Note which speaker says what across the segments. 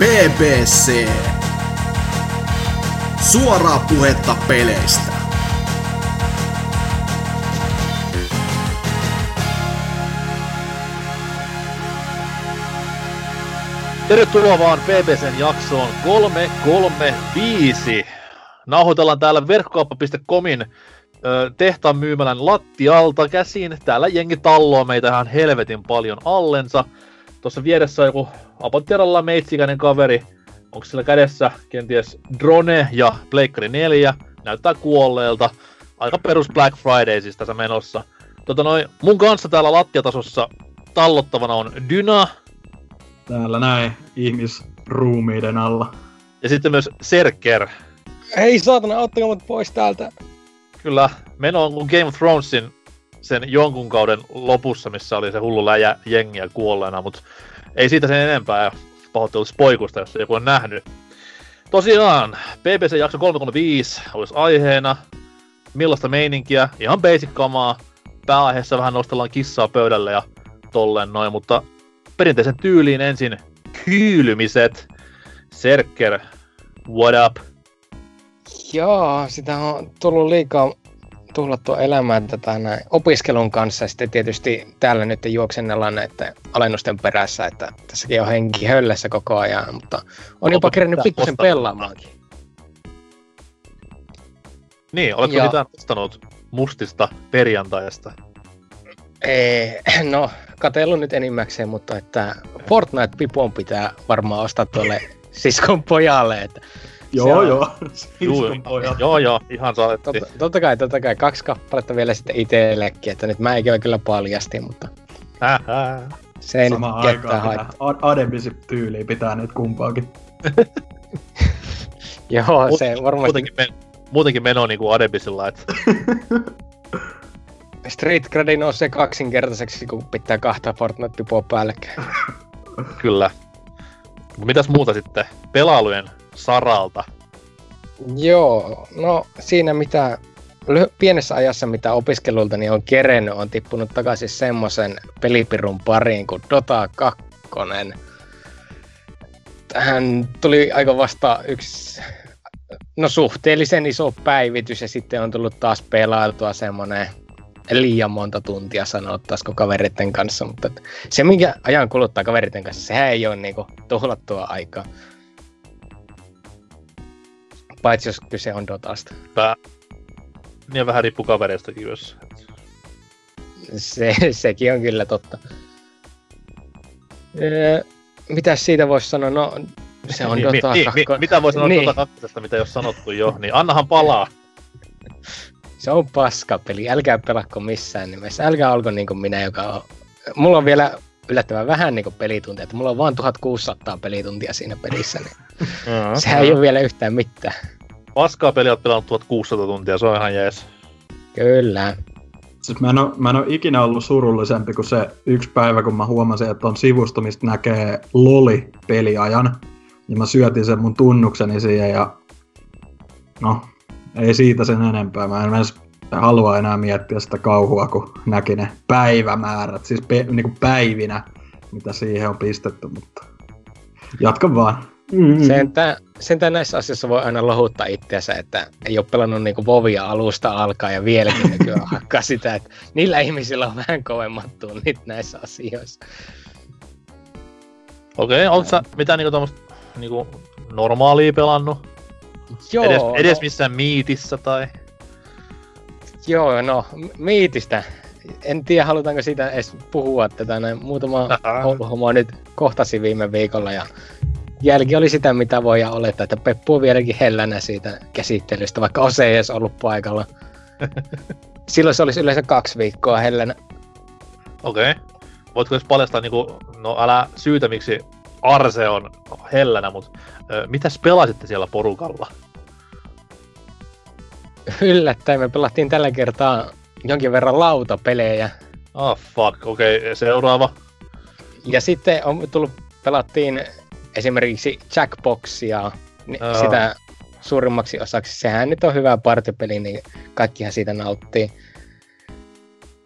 Speaker 1: BBC. Suoraa puhetta peleistä.
Speaker 2: Tervetuloa vaan BBCn jaksoon 335. Nauhoitellaan täällä verkkokauppa.comin tehtaan myymälän lattialta käsin. Täällä jengi talloo meitä ihan helvetin paljon allensa. Tuossa vieressä on joku apotieralla meitsikäinen kaveri. Onko sillä kädessä kenties drone ja Pleikkari 4? Näyttää kuolleelta. Aika perus Black Friday siis tässä menossa. Tota noin, mun kanssa täällä lattiatasossa tallottavana on Dyna.
Speaker 3: Täällä näin ihmisruumiiden alla.
Speaker 2: Ja sitten myös Serker.
Speaker 4: Ei saatana, ottakaa mut pois täältä.
Speaker 2: Kyllä, meno on kuin Game of Thronesin sen jonkun kauden lopussa, missä oli se hullu läjä jengiä kuolleena, mutta ei siitä sen enempää pahoittelut spoikusta, jos joku on nähnyt. Tosiaan, BBC jakso 335 olisi aiheena. Millaista meininkiä? Ihan basic kamaa. Pääaiheessa vähän nostellaan kissaa pöydälle ja tolleen noin, mutta perinteisen tyyliin ensin kyylymiset. Serker, what up?
Speaker 4: Joo, sitä on tullut liikaa tuhlattua elämään tätä näin opiskelun kanssa. Sitten tietysti täällä nyt juoksennellaan näiden alennusten perässä, että tässäkin on henki höllässä koko ajan, mutta on jopa kerännyt pikkusen pelaamaankin.
Speaker 2: Niin, oletko ja... mitään ostanut mustista perjantaista?
Speaker 4: Ei, no, katellut nyt enimmäkseen, mutta että Fortnite-pipon pitää varmaan ostaa tuolle siskon pojalle, että
Speaker 3: Joo, joo.
Speaker 2: Juu, joo, joo, ihan saatettiin.
Speaker 4: Totta, totta kai, totta kai. Kaksi kappaletta vielä sitten itsellekin, että nyt mä ikinä kyllä paljasti, mutta... Se ei Sama nyt ketään haittaa.
Speaker 3: Adebisi tyyliin pitää nyt kumpaakin.
Speaker 4: joo, Mut, se varmasti...
Speaker 2: Muutenkin, men, muutenkin meno niinku Adebisilla, että...
Speaker 4: Street Grade nousee kaksinkertaiseksi, kun pitää kahta Fortnite-pipoa päällekkäin.
Speaker 2: Kyllä. Mitäs muuta sitten? Pelailujen saralta?
Speaker 4: Joo, no siinä mitä pienessä ajassa, mitä opiskelulta niin on kerennyt, on tippunut takaisin semmoisen pelipirun pariin kuin Dota 2. Tähän tuli aika vasta yksi, no suhteellisen iso päivitys ja sitten on tullut taas pelailtua semmoinen liian monta tuntia sanottaisiko kaveritten kanssa, mutta se minkä ajan kuluttaa kaveritten kanssa, sehän ei ole niinku tuhlattua aikaa. Paitsi jos kyse on Dotasta.
Speaker 2: Pää. Niin vähän riippuu kavereistakin myös.
Speaker 4: Se, sekin on kyllä totta. Öö, mitä siitä voisi sanoa? No, se on niin, Dota
Speaker 2: niin, kakko... Mitä voi sanoa niin. Dota 2, mitä jos sanottu jo? Niin annahan palaa.
Speaker 4: se on paskapeli. Älkää pelakko missään nimessä. Älkää olko niin kuin minä, joka on... Mulla on vielä yllättävän vähän niin pelituntia. Että mulla on vain 1600 pelituntia siinä pelissä. Niin. Sehän ei ole vielä yhtään mitään.
Speaker 2: Paskaa peliä oot pelannut 1600 tuntia, se on ihan jees.
Speaker 4: Kyllä.
Speaker 3: Siis mä en, ole, mä en ole ikinä ollut surullisempi kuin se yksi päivä, kun mä huomasin, että on sivusto, mistä näkee loli-peliajan. Ja mä syötin sen mun tunnukseni siihen ja no, ei siitä sen enempää. Mä en edes halua enää miettiä sitä kauhua, kun näki ne päivämäärät, siis pe- niinku päivinä, mitä siihen on pistetty, mutta jatka vaan.
Speaker 4: Mm-hmm. Sentään, sentään näissä asioissa voi aina lohuttaa itseänsä, että ei ole pelannut niinku Vovia alusta alkaa ja vieläkin nykyään hakkaa sitä, että niillä ihmisillä on vähän kovemmat tunnit näissä asioissa.
Speaker 2: Okei, okay, onko sä mitään niinku niinku normaalia pelannut?
Speaker 4: Joo.
Speaker 2: Edes, edes no. missään miitissä tai?
Speaker 4: Joo, no miitistä. En tiedä, halutaanko siitä edes puhua tätä. Näin muutama homma nyt kohtasi viime viikolla ja jälki oli sitä, mitä voi olettaa, että Peppu on vieläkin hellänä siitä käsittelystä, vaikka Ose ei edes ollut paikalla. Silloin se olisi yleensä kaksi viikkoa hellänä.
Speaker 2: Okei. Okay. Voitko edes paljastaa, niin kuin, no älä syytä miksi Arse on hellänä, mutta ö, mitäs pelasitte siellä porukalla?
Speaker 4: Yllättäen me pelattiin tällä kertaa jonkin verran lautapelejä.
Speaker 2: Ah, oh, fuck. Okei, okay, seuraava.
Speaker 4: Ja sitten on tullut, pelattiin esimerkiksi Jackboxia, niin oh. sitä suurimmaksi osaksi. Sehän nyt on hyvä partipeli, niin kaikkihan siitä nauttii.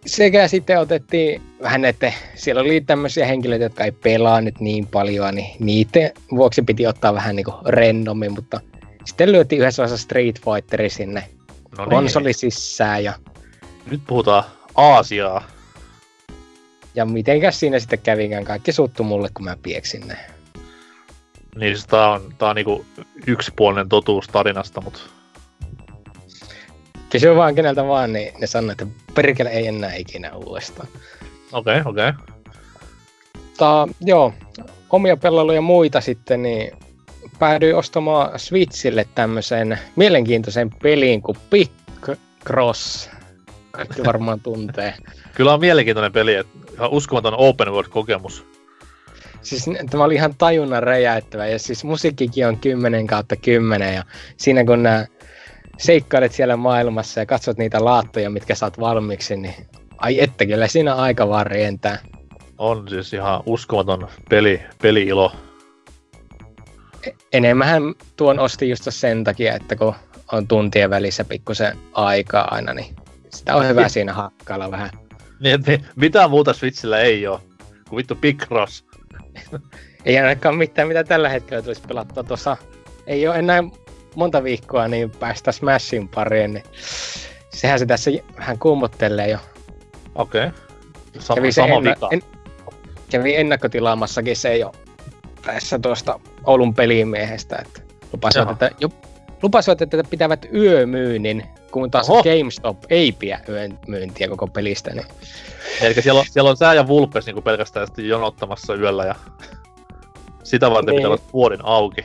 Speaker 4: sekä sitten otettiin vähän, että siellä oli tämmöisiä henkilöitä, jotka ei pelaa nyt niin paljon, niin niiden vuoksi piti ottaa vähän niin kuin rennommin, mutta sitten lyötiin yhdessä vaiheessa Street Fighteri sinne
Speaker 2: No
Speaker 4: konsoli sisään ja,
Speaker 2: Nyt puhutaan Aasiaa.
Speaker 4: ja mitenkäs siinä sitten kävikään. Kaikki suuttu mulle, kun mä pieksin ne.
Speaker 2: Niin siis tää on, tää on niinku yksipuolinen totuus tarinasta, mut
Speaker 4: Kysy vaan keneltä vaan, niin ne sanoo, että perkele ei enää ikinä uudestaan.
Speaker 2: okei, okay, okei. Okay.
Speaker 4: Mutta joo, omia pelailuja muita sitten, niin päädyin ostamaan Switchille tämmöisen mielenkiintoisen peliin kuin Pick Cross. Kaikki varmaan tuntee.
Speaker 2: Kyllä on mielenkiintoinen peli, että ihan uskomaton open world-kokemus.
Speaker 4: Siis tämä oli ihan tajunnan räjäyttävä ja siis musiikkikin on 10 kautta 10 ja siinä kun nää seikkailet siellä maailmassa ja katsot niitä laattoja, mitkä saat valmiiksi, niin ai että kyllä siinä aika vaan rientää.
Speaker 2: On siis ihan uskomaton peli, peli-ilo.
Speaker 4: Enemmän tuon ostin just sen takia, että kun on tuntien välissä pikkusen aikaa aina, niin sitä on hyvä siinä hakkailla vähän.
Speaker 2: Niin, niin, mitään muuta Switchillä ei oo. Kuin vittu Big Cross.
Speaker 4: Ei ainakaan mitään, mitä tällä hetkellä tulisi pelattua tuossa. Ei ole enää monta viikkoa, niin päästä Smashin pariin, niin sehän se tässä vähän kuumottelee jo.
Speaker 2: Okei. Okay. Sama,
Speaker 4: Kävi,
Speaker 2: sama
Speaker 4: enna-
Speaker 2: vika.
Speaker 4: en, kävi ennakkotilaamassakin se jo tässä tuosta Oulun pelimiehestä, että lupasivat, että, jo, lupasivat, että pitävät yömyynnin, kun taas
Speaker 2: Oho.
Speaker 4: GameStop ei pidä yön myyntiä koko pelistä. Niin
Speaker 2: Eli siellä on, siellä on sää ja Vulpes niin pelkästään sitten jonottamassa yöllä ja sitä varten
Speaker 4: Niin.
Speaker 2: pitää olla puolin auki.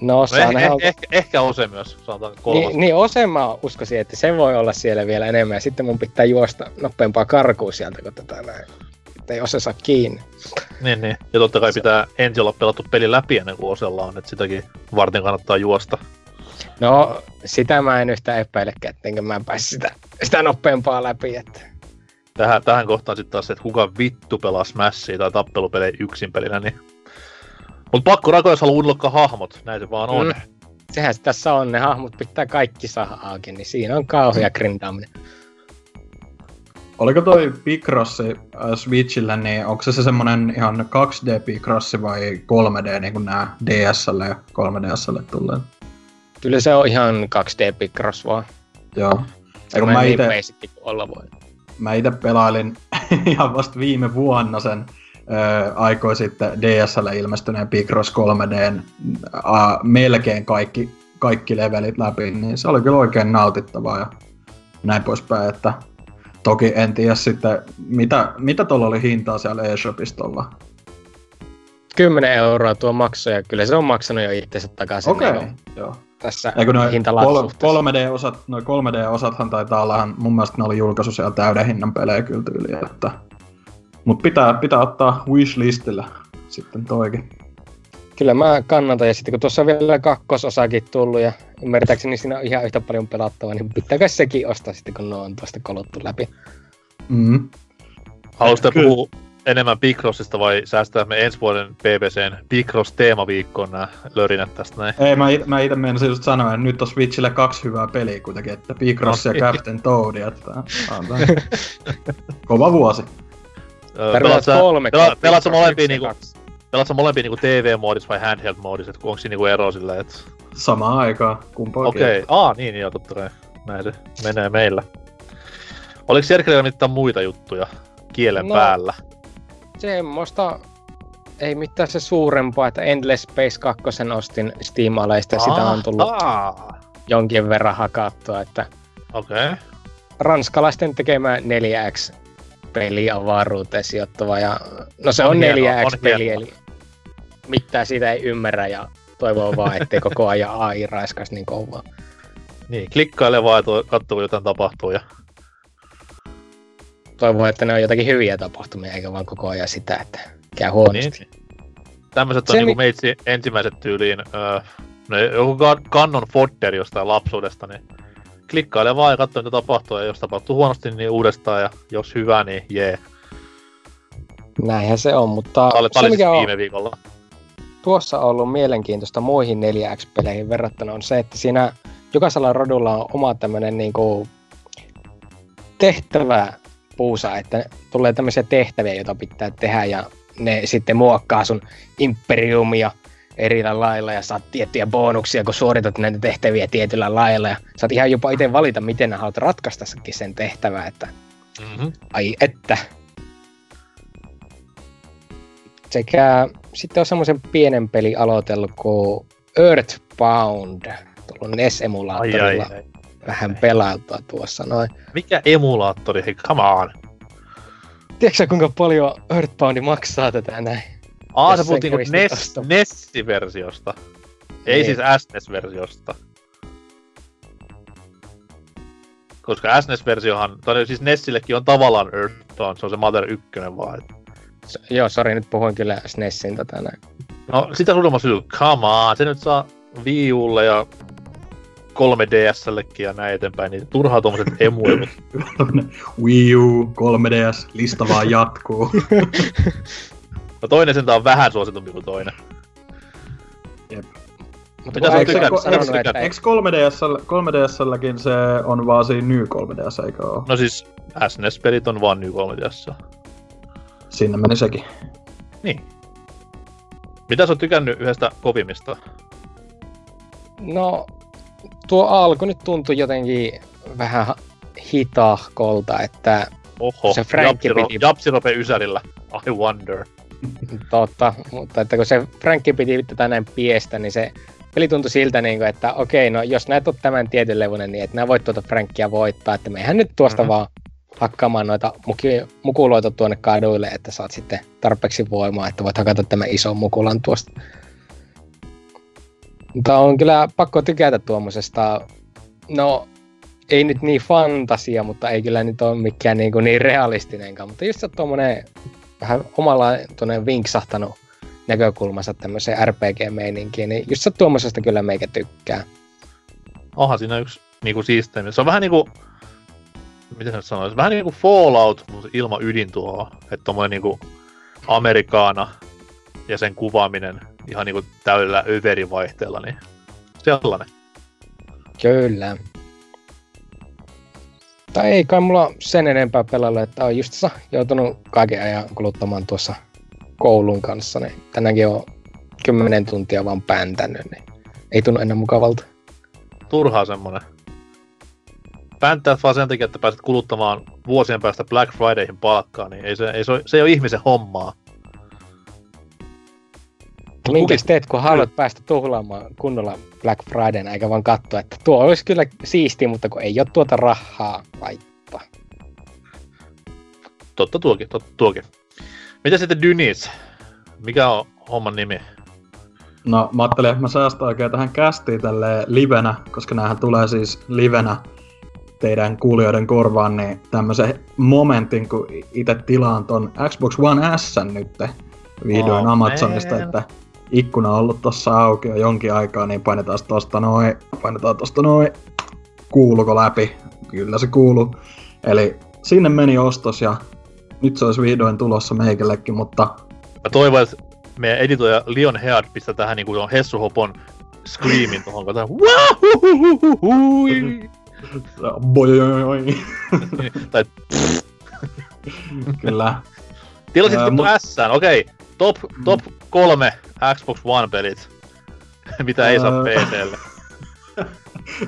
Speaker 4: no,
Speaker 2: No eh, eh,
Speaker 4: onko-
Speaker 2: ehkä, ehkä ose myös, sanotaan kolmas.
Speaker 4: Niin, niin osen mä uskoisin, että se voi olla siellä vielä enemmän. Ja sitten mun pitää juosta nopeampaa karkuun sieltä, kun tätä näin. Että ei ose saa kiinni.
Speaker 2: Niin, niin. Ja totta kai pitää ensin olla pelattu peli läpi ennen kuin osella on, että sitäkin varten kannattaa juosta.
Speaker 4: No, sitä mä en yhtään epäilekään, ettenkö mä pääs sitä, sitä nopeampaa läpi. Että...
Speaker 2: Tähän, tähän kohtaan sitten taas että kuka vittu pelaa Smashia tai tappelupelejä yksin pelinä, niin... Mut pakko rakoa, jos haluaa hahmot, näin se vaan on.
Speaker 4: Mm. Sehän se tässä on, ne hahmot pitää kaikki saada auki, niin siinä on kauhea grindaaminen.
Speaker 3: Oliko toi Picrossi äh, Switchillä, niin onko se, se semmonen ihan 2D Picrossi vai 3D, niin kuin nämä DSL ja 3DSL tulee?
Speaker 4: Kyllä se on ihan 2D Picross vaan.
Speaker 3: Joo. Kun
Speaker 4: Semmoinen
Speaker 3: mä
Speaker 4: niin
Speaker 3: ite,
Speaker 4: basic kuin olla voi.
Speaker 3: mä ite pelailin ihan vasta viime vuonna sen ö, aikoi sitten DSL ilmestyneen Picross 3Dn ä, melkein kaikki, kaikki levelit läpi, niin se oli kyllä oikein nautittavaa ja näin poispäin, että toki en tiedä sitten, mitä, mitä tuolla oli hintaa siellä eShopistolla.
Speaker 4: 10 euroa tuo maksoi ja kyllä se on maksanut jo itsensä takaisin
Speaker 3: Okei, okay, joo.
Speaker 4: tässä
Speaker 3: Eikö noi
Speaker 4: hintalaatusuhteessa.
Speaker 3: 3D-osat, noi 3D-osathan taitaa olla, mun mielestä ne oli julkaisu siellä täyden hinnan pelejä kyllä tyyliä, että... Mut pitää, pitää ottaa wishlistillä sitten toikin.
Speaker 4: Kyllä mä kannatan, ja sitten kun tuossa on vielä kakkososakin tullut, ja ymmärtääkseni siinä on ihan yhtä paljon pelattavaa, niin pitääkö sekin ostaa sitten, kun ne on tuosta kolottu läpi.
Speaker 3: Mm.
Speaker 2: Haluaisitte
Speaker 3: Kyllä.
Speaker 2: puhua enemmän Picrossista vai säästää me ensi vuoden BBCn Picross teemaviikkoon nämä lörinät tästä näin?
Speaker 3: Ei, mä, it, mä ite meinasin just sanoa, että nyt on Switchillä kaksi hyvää peliä kuitenkin, että Picross ja
Speaker 2: No.
Speaker 3: Captain Toad, että kova vuosi.
Speaker 2: Öö,
Speaker 4: Tarvitaan
Speaker 2: Pelaat sä,
Speaker 4: kolme.
Speaker 2: pela,
Speaker 4: kappia,
Speaker 2: pelaat sä
Speaker 4: yksi
Speaker 2: molempia niinku,
Speaker 4: kaksi.
Speaker 2: pelaat sä molempia niinku TV-moodissa vai handheld-moodissa, että onko siinä niinku ero silleen, että
Speaker 3: Samaan aikaan, kumpaakin.
Speaker 2: okei, okay. aa niin joo totta kai, näin se menee meillä. Oliko Sergelillä mitään muita juttuja kielen
Speaker 4: No.
Speaker 2: päällä?
Speaker 4: Semmoista ei mitään se suurempaa, että Endless Space 2 ostin Steam-aleista ja sitä on tullut
Speaker 2: Aa,
Speaker 4: jonkin verran hakattua, että
Speaker 2: Okei. Okay.
Speaker 4: ranskalaisten tekemä 4X peli avaruuteen sijoittava ja no se on,
Speaker 2: On
Speaker 4: on
Speaker 2: hienoa,
Speaker 4: 4X-peli,
Speaker 2: on hienoa.
Speaker 4: eli mitään siitä ei ymmärrä ja toivoo vaan, ettei koko ajan AI raiskas niin kovaa.
Speaker 2: Niin, klikkaile vaan ja katsoo, kun jotain tapahtuu. Ja...
Speaker 4: Toivoo, että ne on jotakin hyviä tapahtumia, eikä vaan koko ajan sitä, että käy huonosti.
Speaker 2: Niin. Tämmöiset on
Speaker 4: Se
Speaker 2: niinku
Speaker 4: mi-
Speaker 2: meitsi ensimmäiset tyyliin, öö, no joku Canon Fodder jostain lapsuudesta, niin klikkaile vaan ja katsoo, mitä tapahtuu, ja jos tapahtuu huonosti, niin uudestaan, ja jos hyvä, niin jee.
Speaker 4: Näinhän se on, mutta
Speaker 2: Tää oli,
Speaker 4: se
Speaker 2: oli siis
Speaker 4: mikä on
Speaker 2: viime viikolla.
Speaker 4: Tuossa ollut mielenkiintoista muihin 4X-peleihin verrattuna on se, että siinä jokaisella rodulla on oma tämmönen niinku tehtävä puusa, että tulee tämmöisiä tehtäviä, joita pitää tehdä ja ne sitten muokkaa sun imperiumia erillä lailla ja saat tiettyjä bonuksia, kun suoritat näitä tehtäviä tietyllä lailla ja saat ihan jopa itse valita, miten haluat ratkaista sen tehtävää, että mm-hmm. ai että. Sekä sitten on semmoisen pienen peli aloitellut kuin Earthbound, tullut NES-emulaattorilla ai, ai, ai. vähän pelailtua tuossa noin.
Speaker 2: Mikä emulaattori, hei come on!
Speaker 4: Tiedätkö kuinka paljon Earthbound maksaa tätä näin?
Speaker 2: Aa, sä puhuttiin niinku NES, NES-versiosta. Ei niin. siis SNES-versiosta. Koska SNES-versiohan, tai siis NESillekin on tavallaan Earthbound, se on se Mother 1 vaan.
Speaker 4: S- joo, sori, nyt puhuin kyllä SNESin tätä näin.
Speaker 2: No, sitä suurimma syy, come on, se nyt saa Wii Ulle ja 3DSllekin ja näin eteenpäin, niin turhaa tuommoiset emuilut.
Speaker 3: Wii U, 3DS, lista vaan jatkuu.
Speaker 2: no toinen sen on vähän suositumpi kuin toinen.
Speaker 3: Jep. Mutta Mitä eikö, eikö, eikö 3DS, 3DSlläkin se on vaan siinä New 3DS, eikö ole?
Speaker 2: No siis SNES-pelit on vaan New 3DS.
Speaker 3: Sinne meni sekin.
Speaker 2: Niin. Mitä sä oot tykännyt yhdestä kovimmista?
Speaker 4: No, tuo alku nyt tuntui jotenkin vähän hitahkolta, että
Speaker 2: Oho, se Frankki piti... Japsirope Ysärillä, I wonder.
Speaker 4: Totta, mutta että kun se Frankki piti tätä näin piestä, niin se peli tuntui siltä, niin kuin, että okei, no jos näet on tämän tietyn levunen, niin että nämä voit tuota Frankia voittaa, että mehän nyt tuosta mm-hmm. vaan hakkaamaan noita muki, mukuloita tuonne kaduille, että saat sitten tarpeeksi voimaa, että voit hakata tämän ison mukulan tuosta. Mutta on kyllä pakko tykätä tuommoisesta, no ei nyt niin fantasia, mutta ei kyllä nyt ole mikään niin, kuin niin realistinenkaan, mutta just se tuommoinen vähän omalla tuonne vinksahtanut näkökulmassa tämmöiseen RPG-meininkiin, niin just se tuommoisesta kyllä meikä tykkää.
Speaker 2: Onhan siinä yksi niinku siisteemi. Se on vähän niinku, miten se sanoisi, vähän niinku Fallout, mutta ilman ydintuhoa. Että tommoinen niinku Amerikaana ja sen kuvaaminen ihan niinku täydellä överivaihteella, niin sellainen.
Speaker 4: Kyllä. Tai ei kai mulla sen enempää pelalla, että on just joutunut kaiken ajan kuluttamaan tuossa koulun kanssa, niin tänäänkin on kymmenen tuntia vaan pääntänyt, niin ei tunnu enää mukavalta.
Speaker 2: Turhaa semmonen. Pänttää vaan sen takia, että pääset kuluttamaan vuosien päästä Black Fridayhin palkkaa, niin ei se, ei se, se ei ole ihmisen hommaa.
Speaker 4: Minkä teet, kun haluat päästä tuhlaamaan kunnolla Black Friday, eikä vaan katsoa, että tuo olisi kyllä siisti, mutta kun ei ole tuota rahaa laittaa.
Speaker 2: Totta tuokin, totta tuokin. Mitä sitten Dynis? Mikä on homman nimi?
Speaker 3: No mä ajattelin, että mä säästän oikein tähän kästiin tälle livenä, koska näähän tulee siis livenä teidän kuulijoiden korvaan, niin tämmöisen momentin, kun itse tilaan ton Xbox One S nyt vihdoin oh, Amazonista, man. että ikkuna on ollut tossa auki jo jonkin aikaa, niin painetaan tosta noin, painetaan tosta noin. Kuuluuko läpi? Kyllä se kuuluu. Eli sinne meni ostos ja nyt se olisi vihdoin tulossa meikällekin, mutta...
Speaker 2: Mä toivon, että meidän editoija Leon Head pistää tähän niinku Hessu Hopon screamin tohon, kun Tai
Speaker 3: Kyllä.
Speaker 2: Tilasit vittu S, okei. Top, top kolme Xbox One-pelit, mitä ei saa PClle.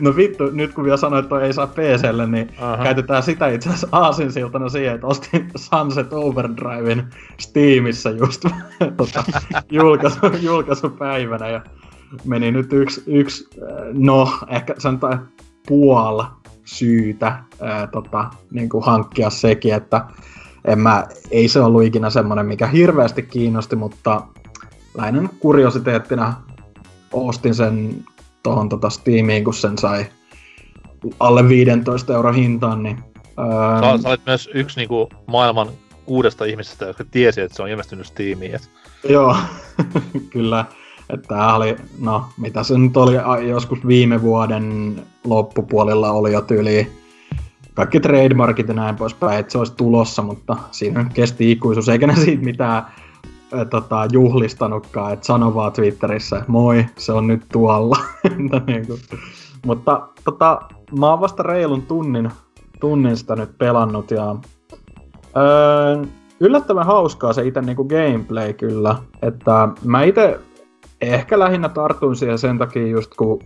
Speaker 3: No vittu, nyt kun vielä sanoit, että ei saa PClle, niin uh-huh. käytetään sitä itse asiassa aasinsiltana siihen, että ostin Sunset Overdriven Steamissa just tota, julkaisu, julkaisupäivänä ja meni nyt yksi, yksi no ehkä sanotaan puol syytä ää, tota, niin kuin hankkia sekin, että en mä, ei se ollut ikinä semmoinen, mikä hirveästi kiinnosti, mutta lähinnä kuriositeettina ostin sen tuohon tota Steamiin, kun sen sai alle 15 euro hintaan, niin...
Speaker 2: Öö, sä, sä olet myös yksi niinku maailman kuudesta ihmisestä, jotka tiesi, että se on ilmestynyt Steamiin. Et...
Speaker 3: Joo, kyllä. Että tää oli, no mitä se nyt oli, joskus viime vuoden loppupuolella oli jo tyyli kaikki trademarkit ja näin poispäin, että se olisi tulossa, mutta siinä kesti ikuisuus, eikä ne siitä mitään äh, tota, juhlistanutkaan, että sano vaan Twitterissä, moi, se on nyt tuolla. niin kuin. Mutta tota, mä oon vasta reilun tunnin, tunnin sitä nyt pelannut ja Öö, yllättävän hauskaa se itse niinku gameplay kyllä, että mä itse ehkä lähinnä tartuin siihen sen takia just kun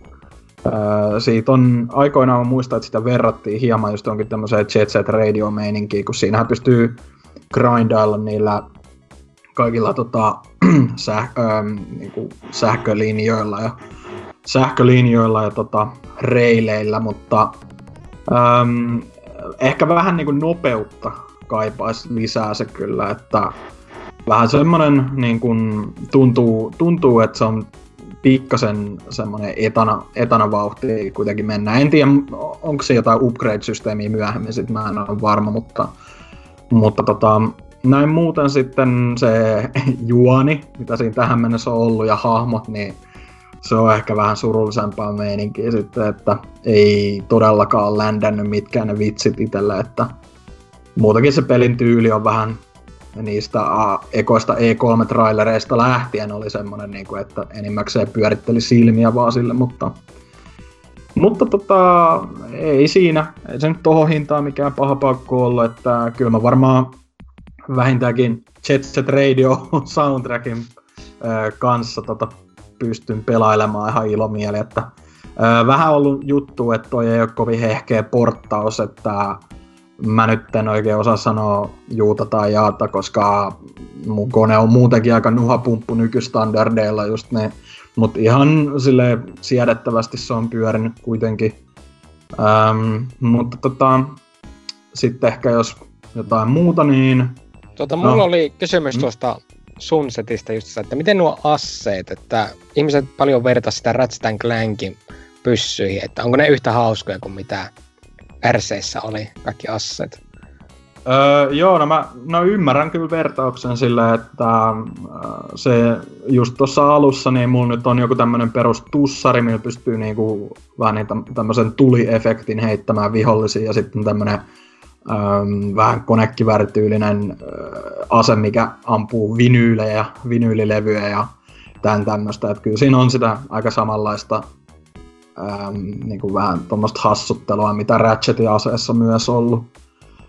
Speaker 3: Öö, siitä on aikoinaan, mä muistan, että sitä verrattiin hieman just onkin tämmöiseen Jet Set Radio meininkiin, kun siinähän pystyy grindailla niillä kaikilla tota, säh, öö, niinku sähkölinjoilla ja sähkölinjoilla ja tota, reileillä, mutta öö, ehkä vähän niinku nopeutta kaipaisi lisää se kyllä, että vähän semmonen niin kun, tuntuu, tuntuu, että se on pikkasen semmoinen etana, etana vauhti kuitenkin mennä. En tiedä, onko se jotain upgrade-systeemiä myöhemmin, sit mä en ole varma, mutta, mutta tota, näin muuten sitten se juoni, mitä siinä tähän mennessä on ollut, ja hahmot, niin se on ehkä vähän surullisempaa meininkiä sitten, että ei todellakaan ländännyt mitkään ne vitsit itselle, että muutakin se pelin tyyli on vähän niistä ekoista E3-trailereista lähtien oli semmoinen, niin kuin, että enimmäkseen pyöritteli silmiä vaan sille, mutta, mutta tota, ei siinä. Ei se nyt tohon hintaan mikään paha pakko ollut, että kyllä mä varmaan vähintäänkin Jet Set Radio soundtrackin kanssa tota, pystyn pelailemaan ihan ilomieli, että vähän ollut juttu, että toi ei ole kovin hehkeä porttaus, että mä nyt en oikein osaa sanoa juuta tai jaata, koska mun kone on muutenkin aika nuhapumppu nykystandardeilla just ne. Mutta ihan sille siedettävästi se on pyörinyt kuitenkin. Ähm, mutta tota, sitten ehkä jos jotain muuta, niin...
Speaker 4: Tuota, mulla no. oli kysymys mm. tuosta Sunsetista just että miten nuo asseet, että ihmiset paljon vertaa sitä Ratchet Clankin pyssyihin, että onko ne yhtä hauskoja kuin mitä RCissä oli kaikki asset.
Speaker 3: Öö, joo, no mä no ymmärrän kyllä vertauksen sillä, että se just tuossa alussa, niin mulla nyt on joku tämmönen perus tussari, millä pystyy niinku vähän niin tämmöisen tuliefektin heittämään vihollisiin ja sitten tämmönen ähm, vähän konekiväärityylinen äh, ase, mikä ampuu vinyylejä, vinyylilevyjä ja tämän tämmöistä. Että kyllä siinä on sitä aika samanlaista ähm, niin kuin vähän tuommoista hassuttelua, mitä Ratchetin aseessa myös ollut.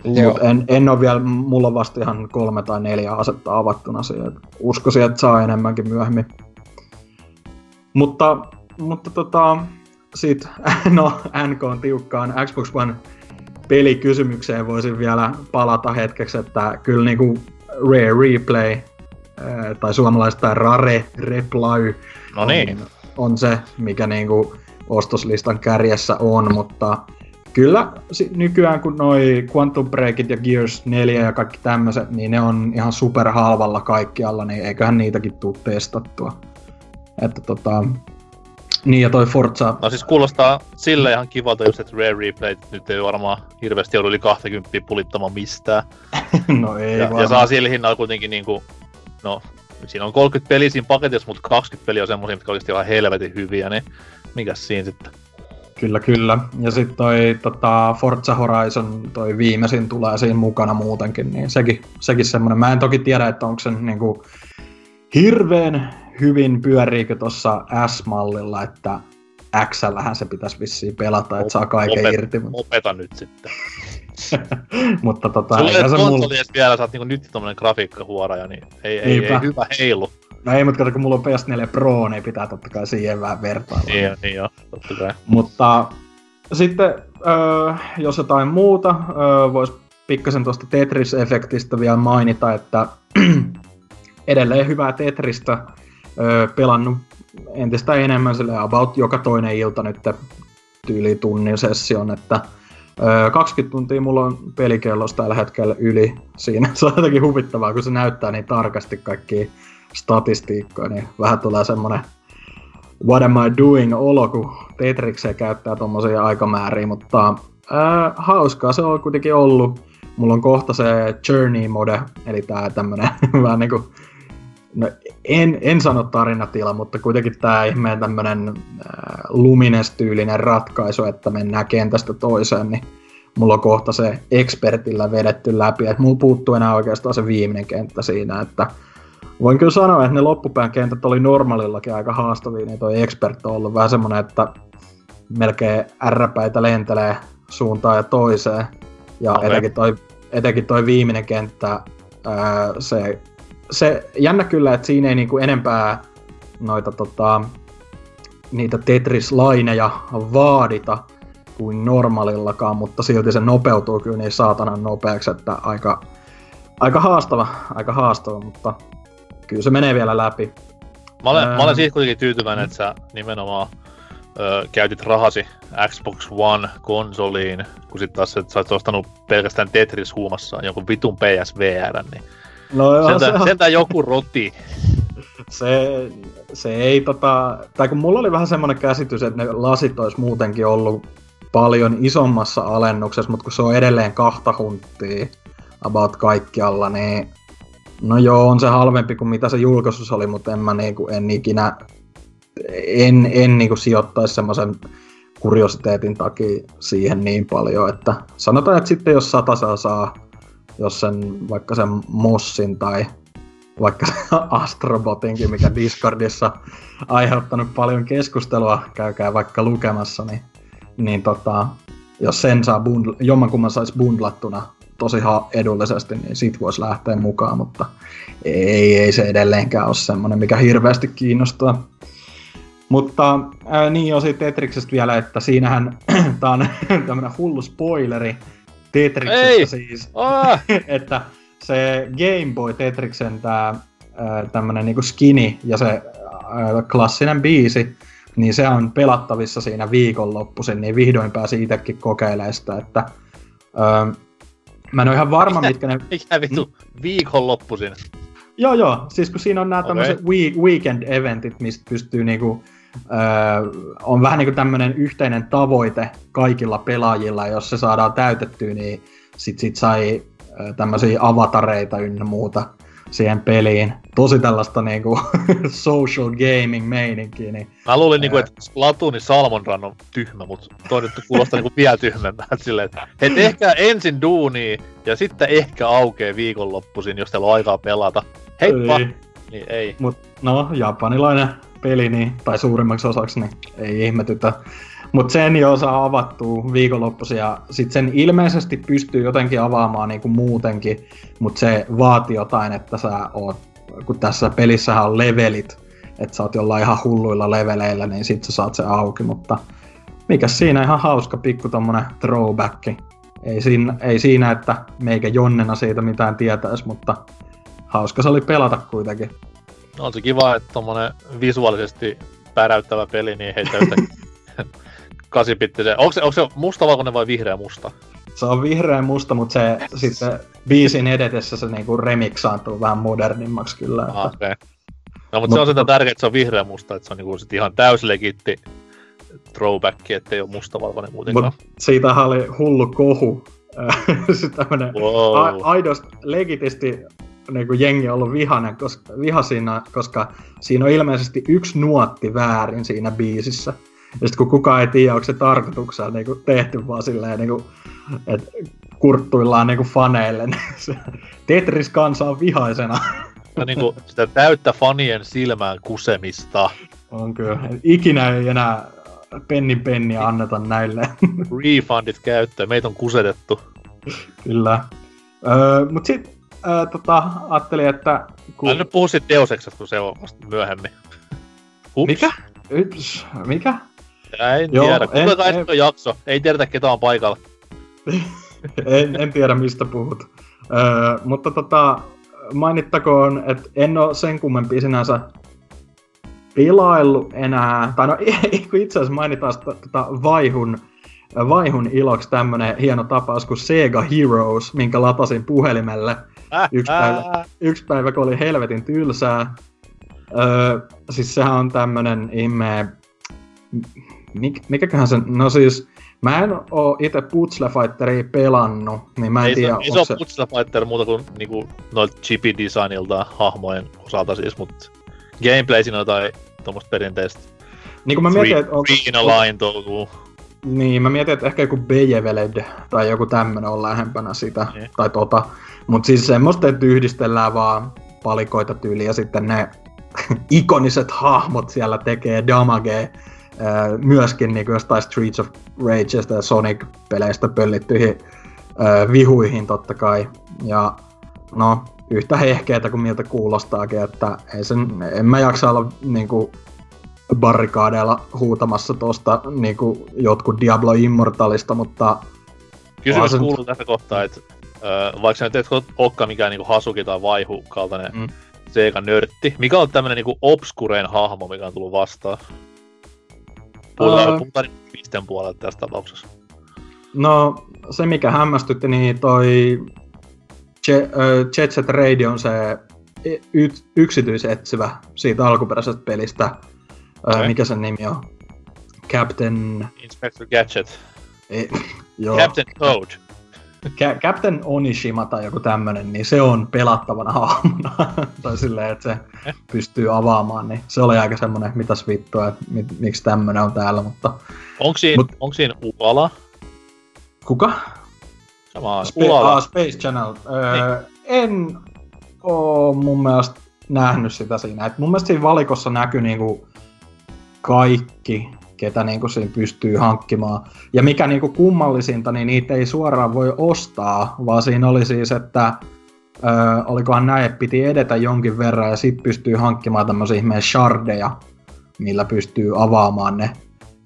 Speaker 3: Mut en, en ole vielä, mulla on vasta ihan kolme tai neljä asetta avattuna siihen. Uskoisin, että saa enemmänkin myöhemmin. Mutta, mutta tota, sit, no NK on tiukkaan Xbox One pelikysymykseen voisin vielä palata hetkeksi, että kyllä niinku Rare Replay tai suomalaista Rare Reply
Speaker 2: no niin.
Speaker 3: on, on se, mikä niinku ostoslistan kärjessä on, mutta kyllä nykyään kun noi Quantum Breakit ja Gears 4 ja kaikki tämmöiset, niin ne on ihan super halvalla kaikkialla, niin eiköhän niitäkin tuu testattua. Että tota, niin ja toi Forza...
Speaker 2: No siis kuulostaa sille ihan kivalta just, että Rare Replay nyt ei varmaan hirveästi ollut yli 20 pulittamaan mistään.
Speaker 3: no ei
Speaker 2: ja, ja saa sillä hinnalla kuitenkin niinku, no siinä on 30 peliä siinä paketissa, mutta 20 peliä on semmoisia, mitkä olisi ihan helvetin hyviä, niin mikäs siinä sitten?
Speaker 3: Kyllä, kyllä. Ja sitten toi tota, Forza Horizon, toi viimeisin tulee siinä mukana muutenkin, niin sekin, sekin semmoinen. Mä en toki tiedä, että onko se niinku hirveän hyvin pyöriikö tuossa S-mallilla, että x se pitäisi vissiin pelata, että saa kaiken Opet, irti.
Speaker 2: Opeta nyt sitten.
Speaker 3: mutta tota...
Speaker 2: Sulla ei se mulla... vielä, sä oot niinku nyt tommonen grafiikkahuoraja, niin ei, ei, ei, hyvä heilu.
Speaker 3: No ei, mutta kun mulla on PS4 Pro, niin pitää totta kai siihen vähän vertailla.
Speaker 2: Niin, niin joo, totta kai.
Speaker 3: Mutta sitten, öö, jos jotain muuta, öö, voisi pikkasen tuosta Tetris-efektistä vielä mainita, että edelleen hyvää Tetristä öö, pelannut entistä enemmän sille about joka toinen ilta nyt tyyli tunnin session, että 20 tuntia mulla on pelikellosta tällä hetkellä yli siinä. Se on jotenkin huvittavaa, kun se näyttää niin tarkasti kaikki statistiikkoja, niin vähän tulee semmonen what am I doing olo, kun Tetrikseen käyttää tommosia aikamääriä, mutta ää, hauskaa se on kuitenkin ollut. Mulla on kohta se Journey mode, eli tää tämmönen vähän niinku no en, en sano tarinatila, mutta kuitenkin tämä ihmeen tämmönen äh, lumines-tyylinen ratkaisu, että mennään kentästä toiseen, niin mulla on kohta se expertillä vedetty läpi, että mulla puuttuu enää oikeastaan se viimeinen kenttä siinä, että voin kyllä sanoa, että ne loppupään kentät oli normaalillakin aika haastavia, niin toi expert on ollut vähän semmonen, että melkein ärräpäitä lentelee suuntaan ja toiseen. Ja okay. etenkin toi etenkin toi viimeinen kenttä, ää, se, se jännä kyllä, että siinä ei niinku enempää noita tota, niitä Tetris-laineja vaadita kuin normaalillakaan, mutta silti se nopeutuu kyllä niin saatanan nopeaksi, että aika, aika haastava, aika haastava, mutta kyllä se menee vielä läpi.
Speaker 2: Mä olen, Ää... mä olen siitä kuitenkin tyytyväinen, että sä nimenomaan ö, käytit rahasi Xbox One-konsoliin, kun sit taas että sä oot ostanut pelkästään Tetris huumassa jonkun vitun PSVR, niin no joo, sentään, se on... sentään joku roti.
Speaker 3: se, se ei tota, tai kun mulla oli vähän semmoinen käsitys, että ne lasit olisi muutenkin ollut paljon isommassa alennuksessa, mutta kun se on edelleen kahta hunttia about kaikkialla, niin no joo, on se halvempi kuin mitä se julkaisus oli, mutta en mä niinku, en ikinä, en, en niinku sijoittaisi semmoisen kuriositeetin takia siihen niin paljon, että sanotaan, että sitten jos sata saa, jos sen vaikka sen Mossin tai vaikka Astrobotinkin, mikä Discordissa aiheuttanut paljon keskustelua, käykää vaikka lukemassa, niin, niin tota, jos sen saa bundl- jommankumman saisi bundlattuna tosi edullisesti, niin sit voisi lähteä mukaan, mutta ei, ei se edelleenkään ole semmoinen, mikä hirveästi kiinnostaa. Mutta ää, niin jo siitä Tetriksestä vielä, että siinähän tää on tämmönen hullu spoileri Tetriksestä ei. siis, ah. että se Game Boy Tetriksen tää tämmönen niinku skinny ja se ää, klassinen biisi, niin se on pelattavissa siinä viikonloppuisin, niin vihdoin pääsi itsekin kokeilemaan sitä, että ää, mä en ole ihan varma, mitkä ne...
Speaker 2: Mikä vittu mm? viikonloppuisin?
Speaker 3: Joo, joo. Siis kun siinä on nämä okay. tämmöiset weekend-eventit, mistä pystyy niinku, öö, on vähän niinku tämmöinen yhteinen tavoite kaikilla pelaajilla, jos se saadaan täytettyä, niin sit, sit sai tämmöisiä avatareita ynnä muuta siihen peliin. Tosi tällaista niinku social gaming meininkiä. Niin,
Speaker 2: Mä luulin, niinku, että Splatooni Salmonran on tyhmä, mutta toi nyt kuulostaa niinku vielä tyhmempää. Silleen, että he tehkää ensin duuni ja sitten ehkä aukee viikonloppuisin, jos teillä on aikaa pelata. Heippa! Ei. Niin ei.
Speaker 3: Mut no, japanilainen peli, niin, tai suurimmaksi osaksi, niin ei ihmetytä. Mutta sen jo saa avattua viikonloppuisin ja sit sen ilmeisesti pystyy jotenkin avaamaan niinku muutenkin, mutta se vaatii jotain, että sä oot, kun tässä pelissähän on levelit, että sä oot jollain ihan hulluilla leveleillä, niin sit sä saat se auki, mutta mikä siinä ihan hauska pikku tommonen throwback. Ei siinä, ei siinä, että meikä Jonnena siitä mitään tietäisi, mutta hauska se oli pelata kuitenkin.
Speaker 2: No, on se kiva, että tommonen visuaalisesti päräyttävä peli, niin heitä 8-bittisen. Onko se, onko se mustavalkoinen vai vihreä musta?
Speaker 3: Se on vihreä musta, mutta se sitten biisin edetessä se niinku remiksaantuu vähän modernimmaksi kyllä.
Speaker 2: Ah, että... okay. No, mutta Mut, se on sitä tärkeää, että se on vihreä musta, että se on niinku sit ihan täyslegitti throwback, ettei ole mustavalkoinen muutenkaan. Mut
Speaker 3: siitähän oli hullu kohu. se tämmönen wow. a- aidosti legitisti niin kuin jengi on ollut vihainen, koska, viha siinä, koska siinä on ilmeisesti yksi nuotti väärin siinä biisissä. Ja sitten kun kukaan ei tiedä, onko se tarkoituksella niin kuin tehty vaan silleen, niin kuin, että kurttuillaan niin kuin faneille, niin se Tetris-kansa on vihaisena.
Speaker 2: Ja niin kuin sitä täyttä fanien silmään kusemista.
Speaker 3: On kyllä. Ikinä ei enää pennin penniä anneta näille.
Speaker 2: Refundit käyttöön, meitä on kusetettu.
Speaker 3: Kyllä. Öö, mut sit öö, tota, ajattelin, että...
Speaker 2: Kun... Mä nyt puhu sit Deus kun se on vasta myöhemmin.
Speaker 3: Ups. Mikä? Yps, mikä?
Speaker 2: En Joo, tiedä. Kuinka en, en... jakso? Ei tiedetä ketä on paikalla.
Speaker 3: en, en tiedä mistä puhut. Öö, mutta tota, mainittakoon, että en ole sen kummempi sinänsä pilaillut enää, tai no itse asiassa mainitaan tota vaihun, vaihun iloksi tämmönen hieno tapaus kuin Sega Heroes, minkä latasin puhelimelle äh, yksi, äh. päivä, yksi päivä, kun oli helvetin tylsää. Öö, siis sehän on tämmönen ihme mik, mikäköhän se, no siis, mä en oo itse Puzzle Fighteria pelannut, niin mä en
Speaker 2: Ei
Speaker 3: tiedä,
Speaker 2: se iso se... Puzzle Fighter muuta kuin niinku noilta chipi designilta hahmojen osalta siis, mutta gameplay siinä on jotain tuommoista perinteistä.
Speaker 3: Niin kuin mä mietin, että
Speaker 2: onko... Green touhuu.
Speaker 3: Niin, mä mietin, että ehkä joku Bejeveled tai joku tämmönen on lähempänä sitä, niin. tai tota. Mut siis semmoista, että yhdistellään vaan palikoita tyyliä ja sitten ne ikoniset hahmot siellä tekee damagea myöskin niin jostain Streets of Rageista ja Sonic-peleistä pöllittyihin öö, vihuihin totta kai. Ja no, yhtä hehkeetä kuin miltä kuulostaakin, että ei sen, en mä jaksa olla niinku barrikaadeilla huutamassa tuosta niinku jotkut Diablo Immortalista, mutta...
Speaker 2: Kysymys sen... kuuluu tässä kohtaa, että äh, vaikka sä nyt et olekaan mikään niinku Hasuki tai Vaihu kaltainen mm. Sega-nörtti, mikä on tämmönen niinku obskureen hahmo, mikä on tullut vastaan? Puhutaan, uh... puhutaan pisten puolelta tässä tapauksessa.
Speaker 3: No, se mikä hämmästytti, niin toi Jet Set Radio on se y- yksityisetsivä siitä alkuperäisestä pelistä. Okay. mikä sen nimi on? Captain...
Speaker 2: Inspector Gadget.
Speaker 3: Ei, joo.
Speaker 2: Captain Toad.
Speaker 3: Ca- Captain Onishima tai joku tämmönen, niin se on pelattavana hahmona. tai silleen, että se pystyy avaamaan, niin se oli aika semmonen, mitäs vittua, että mit, miksi tämmönen on täällä, mutta...
Speaker 2: Onko siinä, Mut... onko siinä Uala?
Speaker 3: Kuka?
Speaker 2: Sama
Speaker 3: Spe- ah, Space Channel. Öö, niin. En oo mun mielestä nähnyt sitä siinä. Et mun mielestä siinä valikossa näkyy niinku kaikki, ketä niinku siinä pystyy hankkimaan. Ja mikä niinku kummallisinta, niin niitä ei suoraan voi ostaa, vaan siinä oli siis, että öö, olikohan näin, että piti edetä jonkin verran ja sitten pystyy hankkimaan tämmöisiä ihmeen shardeja, millä pystyy avaamaan ne.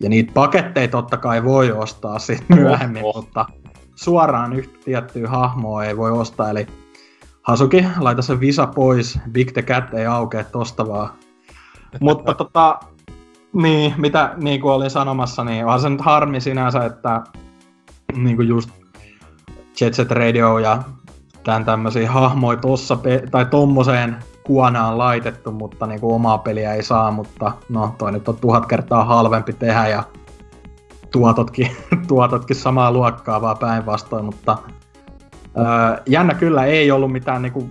Speaker 3: Ja niitä paketteja totta kai voi ostaa sitten myöhemmin, oh, oh. mutta suoraan yhtä tiettyä hahmoa ei voi ostaa, eli Hasuki, laita se visa pois, Big the Cat ei aukea tosta vaan. Mutta tota, niin, mitä niin kuin olin sanomassa, niin on se nyt harmi sinänsä, että niin kuin just Jet Set Radio ja tämän tämmöisiä hahmoja tossa, pe- tai tommoseen kuonaan laitettu, mutta niin kuin omaa peliä ei saa, mutta no toi nyt on tuhat kertaa halvempi tehdä ja tuototkin, tuototkin samaa luokkaa vaan päinvastoin, mutta öö, jännä kyllä ei ollut mitään, niinku,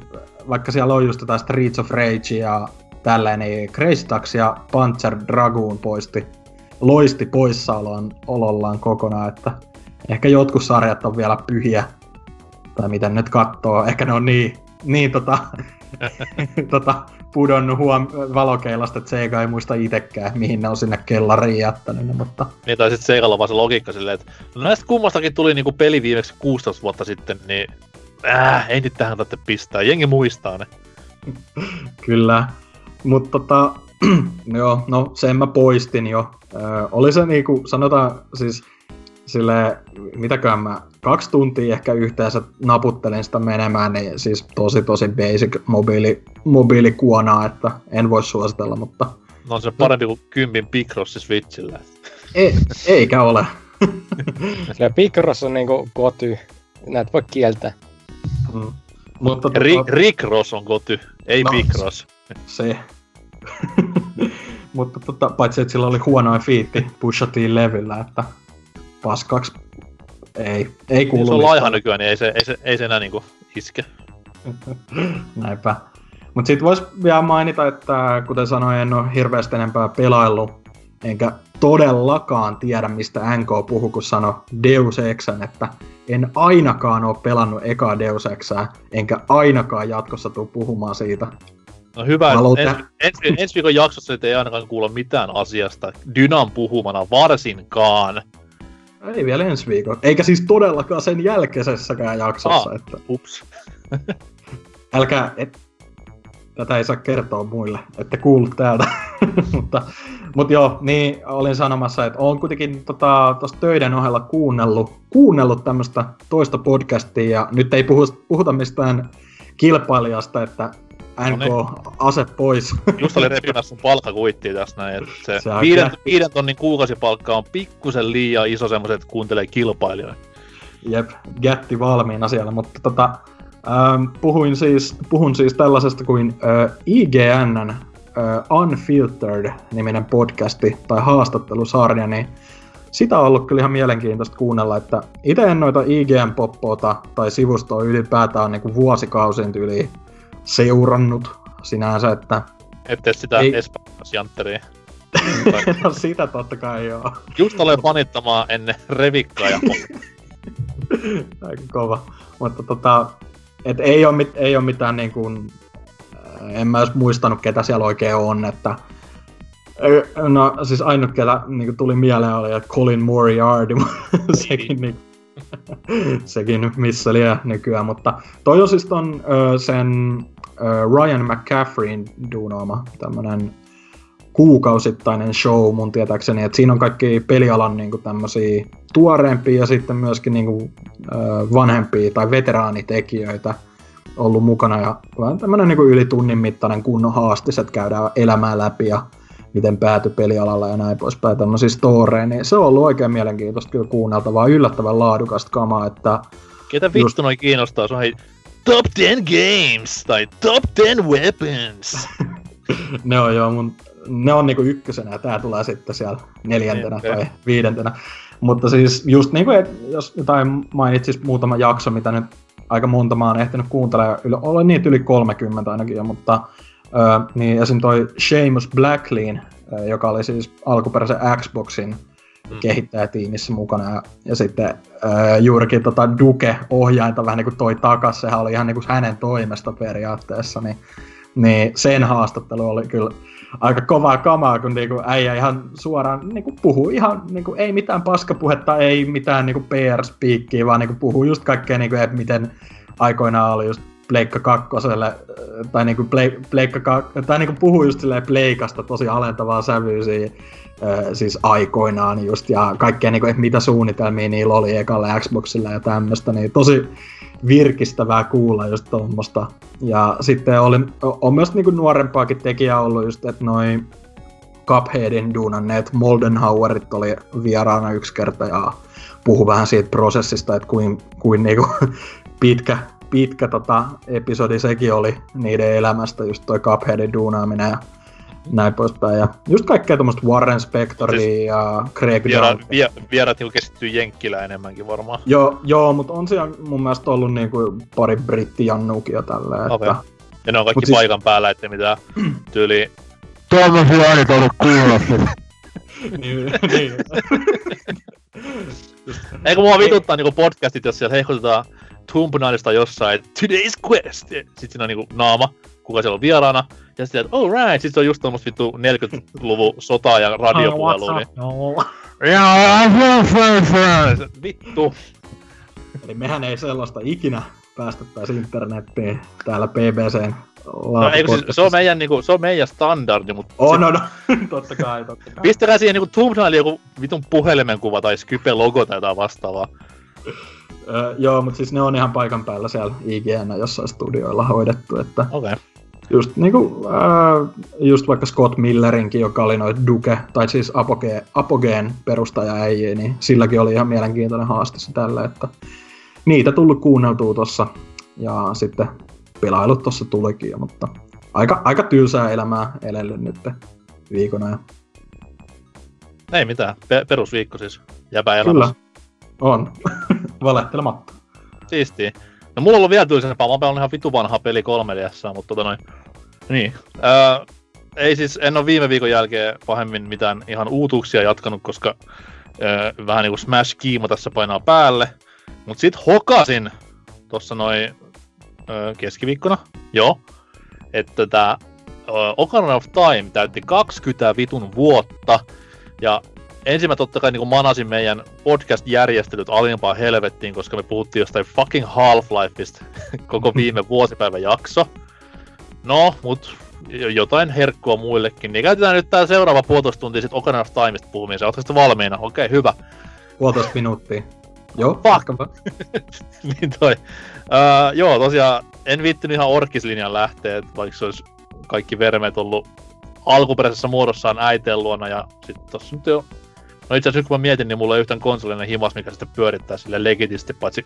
Speaker 3: vaikka siellä on just tätä Streets of Rage ja tälleen, niin Crazy Taxi ja Panzer Dragoon poisti, loisti poissaolollaan olollaan kokonaan, että ehkä jotkut sarjat on vielä pyhiä, tai miten nyt katsoo, ehkä ne on niin, niin tota, tota, pudonnut huom- valokeilasta, että Sega ei muista itsekään, mihin ne on sinne kellariin jättänyt mutta...
Speaker 2: Niin, tai sitten Segalla vaan se logiikka silleen, että no näistä kummastakin tuli niinku peli viimeksi 16 vuotta sitten, niin äh, ei nyt tähän tarvitse pistää, jengi muistaa ne.
Speaker 3: Kyllä, mutta tota, joo, no sen mä poistin jo. Ö, oli se niinku, sanotaan siis sille mitäkään mä kaksi tuntia ehkä yhteensä naputtelin sitä menemään, niin siis tosi tosi basic mobiili, mobiilikuonaa, että en voi suositella, mutta...
Speaker 2: No on se parempi kuin kympin Picrossi Switchillä.
Speaker 3: Ei, eikä ole.
Speaker 4: Sillä Picross on niinku koty, näet voi kieltää.
Speaker 2: Mm. Mutta tota... Ross on koty, ei no, Picross.
Speaker 3: Se. Mutta tota, paitsi että sillä oli huonoin fiitti pushattiin levyllä, että paskaksi ei, ei kuulu.
Speaker 2: Se on laiha nykyään, niin ei se, ei se, ei se enää niinku iske.
Speaker 3: Näinpä. Mutta sitten voisi vielä mainita, että kuten sanoin, en ole hirveästi enempää pelaillut, enkä todellakaan tiedä, mistä NK puhuu, kun sanoi Deus Exen, että en ainakaan ole pelannut ekaa Deus Exää, enkä ainakaan jatkossa tule puhumaan siitä.
Speaker 2: No hyvä, Haluta... ensi, ensi, viikon jaksossa ei ainakaan kuulla mitään asiasta Dynan puhumana varsinkaan.
Speaker 3: Ei vielä ensi viikon. Eikä siis todellakaan sen jälkeisessäkään jaksossa. Ah, että...
Speaker 2: ups.
Speaker 3: Älkää, et... tätä ei saa kertoa muille, että kuulut täältä. mutta, mutta joo, niin olin sanomassa, että olen kuitenkin tota, töiden ohella kuunnellut, kuunnellut tämmöistä toista podcastia, ja nyt ei puhu, puhuta mistään kilpailijasta, että NK, no niin. ase pois.
Speaker 2: Just oli repimässä sun palkkakuittia tässä näin, että se, se viiden, viiden tonnin kuukausipalkka on pikkusen liian iso semmoset, että kuuntelee kilpailijoita.
Speaker 3: Jep, jätti valmiina siellä, mutta tota, ähm, puhuin siis, puhun siis tällaisesta kuin äh, IGNn äh, Unfiltered-niminen podcasti tai haastattelusarja, niin sitä on ollut kyllä ihan mielenkiintoista kuunnella, että itse en noita IGN-poppota tai sivustoa ylipäätään niin vuosikausin yli seurannut sinänsä, että...
Speaker 2: Ette sitä ei... Espanjantteria.
Speaker 3: no sitä totta kai joo.
Speaker 2: Just olen fanittamaan ennen revikkaa ja
Speaker 3: Aika kova. Mutta tota, et ei ole, mit, ei ole mitään niin kuin, en mä edes muistanut ketä siellä oikein on, että No siis ainut ketä niin tuli mieleen oli, että Colin Moriarty, sekin niin, Sekin missä liian nykyään, mutta toi on siis ton ö, sen ö, Ryan McCaffreyn duunaama tämmönen kuukausittainen show mun tietääkseni, että siinä on kaikki pelialan niinku tämmösiä tuoreempia ja sitten myöskin niinku, ö, vanhempia tai veteraanitekijöitä ollut mukana ja vähän tämmönen niinku yli tunnin mittainen kunnon haastis, että käydään elämää läpi ja miten pääty pelialalla ja näin poispäin, tämmöisiä storeja, niin se on ollut oikein mielenkiintoista kyllä kuunneltavaa, yllättävän laadukasta kamaa, että...
Speaker 2: Ketä vittu just... noi kiinnostaa, se on hei Top 10 Games tai Top 10 Weapons.
Speaker 3: ne on joo mun, ne on niinku ykkösenä ja tää tulee sitten siellä neljäntenä niin, tai viidentenä. Mutta siis just niinku, et, jos jotain mainitsis muutama jakso, mitä nyt aika monta mä oon ehtinyt kuuntelemaan, olen niitä yli 30 ainakin jo, mutta Öö, niin esim. toi Seamus Blacklin, joka oli siis alkuperäisen Xboxin mm. kehittäjätiimissä mukana. Ja, ja sitten öö, juurikin tota Duke-ohjainta vähän niin kuin toi takas, sehän oli ihan niin kuin hänen toimesta periaatteessa. Niin, niin sen haastattelu oli kyllä aika kovaa kamaa, kun niinku äijä ihan suoraan niinku puhuu ihan, niinku, ei mitään paskapuhetta, ei mitään niinku PR-spiikkiä, vaan niinku puhuu just kaikkea, niinku, että miten aikoinaan oli just Pleikka kakkoselle, tai niinku Pleikka kak- tai niinku puhuu just silleen Pleikasta tosi alentavaa sävyysiä, äh, siis aikoinaan just, ja kaikkea niinku, että mitä suunnitelmia niillä oli ekalle Xboxilla ja tämmöstä, niin tosi virkistävää kuulla just tuommoista. Ja sitten oli, on myös niinku nuorempaakin tekijää ollut just, että noin Cupheadin duunanneet Moldenhauerit oli vieraana yksi kerta ja puhu vähän siitä prosessista, että kuin, kuin niinku pitkä pitkä tota, episodi sekin oli niiden elämästä, just toi Cupheadin duunaaminen ja näin poispäin. Ja just kaikkea tuommoista Warren Spectoria siis ja Craig
Speaker 2: viera, vie, Vierat niinku keskittyy Jenkkilä enemmänkin varmaan.
Speaker 3: Joo, joo mutta on siellä mun mielestä ollut niinku pari brittijannuukin jo tällä. Okay. Että...
Speaker 2: Ja ne on kaikki siis... paikan päällä, ettei mitään tyyli...
Speaker 4: Tuommoisia äänet ollut kuulla.
Speaker 2: niin, niin. Eikö mua vituttaa niinku podcastit, jos siellä hehkutetaan Tomb Raiderista jossain, today's quest! Sitten siinä on niinku naama, kuka siellä on vieraana. Ja sitten, että all right, sitten se on just tommoista vittu 40-luvun sotaa ja radiopuhelua. Niin... Vittu.
Speaker 3: Eli mehän ei sellaista ikinä päästettäisi internettiin täällä BBCn
Speaker 2: No, eikö, siis, se, on meidän, niinku, se on meidän standardi, mutta...
Speaker 3: Oh, no, no, totta kai, totta kai.
Speaker 2: Pistäkää siihen niinku Tomb Raider joku vitun puhelimen kuva tai Skype-logo tai jotain vastaavaa.
Speaker 3: Öö, joo, mutta siis ne on ihan paikan päällä siellä IGN jossain studioilla hoidettu, että...
Speaker 2: Okei. Okay.
Speaker 3: Just niinku, äh, just vaikka Scott Millerinkin, joka oli noin Duke, tai siis Apogeen, Apogeen perustaja äijä, niin silläkin oli ihan mielenkiintoinen haaste tälle, että niitä tullut kuunneltua tossa, ja sitten pelailut tossa tulikin, mutta aika, aika tylsää elämää elellyt nyt viikona. Ja...
Speaker 2: Ei mitään, Pe- perusviikko siis, jäpä elämässä.
Speaker 3: Kyllä, on. Valehtelematta.
Speaker 2: Siistiä. No mulla on ollut vielä tylsempää, mä oon ihan vitu vanha peli 3 mutta tota noin. Niin. Öö, ei siis, en ole viime viikon jälkeen pahemmin mitään ihan uutuuksia jatkanut, koska öö, vähän niinku Smash Kiimo tässä painaa päälle. Mut sit hokasin tossa noin öö, keskiviikkona, joo, että tää öö, Ocarina of Time täytti 20 vitun vuotta, ja ensin mä totta kai niin manasin meidän podcast-järjestelyt alimpaan helvettiin, koska me puhuttiin jostain fucking Half-Lifeista koko viime vuosipäivän jakso. No, mut jotain herkkua muillekin, niin käytetään nyt tää seuraava puolitoista tuntia sit Ocarina of Timeista puhumiseen. Ootko sitten valmiina? Okei, okay, hyvä.
Speaker 3: Puolitoista minuuttia. Joo,
Speaker 2: Fuck. niin toi. Uh, joo, tosiaan en viittynyt ihan orkislinjan lähteä, vaikka se olisi kaikki vermeet ollut alkuperäisessä muodossaan äiteen luona, ja sitten tossa nyt jo No itse asiassa kun mä mietin, niin mulla ei yhtään konsolinen himas, mikä sitten pyörittää sille legitisti, paitsi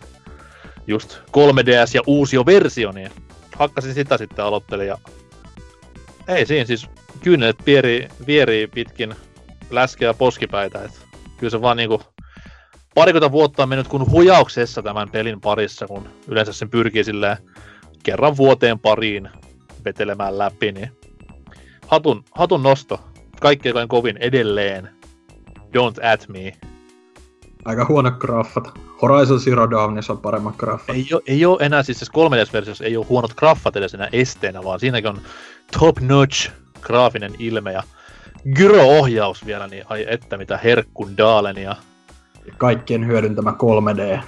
Speaker 2: just 3DS ja uusi versio, niin hakkasin sitä sitten aloittelin ja ei siinä siis kynnet pieri, vierii pitkin läskeä poskipäitä, et kyllä se vaan niinku parikymmentä vuotta on mennyt kun hujauksessa tämän pelin parissa, kun yleensä sen pyrkii silleen kerran vuoteen pariin vetelemään läpi, niin hatun, hatun nosto. Kaikkein kovin edelleen. Don't at me.
Speaker 3: Aika huono graffat. Horizon Zero Dawnissa on paremmat graffat.
Speaker 2: Ei, ole, ei ole enää, siis tässä 3DS-versiossa ei ole huonot graffat edes enää esteenä, vaan siinäkin on top notch graafinen ilme ja gyro-ohjaus vielä, niin ai että mitä herkkun daalenia.
Speaker 3: Kaikkien hyödyntämä 3D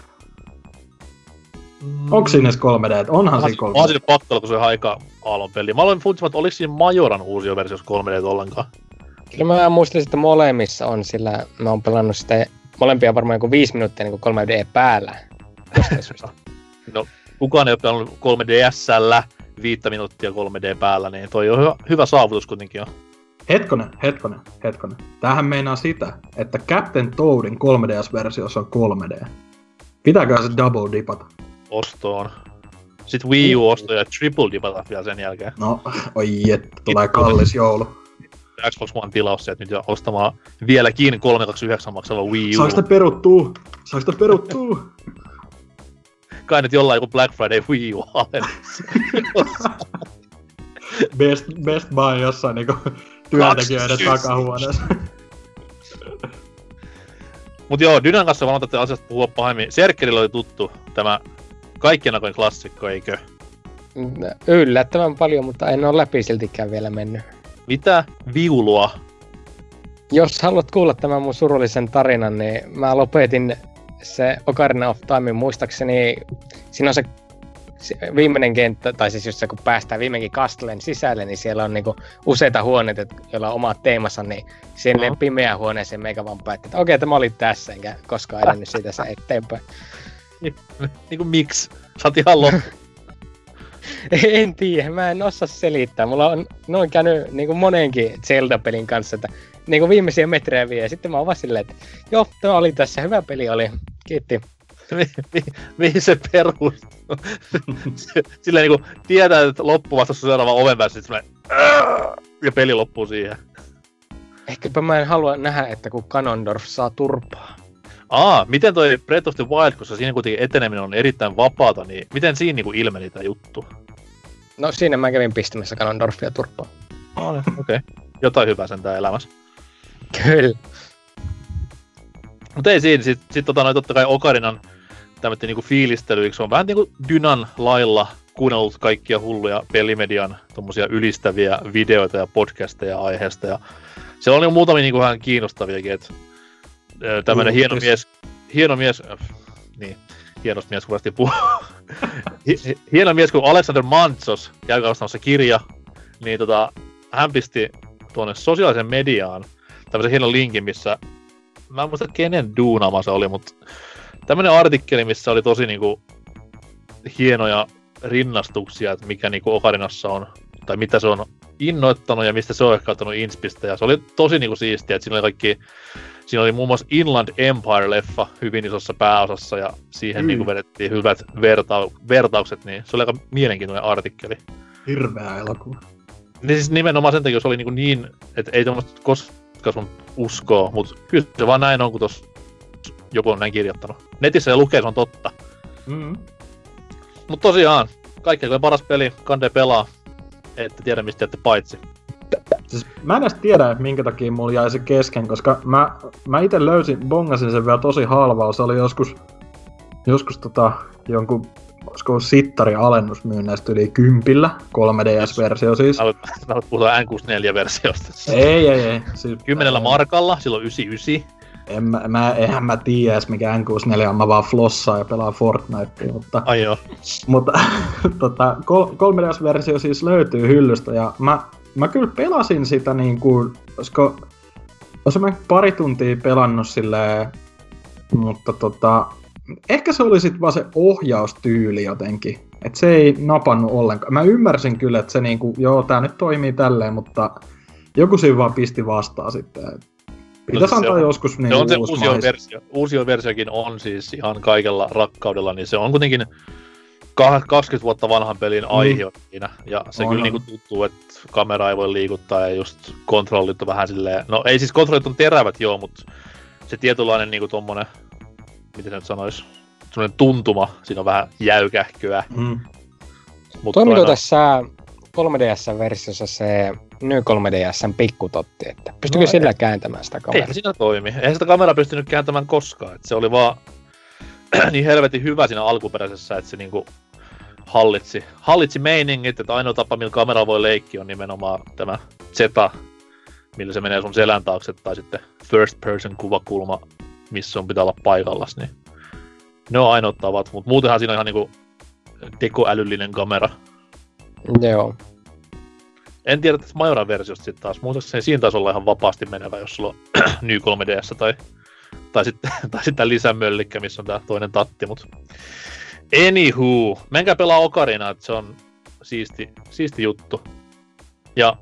Speaker 2: Mm.
Speaker 3: Onko siinä edes 3D? Onhan siinä 3D.
Speaker 2: Onhan siinä pakko olla, kun se on aika aallon peli. Mä aloin funtsimaan, että oliko siinä Majoran uusi versiossa 3D ollenkaan.
Speaker 4: Kyllä mä muistan, että molemmissa on, sillä mä oon pelannut sitä molempia varmaan joku viisi minuuttia niin 3D päällä.
Speaker 2: No, kukaan ei ole pelannut 3DSllä viittä minuuttia 3D päällä, niin toi on hyvä, hyvä saavutus kuitenkin jo.
Speaker 3: Hetkonen, hetkonen, hetkonen. Tähän meinaa sitä, että Captain Toadin 3DS-versiossa on 3D. Pitääkö se double dipata?
Speaker 2: Ostoon. Sitten Wii U ostoi ja triple dipata vielä sen jälkeen.
Speaker 3: No, oi jet, tulee kallis joulu.
Speaker 2: Xbox One tilaus sieltä nyt ja ostamaan vieläkin 329 maksava Wii U.
Speaker 3: Saaks sitä peruttuu? Saaks sitä peruttuu?
Speaker 2: Kai nyt jollain joku Black Friday Wii U alennus.
Speaker 3: Best, Best Buy jossain niinku työntekijöiden takahuoneessa.
Speaker 2: Mut joo, Dynan kanssa vaan tätä asiasta puhua pahemmin. Serkkelillä oli tuttu tämä kaikkien aikojen klassikko, eikö?
Speaker 4: Yllättävän paljon, mutta en ole läpi siltikään vielä mennyt.
Speaker 2: Mitä viulua?
Speaker 4: Jos haluat kuulla tämän mun surullisen tarinan, niin mä lopetin se Ocarina of Time muistaakseni, siinä on se, viimeinen kenttä, tai siis jos se kun päästään viimeinkin Castlen sisälle, niin siellä on niinku useita huoneita, joilla on omat teemansa, niin sinne
Speaker 2: Aha.
Speaker 4: pimeään huoneeseen meikä vaan päätti, että okei, tämä oli tässä, enkä koskaan edennyt siitä se eteenpäin.
Speaker 2: Niinku miksi? Sä oot ihan loppu.
Speaker 4: En tiedä, mä en osaa selittää. Mulla on noin käynyt niin kuin monenkin Zelda-pelin kanssa, että niin kuin viimeisiä metrejä vie. Ja sitten mä oon vaan silleen, että joo, tämä oli tässä, hyvä peli oli. Kiitti.
Speaker 2: Mi- mi- mihin se perustuu? Silleen niinku tietää, että loppu vasta seuraava oven "Ää!" ja peli loppuu siihen.
Speaker 4: Ehkäpä mä en halua nähdä, että kun Ganondorf saa turpaa.
Speaker 2: Aa, miten toi Breath of the Wild, koska siinä kuitenkin eteneminen on erittäin vapaata, niin miten siinä niinku ilmeni tää juttu?
Speaker 4: No siinä mä kävin pistämässä Ganondorfia turpaa.
Speaker 2: Okei. Okay. Jotain hyvää sen tää elämässä.
Speaker 4: Kyllä.
Speaker 2: Mutta ei siinä, sit, sit tota noin totta kai Okarinan tämmöinen niinku fiilistely, se on vähän niinku Dynan lailla kuunnellut kaikkia hulluja pelimedian tommosia ylistäviä videoita ja podcasteja aiheesta ja siellä on niinku muutamia niinku vähän kiinnostaviakin, että tämmönen hieno mies, hieno mies, äh, niin, hienosti mies kuvasti puhuu. Hi- hi- hieno mies kuin Alexander Mantsos, käykää ostamassa kirja, niin tota, hän pisti tuonne sosiaalisen mediaan tämmöisen hienon linkin, missä mä en muista kenen duunama se oli, mutta tämmönen artikkeli, missä oli tosi niinku hienoja rinnastuksia, että mikä niinku Okarinassa on, tai mitä se on innoittanut ja mistä se on ehkä ottanut inspistä. Ja se oli tosi niinku siistiä, että siinä oli kaikki, siinä oli muun muassa Inland Empire-leffa hyvin isossa pääosassa ja siihen
Speaker 3: Mm.
Speaker 2: mm. niinku vedettiin hyvät verta- vertaukset, niin se oli aika mielenkiintoinen artikkeli.
Speaker 3: Hirveä elokuva.
Speaker 2: Niin siis nimenomaan sen takia se oli niin, niin että ei tuommoista koskaan sun uskoa, mutta kyllä se vaan näin on, kun tos joku on näin kirjoittanut. Netissä ja lukee, se on totta.
Speaker 3: Mm.
Speaker 2: Mutta tosiaan, kaikkein paras peli, kande pelaa, ette tiedä mistä jätte paitsi.
Speaker 3: Siis mä en edes tiedä, että minkä takia mulla jäi se kesken, koska mä, mä itse löysin, bongasin sen vielä tosi halvaa. Se oli joskus, joskus tota, jonkun, olisiko sittari alennusmyynneistä yli kympillä, 3DS-versio siis.
Speaker 2: Mä nyt puhutaan N64-versiosta.
Speaker 3: Ei, ei, ei. Siis,
Speaker 2: Kymmenellä markalla, silloin 99.
Speaker 3: En, mä, mä, eihän mä tiedä edes mikä N64 on, mä vaan flossaan ja pelaan Fortnitea, mutta,
Speaker 2: Ai joo.
Speaker 3: mutta tota, kol- 3DS-versio siis löytyy hyllystä ja mä, mä kyllä pelasin sitä niin kuin, olisiko, olisiko mä pari tuntia pelannut silleen, mutta tota, ehkä se oli sitten vaan se ohjaustyyli jotenkin. Et se ei napannut ollenkaan. Mä ymmärsin kyllä, että se niinku, joo, tää nyt toimii tälleen, mutta joku siinä vaan pisti vastaan sitten. Pitäisi
Speaker 2: se
Speaker 3: antaa
Speaker 2: on-
Speaker 3: joskus
Speaker 2: Se
Speaker 3: niinku
Speaker 2: on se
Speaker 3: uusi
Speaker 2: uusio versio. Uusio versiokin on siis ihan kaikella rakkaudella, niin se on kuitenkin kah- 20 vuotta vanhan pelin aihe on siinä. Ja se
Speaker 3: On,
Speaker 2: kyllä niinku tuntuu, että kamera ei voi liikuttaa ja just kontrollit on vähän silleen... No ei siis kontrollit on terävät joo, mutta se tietynlainen niinku tommonen, miten se nyt sanois, semmonen tuntuma, siinä on vähän jäykähköä.
Speaker 3: Mm.
Speaker 2: Mutta
Speaker 4: Toimiko tässä 3DS-versiossa se Ny 3DSn pikkutotti, että pystyykö
Speaker 2: No,
Speaker 4: sillä kääntämään sitä kameraa?
Speaker 2: Eihän siinä toimi. Eihän sitä kameraa pystynyt kääntämään koskaan. Et se oli vaan niin helvetin hyvä siinä alkuperäisessä, että se niinku hallitsi, hallitsi meiningit, että ainoa tapa, millä kamera voi leikkiä on nimenomaan tämä Z, millä se menee sun selän taakse, tai sitten first person kuvakulma, missä on pitää olla paikallas, niin ne on ainoat tavat, mutta muutenhan siinä on ihan niinku tekoälyllinen kamera.
Speaker 4: Joo.
Speaker 2: En tiedä tästä Majoran versiosta sitten taas. Muistaakseni siinä taisi olla ihan vapaasti menevä, jos sulla on New 3DS tai, tai sitten, tai sitten lisämöllikkä, missä on tämä toinen tatti, mutta Anywho, menkää pelaa Ocarina, että se on siisti, siisti juttu. Ja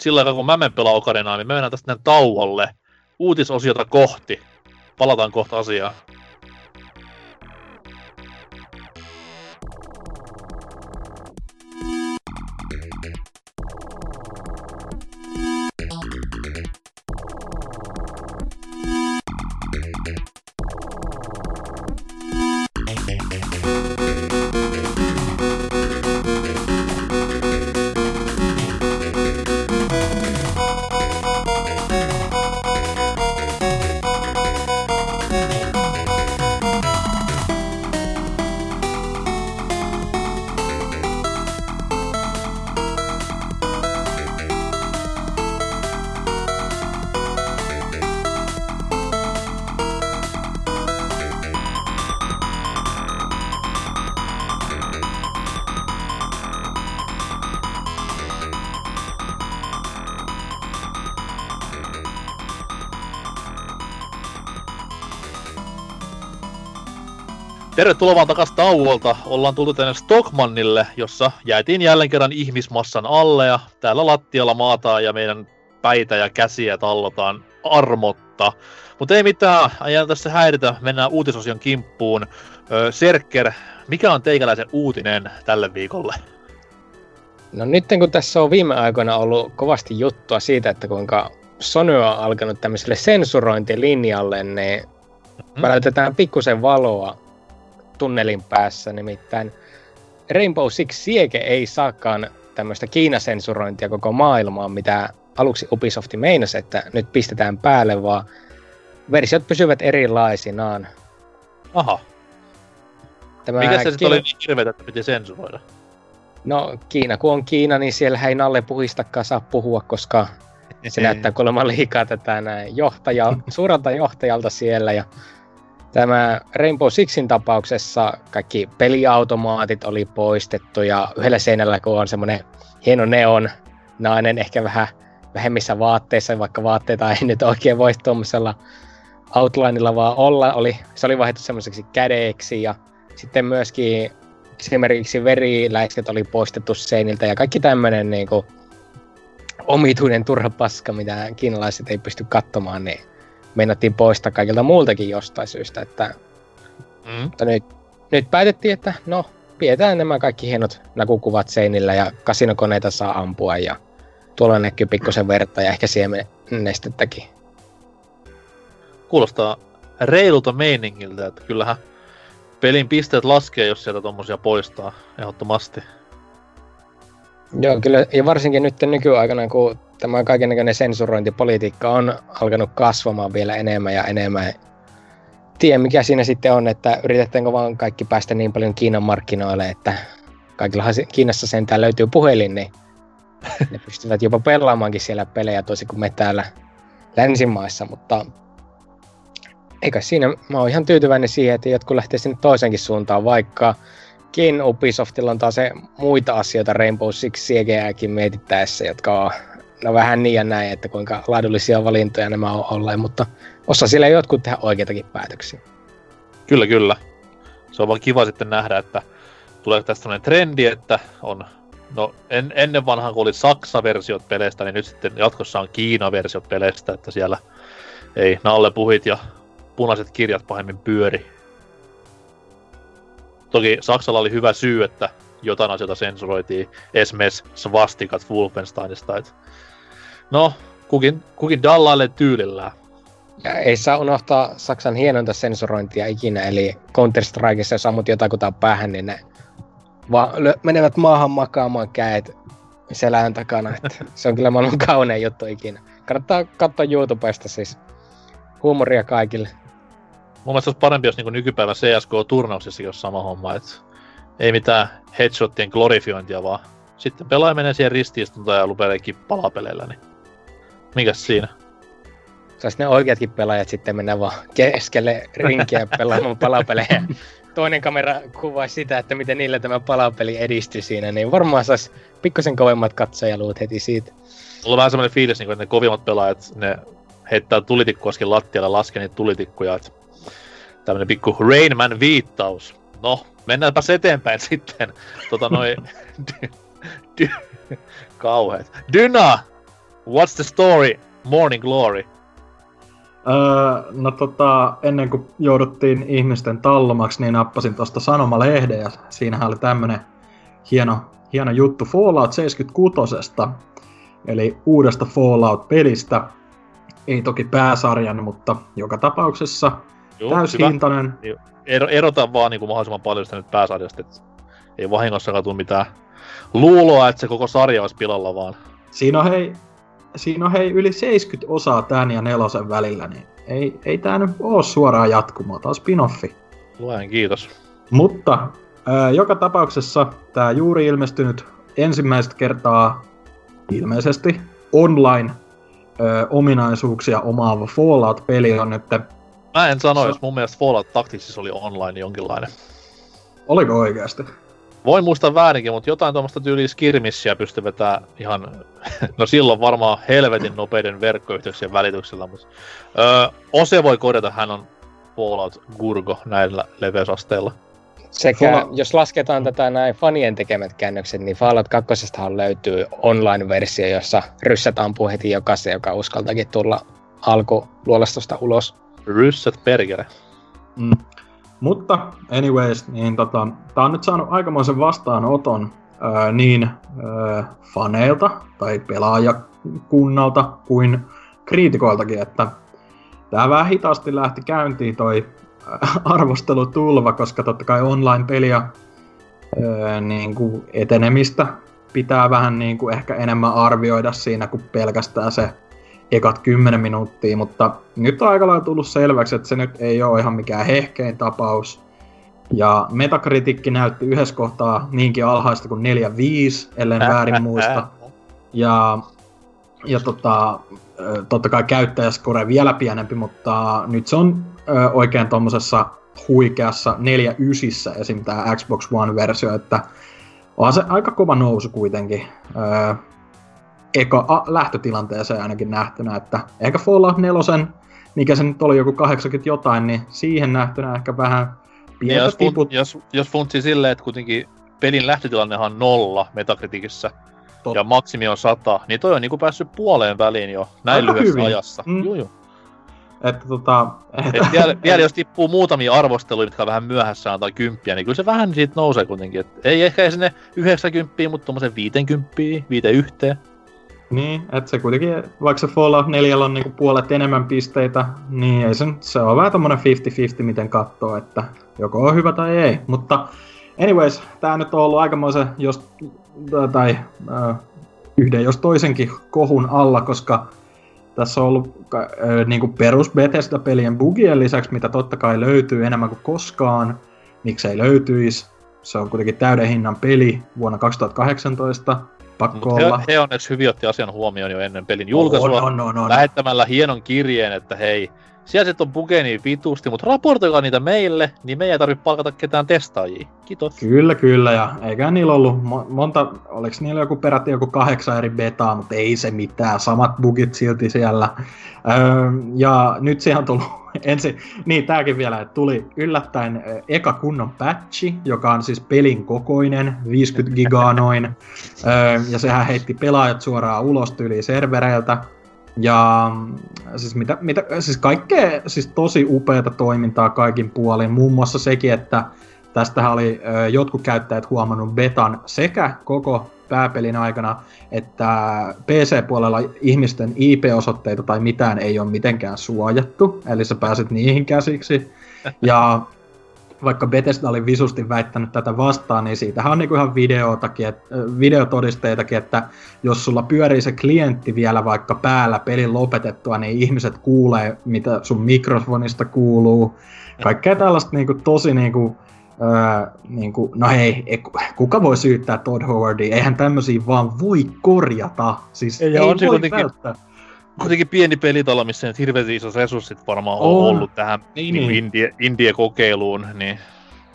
Speaker 2: sillä aikaa kun mä menen pelaa Ocarinaa, niin me mennään tästä tauolle uutisosiota kohti. Palataan kohta asiaan. Tervetuloa vaan takas tauolta. Ollaan tultu tänne Stockmannille, jossa jäätiin jälleen kerran ihmismassan alle ja täällä lattialla maataan ja meidän päitä ja käsiä tallotaan armotta. Mutta ei mitään, ajan tässä häiritä, mennään uutisosion kimppuun. Öö, Serker, mikä on teikäläisen uutinen tälle viikolle?
Speaker 4: No nyt kun tässä on viime aikoina ollut kovasti juttua siitä, että kuinka Sony on alkanut tämmöiselle sensurointilinjalle, niin mm-hmm. välätetään pikkusen valoa tunnelin päässä, nimittäin Rainbow Six Siege ei saakaan tämmöistä Kiinasensurointia koko maailmaan, mitä aluksi Ubisoft meinasi, että nyt pistetään päälle, vaan versiot pysyvät erilaisinaan.
Speaker 2: Aha. Tämä Mikä se Kiina... sitten oli niin hirveetä, että piti sensuroida?
Speaker 4: No Kiina, kun on Kiina, niin siellä ei Nalle puhistakaan saa puhua, koska se näyttää kuulemma liikaa tätä näin johtaja, suurelta johtajalta siellä ja Tämä Rainbow Sixin tapauksessa kaikki peliautomaatit oli poistettu ja yhdellä seinällä kun on semmoinen hieno neon nainen ehkä vähän vähemmissä vaatteissa, vaikka vaatteita ei nyt oikein voi tuommoisella outlineilla vaan olla, oli, se oli vaihdettu semmoiseksi kädeeksi ja sitten myöskin esimerkiksi veriläisket oli poistettu seiniltä ja kaikki tämmöinen niin omituinen turha paska, mitä kiinalaiset ei pysty katsomaan, niin meinattiin poistaa kaikilta muultakin jostain syystä, että mm. mutta nyt, nyt päätettiin, että no, pidetään nämä kaikki hienot näkukuvat seinillä ja kasinokoneita saa ampua ja tuolla näkyy pikkusen verta ja ehkä nestettäkin.
Speaker 2: Kuulostaa reilulta meiningiltä, että kyllähän pelin pisteet laskee, jos sieltä tommosia poistaa, ehdottomasti.
Speaker 4: Joo, kyllä, ja varsinkin nyt nykyaikana, kun tämä kaikenlainen sensurointipolitiikka on alkanut kasvamaan vielä enemmän ja enemmän. Tiedä mikä siinä sitten on, että yritetäänkö vaan kaikki päästä niin paljon Kiinan markkinoille, että kaikillahan Kiinassa sentään löytyy puhelin, niin ne pystyvät jopa pelaamaankin siellä pelejä tosi kuin me täällä länsimaissa, mutta eikä siinä, mä oon ihan tyytyväinen siihen, että jotkut lähtee sinne toisenkin suuntaan, vaikka Kin Ubisoftilla on taas se muita asioita Rainbow Six Siegeäkin mietittäessä, jotka on no vähän niin ja näin, että kuinka laadullisia valintoja nämä on olleet, mutta osa siellä jotkut tehdä oikeitakin päätöksiä.
Speaker 2: Kyllä, kyllä. Se on vaan kiva sitten nähdä, että tulee tästä sellainen trendi, että on No en, ennen vanhaan kun oli Saksa-versiot peleistä, niin nyt sitten jatkossa on Kiina-versiot peleistä, että siellä ei nalle puhit ja punaiset kirjat pahemmin pyöri. Toki Saksalla oli hyvä syy, että jotain asioita sensuroitiin, esimerkiksi svastikat Wolfensteinista, että No, kukin, kukin dallailee tyylillään.
Speaker 4: Ja ei saa unohtaa Saksan hienointa sensurointia ikinä, eli Counter-Strikeissa, jos ammut jotakuta päähän, niin ne vaan menevät maahan makaamaan käet selän takana. Että se on kyllä maailman kaunein juttu ikinä. Kannattaa katsoa YouTubesta siis. Huumoria kaikille.
Speaker 2: Mun mielestä olisi parempi, jos niin nykypäivän CSGO-turnauksissa olisi sama homma, että ei mitään headshotien glorifiointia, vaan sitten pelaaja menee siihen ristiistuntaan ja lupelee palapeleillä, niin Mikäs siinä?
Speaker 4: Saisi ne oikeatkin pelaajat sitten mennä vaan keskelle rinkiä pelaamaan palapelejä. Toinen kamera kuvaisi sitä, että miten niillä tämä palapeli edistyi siinä, niin varmaan saisi pikkusen kovemmat katsojaluut heti siitä.
Speaker 2: Mulla on vähän semmoinen fiilis, niin että ne kovimmat pelaajat, ne heittää tulitikkuaskin lattialle, laskee niitä tulitikkuja. Että tämmönen pikku Rainman viittaus. No, mennäänpä eteenpäin sitten. Tota noin... dy, dy, kauheet. Dyna! What's the story? Morning Glory.
Speaker 3: Öö, no tota, ennen kuin jouduttiin ihmisten tallomaksi, niin nappasin tuosta sanomalehden ja siinähän oli tämmönen hieno, hieno juttu Fallout 76. Eli uudesta Fallout-pelistä. Ei toki pääsarjan, mutta joka tapauksessa Joo, täyshintainen.
Speaker 2: Hyvä. Erota vaan niin kuin mahdollisimman paljon sitä nyt pääsarjasta, että ei vahingossakaan tule mitään luuloa, että se koko sarja olisi pilalla vaan.
Speaker 3: Siinä on hei, siinä on hei yli 70 osaa tän ja nelosen välillä, niin ei, ei tää nyt oo suoraan jatkumoa, on spin-offi.
Speaker 2: Luen kiitos.
Speaker 3: Mutta ää, joka tapauksessa tämä juuri ilmestynyt ensimmäistä kertaa ilmeisesti online ää, ominaisuuksia omaava Fallout-peli on nyt...
Speaker 2: Mä en sano, jos mun mielestä Fallout Tactics oli online jonkinlainen.
Speaker 3: Oliko oikeasti?
Speaker 2: Voin muistaa väärinkin, mutta jotain tuommoista tyyliä skirmissiä pystyy vetämään ihan, no silloin varmaan helvetin nopeiden verkkoyhteyksien välityksellä, mutta öö, Ose voi korjata, hän on Fallout Gurgo näillä leveysasteilla.
Speaker 4: Sekä, Fallout... jos lasketaan tätä näin fanien tekemät käännökset, niin Fallout 2 löytyy online-versio, jossa ryssät ampuu heti jokaisen, joka uskaltakin tulla alkuluolastosta ulos.
Speaker 2: Ryssät perkele.
Speaker 3: Mm. Mutta anyways, niin tota, tää on nyt saanut aikamoisen vastaanoton ää, niin ää, faneilta tai pelaajakunnalta kuin kriitikoiltakin, että tää vähän hitaasti lähti käyntiin toi arvostelutulva, koska totta kai online-peliä niin kuin etenemistä pitää vähän niin kuin ehkä enemmän arvioida siinä kuin pelkästään se ekat 10 minuuttia, mutta nyt on aika lailla tullut selväksi, että se nyt ei ole ihan mikään hehkein tapaus. Ja metakritiikki näytti yhdessä kohtaa niinkin alhaista kuin 4-5, ellen väärin muista. Ja, ja tota, totta kai käyttäjäskore vielä pienempi, mutta nyt se on oikein tuommoisessa huikeassa 4 esim. tämä Xbox One-versio, että on se aika kova nousu kuitenkin eka a, lähtötilanteeseen ainakin nähtynä, että ehkä Fallout 4, mikä se nyt oli joku 80 jotain, niin siihen nähtynä ehkä vähän
Speaker 2: pientä jos, tiput... jos, jos funtsi silleen, että kuitenkin pelin lähtötilannehan on nolla Metacriticissa, Totta. ja maksimi on 100, niin toi on niinku päässyt puoleen väliin jo näin Aika lyhyessä hyvin. ajassa. Mm. Juu, juu.
Speaker 3: Että tota...
Speaker 2: Et vielä, vielä, jos tippuu muutamia arvosteluja, jotka vähän myöhässä tai kymppiä, niin kyllä se vähän siitä nousee kuitenkin. Et ei ehkä sinne 90, mutta tuommoisen 50, 51.
Speaker 3: Niin, että se kuitenkin, vaikka se Fallout 4 on niinku puolet enemmän pisteitä, niin ei se, se on vähän tommonen 50-50 miten katsoo, että joko on hyvä tai ei. Mutta anyways, tää nyt on ollut aikamoisen jos, tai äh, yhden jos toisenkin kohun alla, koska tässä on ollut äh, niinku perus Bethesda-pelien bugien lisäksi, mitä totta kai löytyy enemmän kuin koskaan, miksei löytyisi. Se on kuitenkin täyden hinnan peli vuonna 2018 Pakko
Speaker 2: Mut olla. He, he onneksi hyvin otti asian huomioon jo ennen pelin julkaisua, on, on, on, lähettämällä hienon kirjeen, että hei, siellä on bugeni vitusti, mutta raportoikaa niitä meille, niin me ei tarvitse palkata ketään testaajia. Kiitos.
Speaker 3: Kyllä, kyllä, ja eikä niillä ollut mo- monta, oliko niillä joku peräti joku kahdeksan eri betaa, mutta ei se mitään, samat bugit silti siellä. Öö, ja nyt siihen on tullut ensin, niin tääkin vielä, että tuli yllättäen eka kunnon patchi, joka on siis pelin kokoinen, 50 gigaa noin, öö, ja sehän heitti pelaajat suoraan ulos tyyliin servereiltä, ja siis, mitä, mitä, siis kaikkea siis tosi upeata toimintaa kaikin puolin. Muun muassa sekin, että tästä oli ö, jotkut käyttäjät huomannut betan sekä koko pääpelin aikana, että PC-puolella ihmisten IP-osoitteita tai mitään ei ole mitenkään suojattu, eli sä pääset niihin käsiksi. Ja vaikka Bethesda oli visusti väittänyt tätä vastaan, niin siitähän on niinku ihan videotakin, et, videotodisteitakin, että jos sulla pyörii se klientti vielä vaikka päällä pelin lopetettua, niin ihmiset kuulee, mitä sun mikrofonista kuuluu. Kaikkea tällaista niinku tosi niinku, öö, niinku, no hei, kuka voi syyttää Todd Howardia? Eihän tämmöisiä vaan voi korjata. Siis ei, ei on voi välttää.
Speaker 2: Kuitenkin pieni pelitalo, missä nyt hirveän isot resurssit varmaan on,
Speaker 3: On.
Speaker 2: ollut tähän
Speaker 3: Niin,
Speaker 2: niin,
Speaker 3: niin.
Speaker 2: Indie, Indie-kokeiluun, niin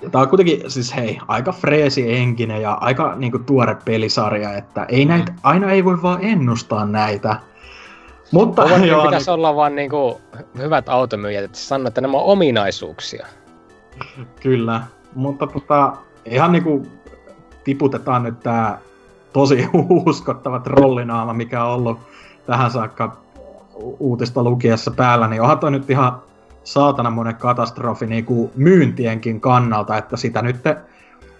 Speaker 3: Ja Tää on kuitenkin, siis hei, aika freesi henkinen ja aika niinku tuore pelisarja, että ei näitä, aina ei voi vaan ennustaa näitä. Mutta
Speaker 4: Overwatchin
Speaker 3: joo,
Speaker 4: pitäisi olla vaan niinku hyvät automyyjät, että sanoo, että nämä on ominaisuuksia.
Speaker 3: niin, kyllä. Mutta tota, ihan niinku tiputetaan nyt tää tosi uskottava trollinaama, mikä on ollut tähän saakka uutista lukiessa päällä, niin onhan toi nyt ihan saatana monen katastrofi niin kuin myyntienkin kannalta, että sitä nyt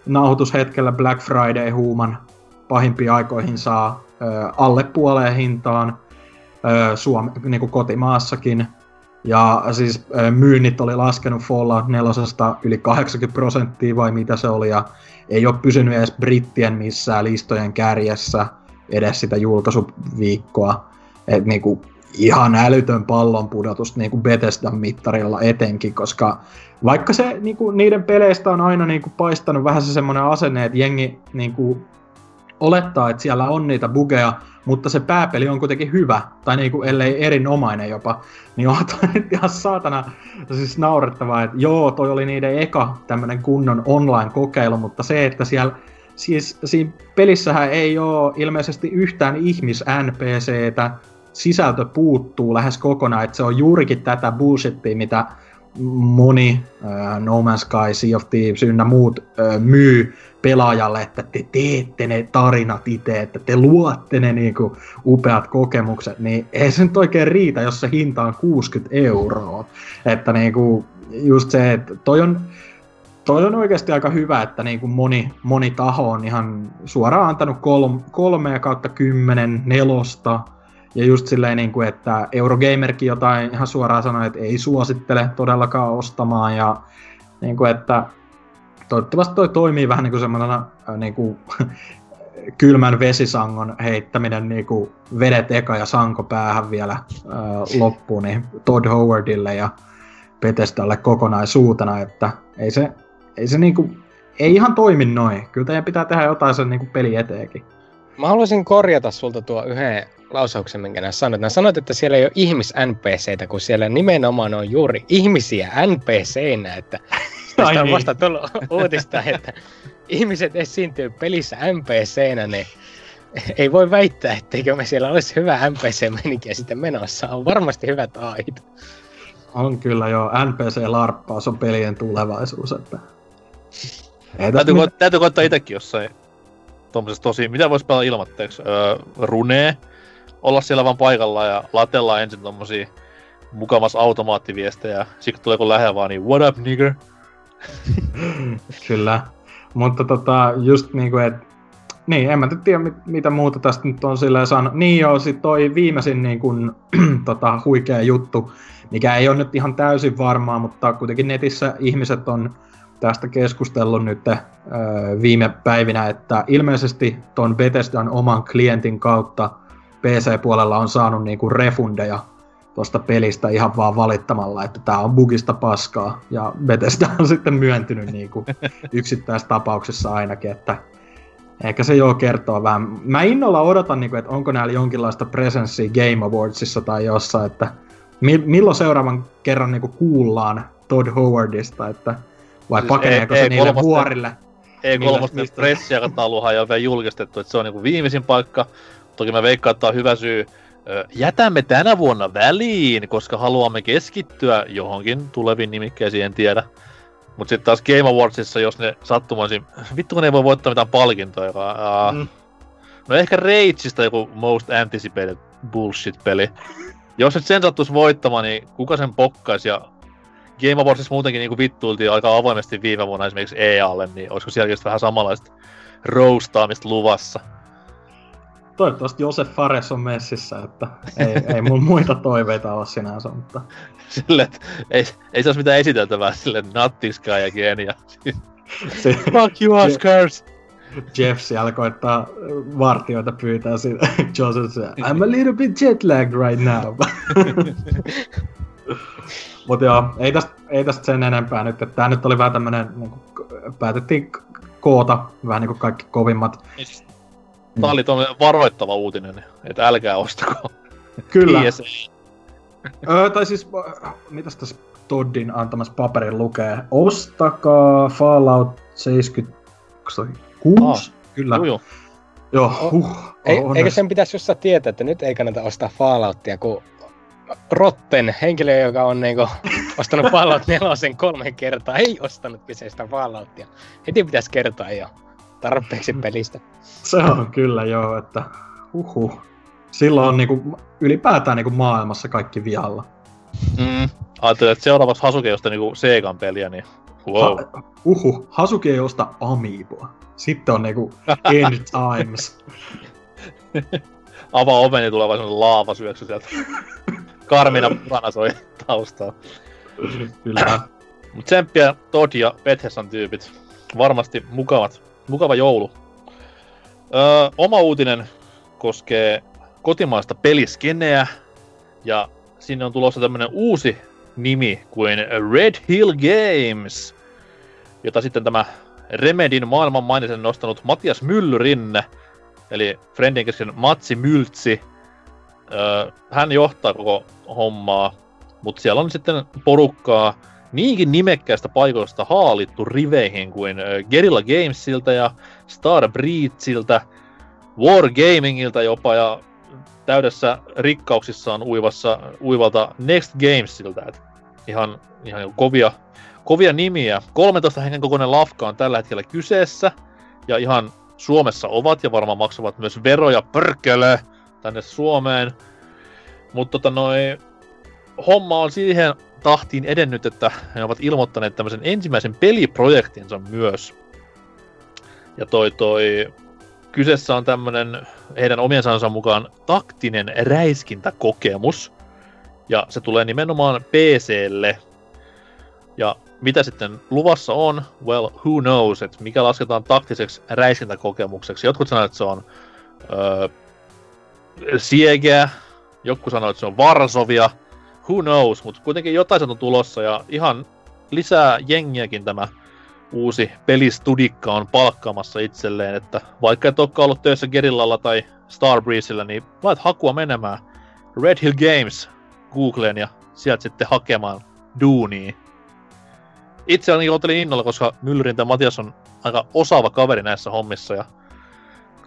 Speaker 3: nauhoitushetkellä Black Friday huuman pahimpiin aikoihin saa ö, alle puoleen hintaan ö, Suome, niin kuin kotimaassakin. Ja siis ö, myynnit oli laskenut Fallout 4 yli 80 prosenttia vai mitä se oli, ja ei ole pysynyt edes brittien missään listojen kärjessä edes sitä julkaisuviikkoa. Et niinku ihan älytön pallon pudotus niinku Bethesdan mittarilla etenkin, koska vaikka se niinku, niiden peleistä on aina niinku paistanut vähän se semmoinen asenne, että jengi niinku, olettaa, että siellä on niitä bugeja, mutta se pääpeli on kuitenkin hyvä, tai niinku, ellei erinomainen jopa, niin on nyt ihan saatana siis naurettavaa, että joo, toi oli niiden eka tämmönen kunnon online-kokeilu, mutta se, että siellä Siis siinä pelissähän ei ole ilmeisesti yhtään ihmis-NPCtä, sisältö puuttuu lähes kokonaan, että se on juurikin tätä bullshittia, mitä moni äh, No Man's Sky, Sea of Thieves ynnä muut äh, myy pelaajalle, että te teette ne tarinat itse, että te luotte ne niinku upeat kokemukset, niin ei se nyt oikein riitä, jos se hinta on 60 euroa. Että niinku, just se, että toi on, toi on oikeasti aika hyvä, että niinku moni, moni taho on ihan suoraan antanut kolm, kolmea kautta kymmenen nelosta, ja just silleen, niin kuin, että Eurogamerkin jotain ihan suoraan sanoi, että ei suosittele todellakaan ostamaan. Ja niin kuin, että toivottavasti toi toimii vähän niin kuin semmoisena äh, niin kuin, kylmän vesisangon heittäminen niin kuin vedet eka ja sanko päähän vielä äh, loppuun niin Todd Howardille ja Bethesdalle kokonaisuutena, että ei se, ei se niin kuin, ei ihan toimi noin. Kyllä teidän pitää tehdä jotain sen niin kuin peli eteenkin.
Speaker 4: Mä haluaisin korjata sulta tuo yhden lausauksen, minkä nää sanoit. Nää sanoit, että siellä ei ole ihmis-NPCtä, kun siellä nimenomaan on juuri ihmisiä NPCnä, että tästä
Speaker 3: Ai
Speaker 4: on
Speaker 3: niin.
Speaker 4: vasta tullut uutista, että ihmiset esiintyy pelissä NPCnä, niin ei voi väittää, etteikö me siellä olisi hyvä NPC-meininkiä sitten menossa. On varmasti hyvät ait.
Speaker 3: On kyllä joo, NPC-larppaus on pelien tulevaisuus, että... Ei
Speaker 2: täytyy,
Speaker 3: mit-
Speaker 2: täytyy koittaa itsekin jossain tuommoisessa tosi, mitä voisi pelata ilmatteeksi? Öö, runee, olla siellä vaan paikalla ja latella ensin tommosia mukamas automaattiviestejä. Sitten kun tulee kun lähellä vaan, niin what up nigger?
Speaker 3: Kyllä. Mutta tota, just niinku, et... Niin, en mä nyt tiedä, mit, mitä muuta tästä nyt on silleen saanut. Niin joo, sit toi viimeisin niin kun, tota, huikea juttu, mikä ei ole nyt ihan täysin varmaa, mutta kuitenkin netissä ihmiset on tästä keskustellut nyt öö, viime päivinä, että ilmeisesti ton Bethesdan oman klientin kautta PC-puolella on saanut niinku refundeja tuosta pelistä ihan vaan valittamalla, että tämä on bugista paskaa. Ja Bethesda on sitten myöntynyt niinku yksittäistapauksessa ainakin, että ehkä se joo kertoo vähän. Mä innolla odotan, niinku, että onko näillä jonkinlaista presenssiä Game Awardsissa tai jossain, että mi- milloin seuraavan kerran niinku kuullaan Todd Howardista, että vai
Speaker 2: Siis
Speaker 3: pakeneeko
Speaker 2: E-
Speaker 3: se niille
Speaker 2: E3
Speaker 3: vuorille?
Speaker 2: E3
Speaker 3: Mistä- mistä-
Speaker 2: pressiaikatauluhan on vielä julkistettu, että se on niinku viimeisin paikka. Toki mä veikkaan, että on hyvä syy. Jätämme tänä vuonna väliin, koska haluamme keskittyä johonkin tuleviin nimikkeisiin, en tiedä. Mut sitten taas Game Awardsissa, jos ne sattumaisin... Vittu kun ne ei voi voittaa mitään palkintoja. Uh,
Speaker 3: Mm.
Speaker 2: No ehkä Rageista joku Most Anticipated Bullshit-peli. Jos et sen sattuisi voittamaan, niin kuka sen pokkaisi ja Game Awardsissa muutenkin niin vittuiltiin aika avoimesti viime vuonna esimerkiksi EAlle, niin olisiko sielläkin vähän samanlaista roastaamista luvassa?
Speaker 3: Toivottavasti Josef Fares on messissä, että ei, ei mun muita toiveita ole sinänsä, mutta
Speaker 2: Silleen, että ei, ei se olisi mitään esiteltävää sille nattiskaa ja genia.
Speaker 3: se,
Speaker 2: Fuck you, Oscars!
Speaker 3: Jeff siellä koittaa vartioita pyytää siitä. Joseph se, I'm a little bit jet lagged right now. Mut joo, ei tästä, ei tästä sen enempää nyt. että Tää nyt oli vähän tämmönen, niin päätettiin koota vähän niinku kaikki kovimmat.
Speaker 2: Tää oli varoittava uutinen, että älkää ostako.
Speaker 3: Kyllä. Öö, tai siis, äh, mitäs tässä Toddin antamassa paperin lukee? Ostakaa Fallout 76?
Speaker 2: Ah,
Speaker 3: Kyllä. Joo,
Speaker 4: O-
Speaker 3: huh.
Speaker 4: Ei,
Speaker 3: onneksi.
Speaker 4: eikö sen pitäisi jossain tietää, että nyt ei kannata ostaa Falloutia, kun Rotten, henkilö, joka on niinku ostanut Fallout 4 kolme kertaa, ei ostanut kyseistä Falloutia. Heti pitäisi kertoa jo tarpeeksi pelistä.
Speaker 3: Se on kyllä joo, että huhu. Silloin on niinku, ylipäätään niinku maailmassa kaikki vialla.
Speaker 2: Mm. Ajattelin, että seuraavaksi Hasuke josta niinku Segan peliä, niin wow.
Speaker 3: Ha, uhu, Hasuki ei osta Amiiboa. Sitten on niinku end times.
Speaker 2: Avaa oven, niin tulee vaan semmonen laavasyöksy sieltä. Karmina purana soi taustaa.
Speaker 3: Kyllä.
Speaker 2: Mut tsemppiä Todd ja Bethesdan tyypit. Varmasti mukavat, mukava joulu. Öö, oma uutinen koskee kotimaista peliskeneä. Ja sinne on tulossa tämmönen uusi nimi kuin Red Hill Games. Jota sitten tämä Remedin maailmanmainisen nostanut Matias Myllyrinne, eli Friendin kesken Matsi Myltsi, öö, hän johtaa koko hommaa, mutta siellä on sitten porukkaa niinkin nimekkäistä paikoista haalittu riveihin kuin Guerrilla Gamesilta ja Star Breedsiltä, Wargamingilta jopa ja täydessä rikkauksissaan uivassa, uivalta Next Gamesilta. Et ihan, ihan kovia, kovia nimiä. 13 hengen kokoinen lafka on tällä hetkellä kyseessä ja ihan Suomessa ovat ja varmaan maksavat myös veroja pörkele tänne Suomeen. Mutta tota noi, homma on siihen tahtiin edennyt, että he ovat ilmoittaneet tämmöisen ensimmäisen peliprojektinsa myös. Ja toi toi, kyseessä on tämmönen heidän omien sanansa mukaan taktinen räiskintäkokemus. Ja se tulee nimenomaan PClle. Ja mitä sitten luvassa on? Well, who knows, että mikä lasketaan taktiseksi räiskintäkokemukseksi. Jotkut sanoo, että se on öö, Siegeä, joku sanoo, että se on Varsovia, who knows, mutta kuitenkin jotain on tulossa ja ihan lisää jengiäkin tämä uusi pelistudikka on palkkaamassa itselleen, että vaikka et olekaan ollut töissä Gerillalla tai Starbreezellä, niin lait hakua menemään Red Hill Games Googleen ja sieltä sitten hakemaan duunia. Itse ainakin otelin innolla, koska Myllyrintä Matias on aika osaava kaveri näissä hommissa ja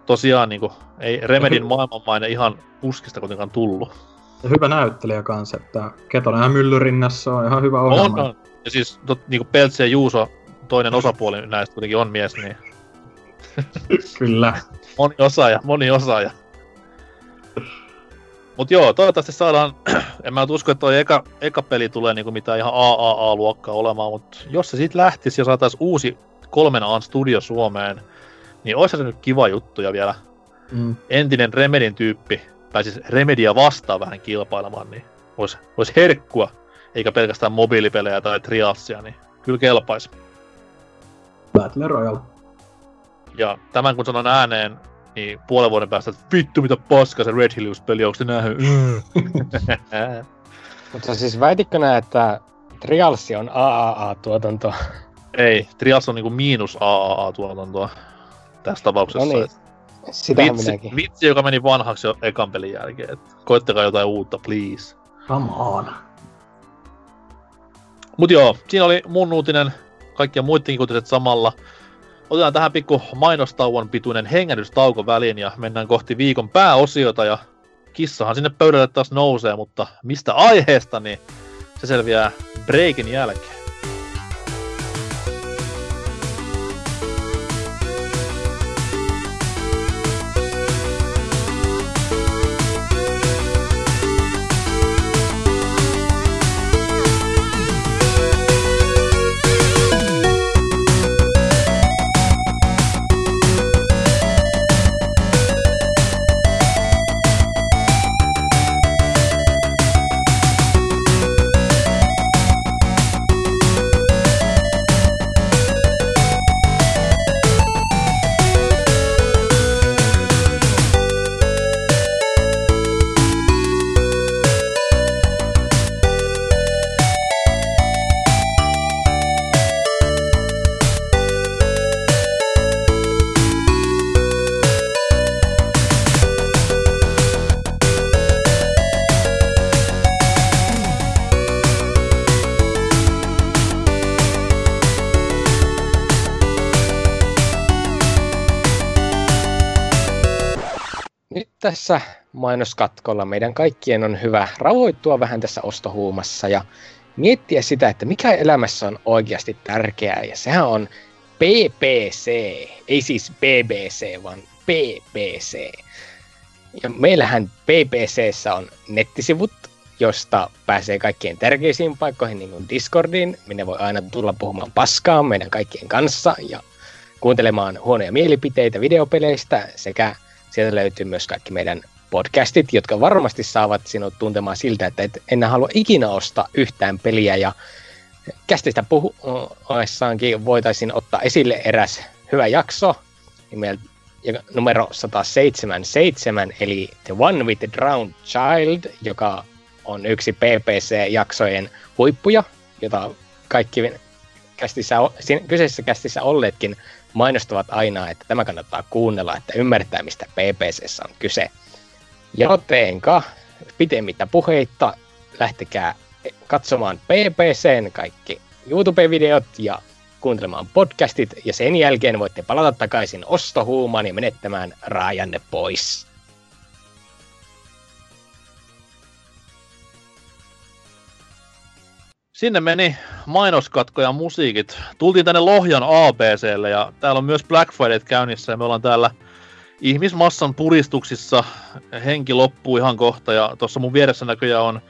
Speaker 2: tosiaan niin kuin, ei Remedin maailmanmaine ihan puskista kuitenkaan tullut.
Speaker 3: Hyvä näyttelijä kanssa, että Ketonen ja Myllyrinnassa on ihan hyvä
Speaker 2: On,
Speaker 3: ohjelma.
Speaker 2: on. Ja siis tot, niinku Peltsi ja Juuso, toinen osapuoli näistä kuitenkin on mies, niin
Speaker 3: Kyllä.
Speaker 2: moni osaaja, moni osaaja. Mut joo, toivottavasti saadaan, en mä usko, että toi eka, eka peli tulee niinku mitään ihan AAA-luokkaa olemaan, mutta jos se siitä lähtisi ja saatais uusi kolmen A studio Suomeen, niin olisi se nyt kiva juttu ja vielä
Speaker 3: Mm.
Speaker 2: entinen Remedin tyyppi pääsisi Remedia vastaan vähän kilpailemaan, niin olisi, olisi herkkua, eikä pelkästään mobiilipelejä tai triassia, niin kyllä kelpaisi.
Speaker 3: Battle Royale.
Speaker 2: Ja tämän kun sanon ääneen, niin puolen vuoden päästä, että vittu mitä paskaa se Red Hillius-peli, onko se nähnyt?
Speaker 4: Mutta siis väititkö nää, että Trials on AAA-tuotanto?
Speaker 2: Ei, Trials on niinku miinus AAA-tuotantoa tässä tapauksessa.
Speaker 4: No niin, Sitähän
Speaker 2: vitsi,
Speaker 4: minäkin.
Speaker 2: vitsi, joka meni vanhaksi jo ekan pelin jälkeen. Et koittakaa jotain uutta, please.
Speaker 3: Come on.
Speaker 2: Mut joo, siinä oli mun uutinen, kaikkia muidenkin uutiset samalla. Otetaan tähän pikku mainostauon pituinen hengähdystauko väliin ja mennään kohti viikon pääosiota ja kissahan sinne pöydälle taas nousee, mutta mistä aiheesta, niin se selviää breakin jälkeen.
Speaker 4: Mainoskatkolla meidän kaikkien on hyvä rauhoittua vähän tässä ostohuumassa ja miettiä sitä, että mikä elämässä on oikeasti tärkeää. Ja sehän on PPC, ei siis BBC, vaan PPC. Ja meillähän PPCssä on nettisivut, josta pääsee kaikkien tärkeisiin paikkoihin, niin kuin Discordiin, minne voi aina tulla puhumaan paskaa meidän kaikkien kanssa ja kuuntelemaan huonoja mielipiteitä videopeleistä sekä sieltä löytyy myös kaikki meidän podcastit, jotka varmasti saavat sinut tuntemaan siltä, että et enää halua ikinä ostaa yhtään peliä ja kästistä puhuessaankin voitaisiin ottaa esille eräs hyvä jakso nimeltä numero 177, eli The One with the Drowned Child, joka on yksi PPC-jaksojen huippuja, jota kaikki kästissä, kyseisessä kästissä olleetkin mainostavat aina, että tämä kannattaa kuunnella, että ymmärtää, mistä PPCssä on kyse. Jotenka pitemmittä puheitta lähtekää katsomaan PPCn kaikki YouTube-videot ja kuuntelemaan podcastit, ja sen jälkeen voitte palata takaisin ostohuumaan ja menettämään raajanne pois.
Speaker 2: Sinne meni mainoskatko ja musiikit. Tultiin tänne Lohjan ABClle ja täällä on myös Black Friday käynnissä ja me ollaan täällä ihmismassan puristuksissa. Henki loppuu ihan kohta ja tuossa mun vieressä näköjään on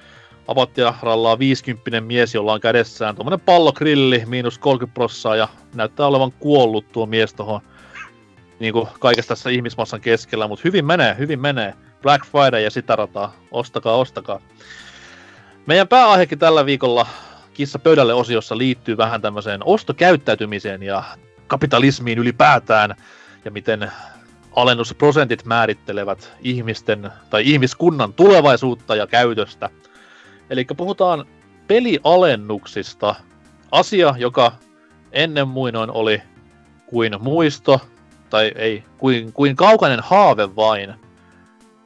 Speaker 2: Avattia rallaa 50 mies, jolla on kädessään tuommoinen pallokrilli, miinus 30 prossaa ja näyttää olevan kuollut tuo mies tuohon niin kaikessa tässä ihmismassan keskellä, mutta hyvin menee, hyvin menee. Black Friday ja sitä rataa. Ostakaa, ostakaa. Meidän pääaihekin tällä viikolla kissa pöydälle osiossa liittyy vähän tämmöiseen ostokäyttäytymiseen ja kapitalismiin ylipäätään ja miten alennusprosentit määrittelevät ihmisten tai ihmiskunnan tulevaisuutta ja käytöstä. Eli puhutaan pelialennuksista. Asia, joka ennen muinoin oli kuin muisto, tai ei, kuin, kuin kaukainen haave vain.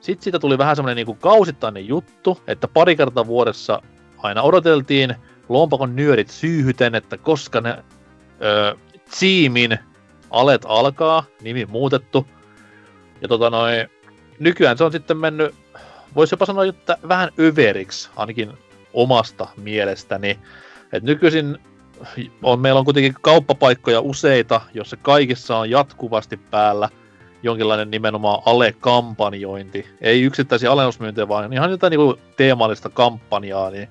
Speaker 2: Sitten siitä tuli vähän semmoinen niin kausittainen juttu, että pari kertaa vuodessa aina odoteltiin lompakon nyörit syyhyten, että koska ne öö, Teamin alet alkaa, nimi muutettu. Ja tota noin, nykyään se on sitten mennyt, voisi jopa sanoa, että vähän överiksi, ainakin omasta mielestäni. Et nykyisin on, meillä on kuitenkin kauppapaikkoja useita, jossa kaikissa on jatkuvasti päällä jonkinlainen nimenomaan ale-kampanjointi. Ei yksittäisiä alennusmyyntejä, vaan ihan jotain niinku teemallista kampanjaa, niin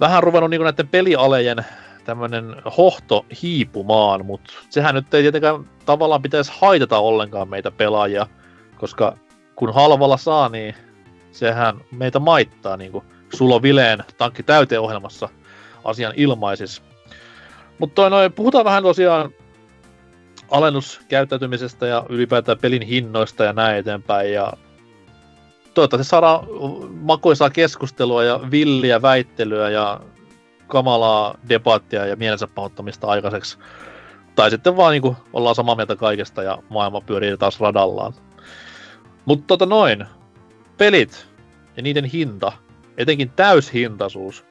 Speaker 2: vähän ruvennut niin näiden pelialejen tämmönen hohto hiipumaan, mutta sehän nyt ei tietenkään tavallaan pitäisi haitata ollenkaan meitä pelaajia, koska kun halvalla saa, niin sehän meitä maittaa, niin kuin Sulo Vileen tankki täyteen ohjelmassa asian ilmaisis. Mutta noin, puhutaan vähän tosiaan alennuskäyttäytymisestä ja ylipäätään pelin hinnoista ja näin eteenpäin. Ja toivottavasti saadaan makoisaa keskustelua ja villiä väittelyä ja kamalaa debattia ja mielensä pahoittamista aikaiseksi. Tai sitten vaan niin kuin, ollaan samaa mieltä kaikesta ja maailma pyörii taas radallaan. Mutta tota noin, pelit ja niiden hinta, etenkin täyshintaisuus,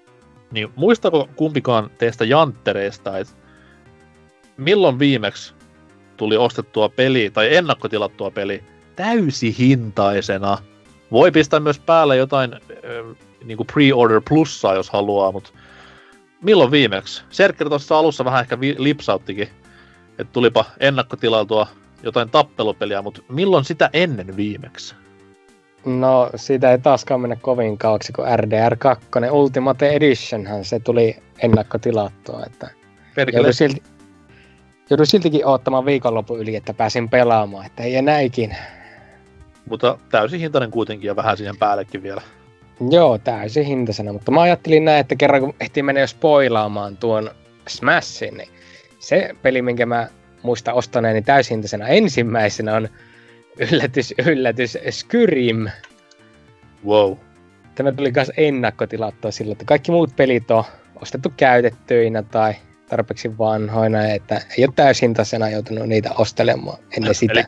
Speaker 2: niin muistako kumpikaan teistä janttereista, että milloin viimeksi tuli ostettua peli tai ennakkotilattua peli täysihintaisena – voi pistää myös päälle jotain äh, niin pre-order plussaa, jos haluaa, mutta milloin viimeksi? Serkker tuossa alussa vähän ehkä vi- lipsauttikin, että tulipa ennakkotilailtua jotain tappelupeliä, mutta milloin sitä ennen viimeksi?
Speaker 4: No, siitä ei taaskaan mennä kovin kauaksi, kun RDR2 Ultimate Editionhan se tuli ennakkotilattua, että joudun, silti, joudun siltikin odottamaan viikonlopun yli, että pääsin pelaamaan, että ei enää ikinä.
Speaker 2: Mutta täysin hintainen kuitenkin ja vähän siihen päällekin vielä.
Speaker 4: Joo, täysin hintaisena, mutta mä ajattelin näin, että kerran kun ehtii mennä jo spoilaamaan tuon Smashin, niin se peli, minkä mä muistan ostaneeni täyshintaisena ensimmäisenä on yllätys, yllätys, Skyrim.
Speaker 2: Wow.
Speaker 4: Tämä tuli myös ennakkotilattua sillä, että kaikki muut pelit on ostettu käytettyinä tai tarpeeksi vanhoina, että ei ole täyshintaisena joutunut niitä ostelemaan ennen sitä. Eli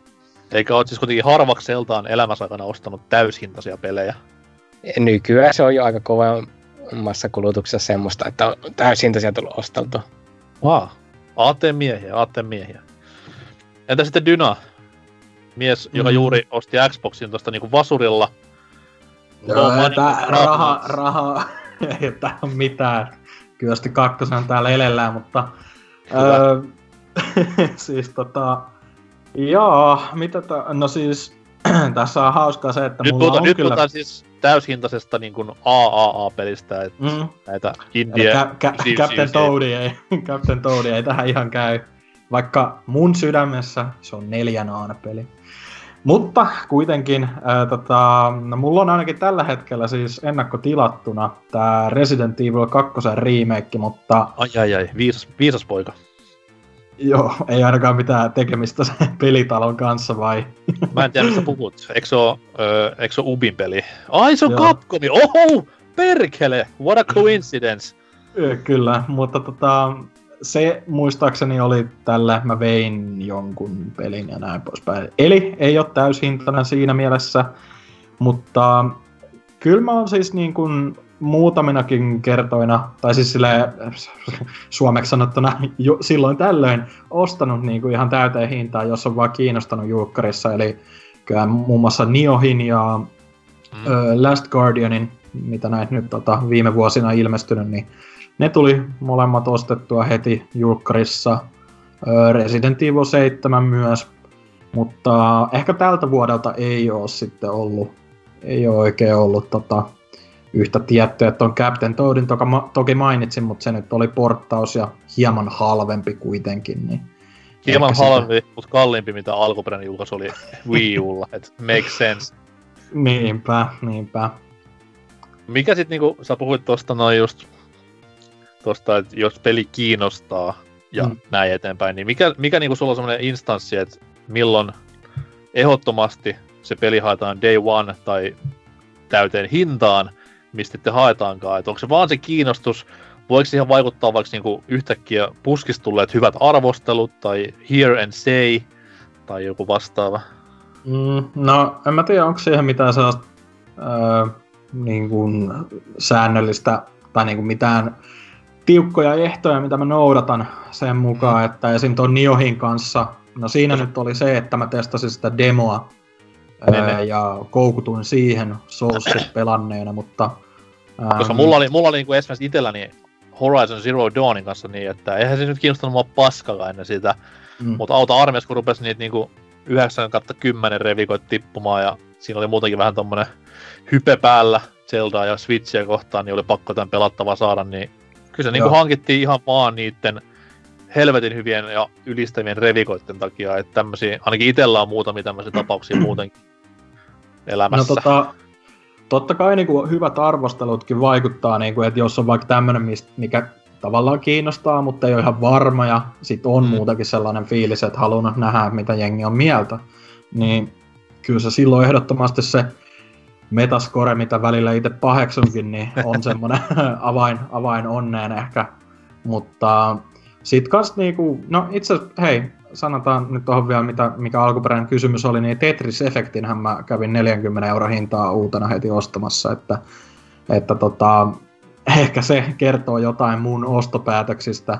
Speaker 2: eikä ole siis kuitenkin harvakseltaan elämässä aikana ostanut täyshintaisia pelejä.
Speaker 4: Nykyään se on jo aika kovemmassa kulutuksessa semmoista, että on täyshintaisia tullut osteltu.
Speaker 2: Wow. Aateen miehiä, aateen miehiä. Entä sitten Dyna? mies, joka
Speaker 3: Mm.
Speaker 2: juuri osti Xboxin tuosta niinku vasurilla.
Speaker 3: Joo,
Speaker 2: No,
Speaker 3: tää,
Speaker 2: money,
Speaker 3: raha, raha, ei tää on mitään. Kyösti kakkosen täällä elellään, mutta... Öö, siis tota... Joo, mitä tää... No siis... tässä on hauskaa se, että
Speaker 2: Nyt,
Speaker 3: mulla
Speaker 2: puhutaan,
Speaker 3: on
Speaker 2: nyt
Speaker 3: kyllä...
Speaker 2: puhutaan siis täyshintaisesta niin kuin AAA-pelistä, että
Speaker 3: Mm,
Speaker 2: näitä indie...
Speaker 3: Kä- Kä- Captain Toadi ei, Captain Toadi ei tähän ihan käy. Vaikka mun sydämessä se on neljän peli. Mutta kuitenkin, ää, tota, no mulla on ainakin tällä hetkellä siis ennakkotilattuna tää Resident Evil 2 remake, mutta
Speaker 2: Ai ai ai, viisas, viisas poika.
Speaker 3: Joo, ei ainakaan mitään tekemistä sen pelitalon kanssa vai?
Speaker 2: Mä en tiedä, mistä puhut. Eikö se oo, öö, eikö se oo Ubin peli? Ai, se on
Speaker 3: Joo.
Speaker 2: Capcomi! Oho! Perkele! What a coincidence!
Speaker 3: Ö, Kyllä, mutta tota, se muistaakseni oli tällä, mä vein jonkun pelin ja näin poispäin. Eli ei ole täyshintainen siinä mielessä, mutta kyllä mä oon siis niin kuin muutaminakin kertoina, tai siis silleen, suomeksi sanottuna jo, silloin tällöin ostanut niin kuin ihan täyteen hintaan, jos on vaan kiinnostanut julkkarissa. Eli kyllä muun muassa Niohin ja
Speaker 2: Mm.
Speaker 3: ö, Last Guardianin, mitä näitä nyt tota, viime vuosina ilmestynyt, niin ne tuli molemmat ostettua heti julkkarissa. Resident Evil 7 myös, mutta ehkä tältä vuodelta ei ole sitten ollut, ei ole oikein ollut tota, yhtä tiettyä, että on Captain Toadin toka, ma- toki mainitsin, mutta se nyt oli porttaus ja hieman halvempi kuitenkin. Niin
Speaker 2: Hieman
Speaker 3: ehkä sitä-
Speaker 2: halvempi, mutta kalliimpi, mitä alkuperäinen julkaisu oli Wii Ulla. Et makes sense.
Speaker 3: Niinpä, niinpä.
Speaker 2: Mikä sit niinku, sä puhuit tosta noin just, tosta, että jos peli kiinnostaa ja
Speaker 3: Mm.
Speaker 2: näin eteenpäin, niin mikä, mikä niinku sulla on semmonen instanssi, että milloin ehdottomasti se peli haetaan day one tai täyteen hintaan, mistä te haetaankaan, että onko se vaan se kiinnostus, voiko siihen vaikuttaa vaikka niinku yhtäkkiä puskista tulleet hyvät arvostelut tai hear and say tai joku vastaava?
Speaker 3: Mm, no, en mä tiedä, onko siihen mitään sellaista öö, niin kuin säännöllistä tai niin kuin mitään tiukkoja ehtoja, mitä mä noudatan sen mukaan, että esim. tuon Niohin kanssa, no siinä nyt oli se, että mä testasin sitä demoa
Speaker 2: Niin,
Speaker 3: öö,
Speaker 2: niin.
Speaker 3: ja koukutuin siihen Soulsit pelanneena, mutta...
Speaker 2: Koska mulla oli, mulla oli niinku esimerkiksi itselläni Horizon Zero Dawnin kanssa niin, että eihän se nyt kiinnostanut mua paskakaan ennen sitä.
Speaker 3: Mm.
Speaker 2: Mutta auta armeijassa, kun rupesi niitä niinku 9 kautta 10 revikoit tippumaan ja siinä oli muutenkin vähän tommonen hype päällä Zeldaa ja Switchiä kohtaan, niin oli pakko tämän pelattava saada, niin kyllä se niinku hankittiin ihan vaan niitten helvetin hyvien ja ylistävien revikoitten takia, että tämmösiä, ainakin itellä on muutamia tämmöisiä tapauksia muutenkin
Speaker 3: No
Speaker 2: elämässä.
Speaker 3: tota, totta kai niinku hyvät arvostelutkin vaikuttaa, niinku, että jos on vaikka tämmöinen, mikä tavallaan kiinnostaa, mutta ei ole ihan varma ja sit on
Speaker 2: Mm.
Speaker 3: muutakin sellainen fiilis, että halunnut nähdä, mitä jengi on mieltä, niin kyllä se silloin ehdottomasti se metascore, mitä välillä itse paheksunkin, niin on semmoinen avain, avain onneen ehkä. Mutta sit kans niinku, no itse hei, sanotaan nyt tuohon vielä, mitä, mikä alkuperäinen kysymys oli, niin Tetris-efektinhän mä kävin 40 euro hintaa uutena heti ostamassa, että, että tota, ehkä se kertoo jotain mun ostopäätöksistä.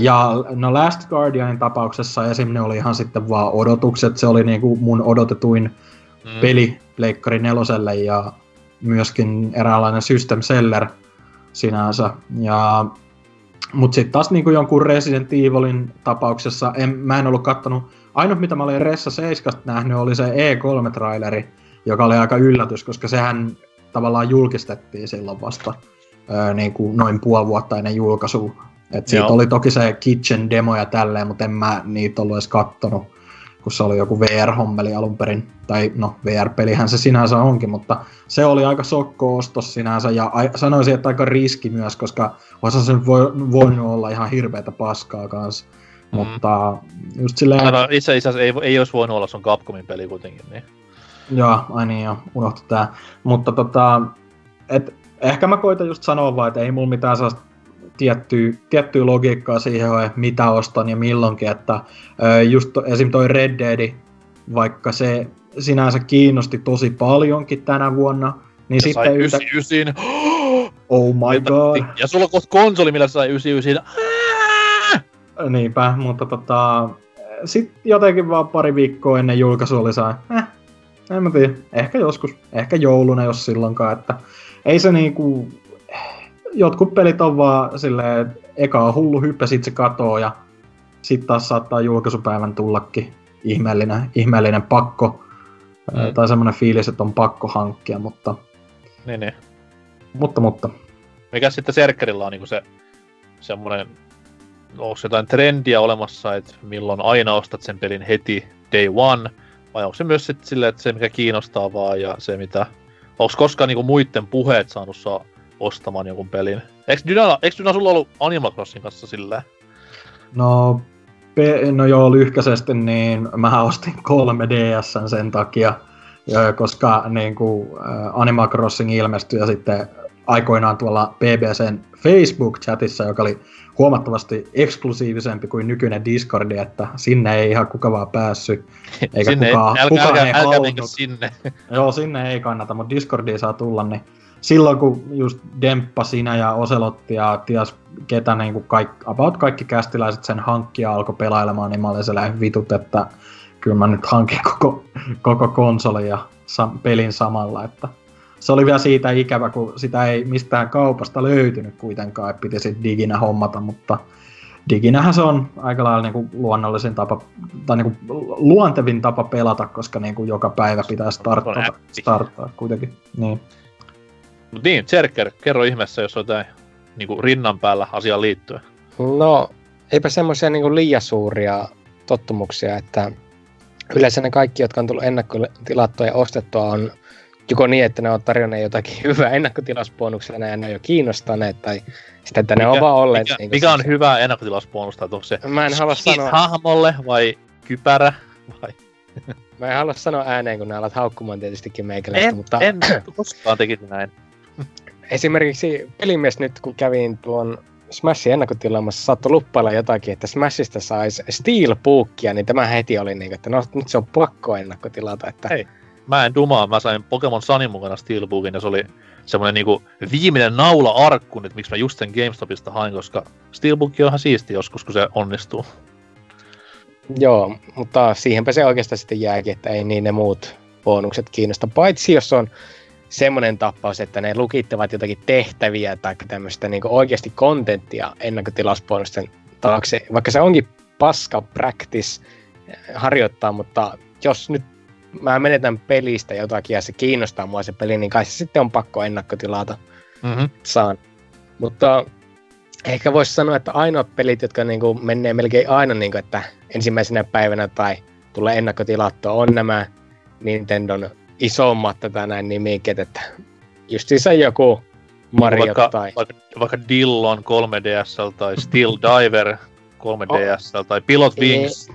Speaker 3: Ja no Last Guardianin tapauksessa esim. ne oli ihan sitten vaan odotukset, se oli niinku mun odotetuin
Speaker 2: Mm.
Speaker 3: peli Pleikkari neloselle ja myöskin eräänlainen system seller sinänsä. Ja, mut sitten taas niinku jonkun Resident Evilin tapauksessa, en, mä en ollut kattonut, ainut mitä mä olin Ressa 7 nähnyt oli se E3-traileri, joka oli aika yllätys, koska sehän tavallaan julkistettiin silloin vasta öö, niinku noin puoli vuotta ennen julkaisua. Et siitä
Speaker 2: Joo.
Speaker 3: oli toki se Kitchen demo ja tälleen, mutta en mä niitä ollut edes kattonut kun se oli joku VR-hommeli alun perin, tai no VR-pelihän se sinänsä onkin, mutta se oli aika sokko-ostos sinänsä, ja ai, sanoisin, että aika riski myös, koska olisi se nyt voi, voinut olla ihan hirveätä paskaa kanssa.
Speaker 2: Mm.
Speaker 3: Mutta just silleen,
Speaker 2: No, itse asiassa ei, ei olisi voinut olla, se on Capcomin peli kuitenkin. Niin.
Speaker 3: joo, ai niin joo, unohtu tää. Mutta tota, et, ehkä mä koitan just sanoa vaan, että ei mulla mitään sellaista tiettyä, tiettyä logiikkaa siihen ole, mitä ostan ja milloinkin, että just to, esim. toi Red Dead, vaikka se sinänsä kiinnosti tosi paljonkin tänä vuonna, niin
Speaker 2: Ja sai
Speaker 3: sitten yhtä,
Speaker 2: 99.
Speaker 3: oh my god,
Speaker 2: Ja sulla on kohta konsoli, millä sai 99. Ää!
Speaker 3: niinpä, mutta tota, sitten jotenkin vaan pari viikkoa ennen julkaisua oli saa, eh, en mä tiedä, ehkä joskus, ehkä jouluna jos silloinkaan, että ei se niinku, jotkut pelit on vaan silleen, että eka on hullu hyppä, sit se katoo ja sitten taas saattaa julkaisupäivän tullakin ihmeellinen, ihmeellinen pakko, mm. tai semmoinen fiilis, että on pakko hankkia, mutta...
Speaker 2: Niin, niin.
Speaker 3: Mutta, mutta.
Speaker 2: Mikä sitten Serkkerillä on niinku se semmoinen, onko jotain trendiä olemassa, että milloin aina ostat sen pelin heti day one, vai onko se myös sitten silleen, että se mikä kiinnostaa vaan ja se mitä... Onko koskaan niinku muiden puheet saanut saa ostamaan jonkun pelin? Eikö Dyna, eikö Dyna sulla ollut Animal Crossing kanssa silleen?
Speaker 3: No, pe- no joo, lyhkäisesti, niin mä ostin 3DS sen takia, koska niin kuin, Animal Crossing ilmestyi ja sitten aikoinaan tuolla BBCn Facebook-chatissa, joka oli huomattavasti eksklusiivisempi kuin nykyinen Discordi, että sinne ei ihan kuka vaan päässyt, eikä sinne kukaan,
Speaker 2: ei, älkä, kukaan älkä, ei älkä sinne.
Speaker 3: Joo, sinne ei kannata, mutta Discordiin saa tulla, niin silloin kun just Demppa, sinä ja Oselotti ja ties ketä niin kuin kaikki, about kaikki kästiläiset sen hankkia alkoi pelailemaan, niin mä olin sellainen vitut, että kyllä mä nyt hankin koko, koko konsoli ja sa- pelin samalla, että se oli vielä siitä ikävä, kun sitä ei mistään kaupasta löytynyt kuitenkaan, että piti sitten diginä hommata, mutta diginähän se on aika lailla niin kuin luonnollisin tapa, tai niin kuin luontevin tapa pelata, koska niin kuin joka päivä pitää startata, starttaa kuitenkin. Niin.
Speaker 2: Mut niin, Zerker, kerro ihmeessä, jos on jotain niin kuin rinnan päällä asiaan liittyen.
Speaker 4: No, eipä semmoisia niin liian suuria tottumuksia, että yleensä ne kaikki, jotka on tullut ennakkotilattua ja ostettua, on joko niin, että ne on tarjonneet jotakin hyvää ennakkotilausbonuksena ja ne on jo kiinnostaneet, tai sitten, että ne mikä, on vaan olleet...
Speaker 2: Mikä, niin mikä on hyvä ennakkotilausbonusta? Onko se
Speaker 4: Mä en halua sanoa...
Speaker 2: hahmolle vai kypärä vai...
Speaker 4: Mä en halua sanoa ääneen, kun ne alat haukkumaan tietystikin meikäläistä,
Speaker 2: en,
Speaker 4: mutta...
Speaker 2: En koskaan tekisi näin.
Speaker 4: Esimerkiksi pelimies nyt, kun kävin tuon Smashin ennakkotilaamassa, saattoi luppailla jotakin, että Smashista saisi Steelbookia, niin tämä heti oli niin, että no nyt se on pakko ennakkotilata. Että...
Speaker 2: Hei, mä en dumaa, mä sain Pokemon Sunin mukana Steelbookin ja se oli semmoinen niinku viimeinen naula-arkku, että miksi mä just sen GameStopista hain, koska Steelbook on ihan siisti joskus, kun se onnistuu.
Speaker 4: Joo, mutta siihenpä se oikeastaan sitten jääkin, että ei niin ne muut bonukset kiinnosta. Paitsi jos on semmoinen tappaus, että ne lukittavat jotakin tehtäviä tai tämmöistä niin oikeasti kontenttia ennakkotilausbonusten taakse, vaikka se onkin paska practice harjoittaa, mutta jos nyt mä menetän pelistä jotakin ja se kiinnostaa mua se peli, niin kai se sitten on pakko ennakkotilata. Mm-hmm. Saan. Mutta ehkä voisi sanoa, että ainoat pelit, jotka niinku menee melkein aina, niinku, että ensimmäisenä päivänä tai tulee ennakkotilattua, on nämä Nintendon isommat tätä näin nimiket, että justiinsa joku Mario
Speaker 2: vaikka,
Speaker 4: tai...
Speaker 2: Vaikka, vaikka Dillon 3DS tai Still Diver 3DS oh. tai Pilot Wings.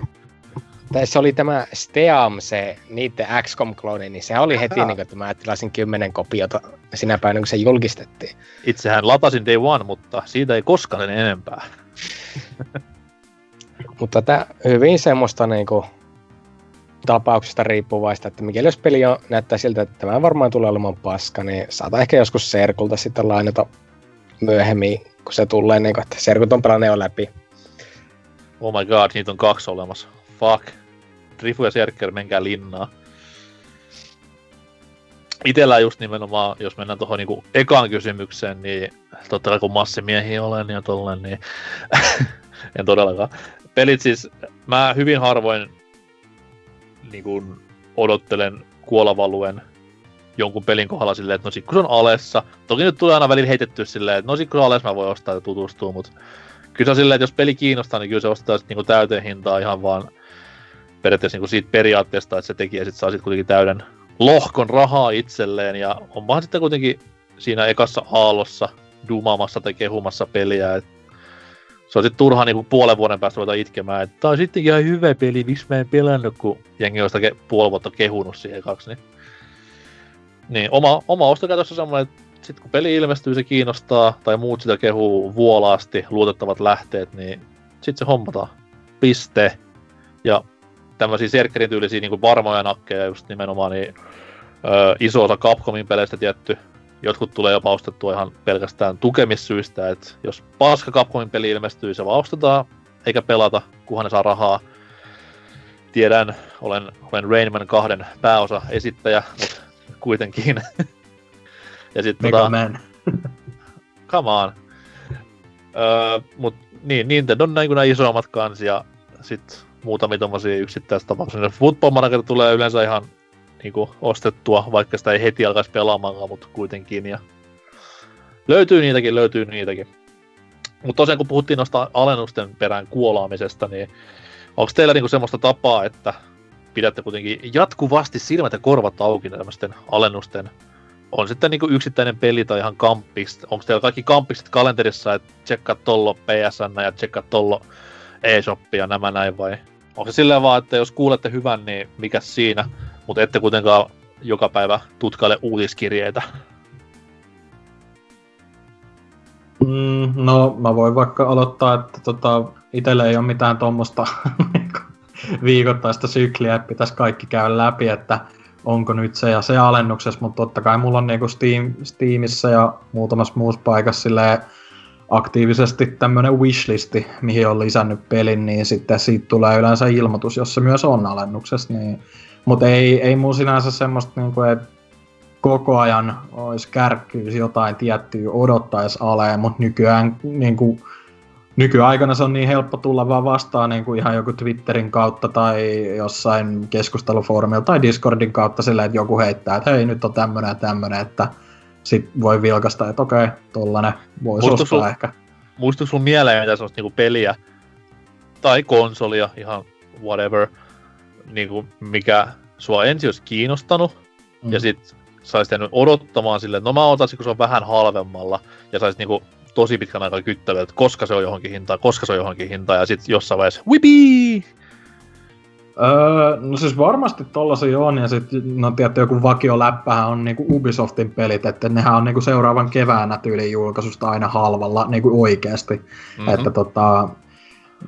Speaker 4: Tai se oli tämä Steam, se niiden XCOM-klooni, niin se oli heti, niin kuin, että mä tilasin kymmenen kopiota sinä päivänä, kun se julkistettiin.
Speaker 2: Itsehän latasin Day One, mutta siitä ei koskaan enempää.
Speaker 4: mutta tämä hyvin semmoista niin kuin, tapauksesta riippuvaista, että mikäli jos peli on, näyttää siltä, että tämä varmaan tulee olemaan paska, niin saata ehkä joskus Serkulta sitten lainata myöhemmin, kun se tulee, niin kuin, että Serkut on pelannut jo läpi.
Speaker 2: Oh my god, niitä on kaksi olemassa. Fuck. Trifu ja Serker, menkää linnaa. Itellä just nimenomaan, jos mennään tuohon niinku ekaan kysymykseen, niin totta kai kun massimiehiä olen ja tolleen, niin en todellakaan. Pelit siis, mä hyvin harvoin niin kuin odottelen kuolavaluen jonkun pelin kohdalla silleen, että no sit kun se on alessa, toki nyt tulee aina välillä heitetty silleen, että no sit kun se on alessa mä voin ostaa ja tutustua, mutta kyllä se on silleen, että jos peli kiinnostaa, niin kyllä se ostaa sitten niinku täyteen hintaa ihan vaan periaatteessa niinku siitä periaatteesta, että se tekijä sit saa sit kuitenkin täyden lohkon rahaa itselleen, ja onpahan sitten kuitenkin siinä ekassa aallossa dumaamassa tai kehumassa peliä, että se on sitten turha niinku puolen vuoden päästä ruveta itkemään, että tää on sittenkin ihan hyvä peli, miksi mä en pelannut, kun jengi on sitä ke- puoli vuotta kehunut siihen kaksi, niin... Niin, oma, oma ostokäytössä on semmoinen, että sitten kun peli ilmestyy, se kiinnostaa, tai muut sitä kehuu vuolaasti, luotettavat lähteet, niin sitten se hommataan. Piste. Ja tämmöisiä serkkerin tyylisiä niin varmoja nakkeja just nimenomaan, niin öö, iso osa Capcomin peleistä tietty jotkut tulee jopa ostettua ihan pelkästään tukemissyistä, että jos paska Capcomin peli ilmestyy, se vaan ostetaan, eikä pelata, kunhan ne saa rahaa. tiedän, olen, olen Rainman kahden pääosa esittäjä, mutta kuitenkin. ja sit
Speaker 3: Mega
Speaker 2: tota,
Speaker 3: Man.
Speaker 2: come on. Öö, mut niin, Nintendo on näin kuin nämä isommat kanssa ja sit muutamia tommosia yksittäistapauksia. Football Manager tulee yleensä ihan niinku ostettua, vaikka sitä ei heti alkaisi pelaamaan, mutta kuitenkin. Ja löytyy niitäkin, löytyy niitäkin. Mutta tosiaan kun puhuttiin noista alennusten perään kuolaamisesta, niin onko teillä niinku semmoista tapaa, että pidätte kuitenkin jatkuvasti silmät ja korvat auki tämmöisten alennusten on sitten niinku yksittäinen peli tai ihan kampis. Onko teillä kaikki kampiset kalenterissa, että tsekkaa tollo PSN ja tsekkaa tollo eShop ja nämä näin vai? Onko se silleen vaan, että jos kuulette hyvän, niin mikä siinä, mutta ette kuitenkaan joka päivä tutkaile uutiskirjeitä.
Speaker 3: Mm, no, mä voin vaikka aloittaa, että tota, itsellä ei ole mitään tuommoista viikoittaista sykliä, että pitäisi kaikki käydä läpi, että onko nyt se ja se alennuksessa, mutta totta kai mulla on niinku Steam, Steamissa ja muutamassa muussa paikassa aktiivisesti tämmönen wishlisti, mihin on lisännyt pelin, niin sitten siitä tulee yleensä ilmoitus, jos se myös on alennuksessa. Niin... Mutta ei, ei mun sinänsä semmoista, niinku, että koko ajan olisi kärkkyys jotain tiettyä odottaisi aleen, mutta nykyään niinku, nykyaikana se on niin helppo tulla vaan vastaan niin kuin ihan joku Twitterin kautta tai jossain keskustelufoorumilla tai Discordin kautta sillä, että joku heittää, että hei nyt on tämmönen ja tämmönen, että sit voi vilkasta, että okei, tollanen voisi ostaa
Speaker 2: sul-
Speaker 3: ehkä.
Speaker 2: Muistuuko sun mieleen jotain semmoista niinku peliä tai konsolia, ihan whatever, niinku, mikä sua ensin olisi kiinnostanut, mm. ja sit saisit jäänyt odottamaan silleen, että no mä otan kun se on vähän halvemmalla, ja saisit niinku tosi pitkän aikaa kyttelyä, että koska se on johonkin hintaan, koska se on johonkin hintaan, ja sitten jossain vaiheessa, whipii!
Speaker 3: Öö, no siis varmasti tollasia on, ja sitten no tietty joku vakioläppähän on niinku Ubisoftin pelit, että nehän on niinku seuraavan keväänä tyyliin julkaisusta aina halvalla niinku oikeasti. Mm-hmm. Että tota,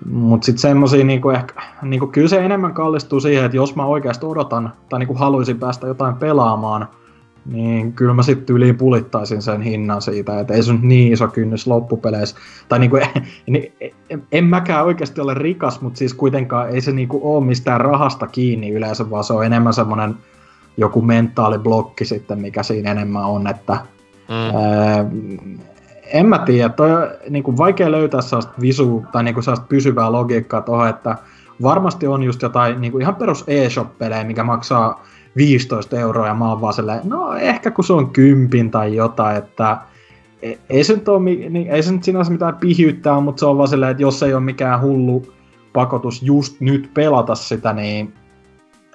Speaker 3: Mut sitten semmosia niinku ehkä, niinku kyllä se enemmän kallistuu siihen, että jos mä oikeasti odotan tai niinku haluaisin päästä jotain pelaamaan, niin kyllä mä sitten yliin pulittaisin sen hinnan siitä, että ei se nyt niin iso kynnys loppupeleissä. Tai niinku, en, en, en mäkään oikeasti ole rikas, mutta siis kuitenkaan ei se niinku ole mistään rahasta kiinni yleensä, vaan se on enemmän semmoinen joku mentaaliblokki sitten, mikä siinä enemmän on, että mm. ää, en mä tiedä, toi on niinku vaikea löytää sellaista visu tai niinku sellaista pysyvää logiikkaa tuohon, että varmasti on just jotain niinku ihan perus e-shop-pelejä, mikä maksaa 15 euroa ja mä oon vaan silleen, no ehkä kun se on kympin tai jotain, että e- ei se nyt, ole, niin, ei se nyt sinänsä mitään pihyyttää, mutta se on vaan silleen, että jos ei ole mikään hullu pakotus just nyt pelata sitä, niin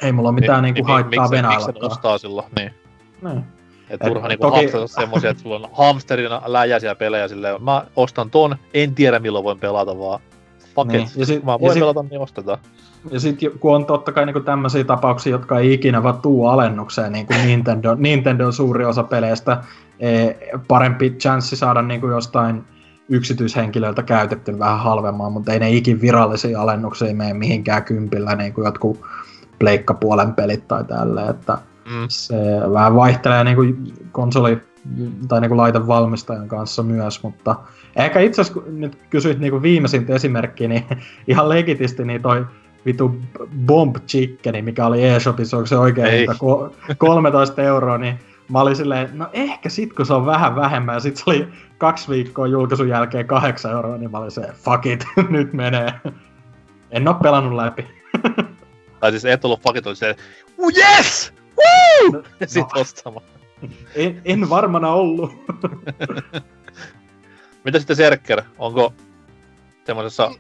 Speaker 3: ei mulla ole mitään niin, niinku
Speaker 2: niin,
Speaker 3: haittaa
Speaker 2: miksi. Miksi ostaa silloin, niin.
Speaker 3: niin.
Speaker 2: Et turha niinku toki... semmosia, että sulla on hamsterina läjäisiä pelejä silleen, mä ostan ton, en tiedä milloin voin pelata, vaan. Fuck
Speaker 3: Niin, ja sit-
Speaker 2: mä
Speaker 3: ja
Speaker 2: voin
Speaker 3: sit-
Speaker 2: pelata, niin ostetaan.
Speaker 3: Ja sitten kun on totta kai niinku tämmöisiä tapauksia, jotka ei ikinä vaan tuu alennukseen, niin kuin Nintendo, Nintendo on suuri osa peleistä, e, parempi chanssi saada niinku jostain yksityishenkilöiltä käytetty vähän halvemmin, mutta ei ne ikin virallisia alennuksia mene mihinkään kympillä, niin kuin jotkut pleikkapuolen pelit tai tälleen, että
Speaker 2: Mm.
Speaker 3: se vähän vaihtelee niin kuin konsoli tai niin kuin laitevalmistajan kanssa myös, mutta ehkä itse asiassa kun nyt kysyit niin kuin viimeisintä esimerkkiä, niin ihan legitisti niin toi vitu Bomb Chickeni, mikä oli eShopissa, onko se oikein
Speaker 2: Ei.
Speaker 3: hinta ko- 13 euroa, niin mä olin silleen, no ehkä sit kun se on vähän vähemmän, ja sit se oli kaksi viikkoa julkaisun jälkeen 8 euroa, niin mä olin se, fuck it, nyt menee. En oo pelannut läpi.
Speaker 2: Tai siis et ollut fakit, oli se, oh yes! Woo!
Speaker 3: No,
Speaker 2: Ja sit
Speaker 3: no.
Speaker 2: ostamaan.
Speaker 3: En, en varmana ollut.
Speaker 2: Mitä sitten Serker, onko semmoisessa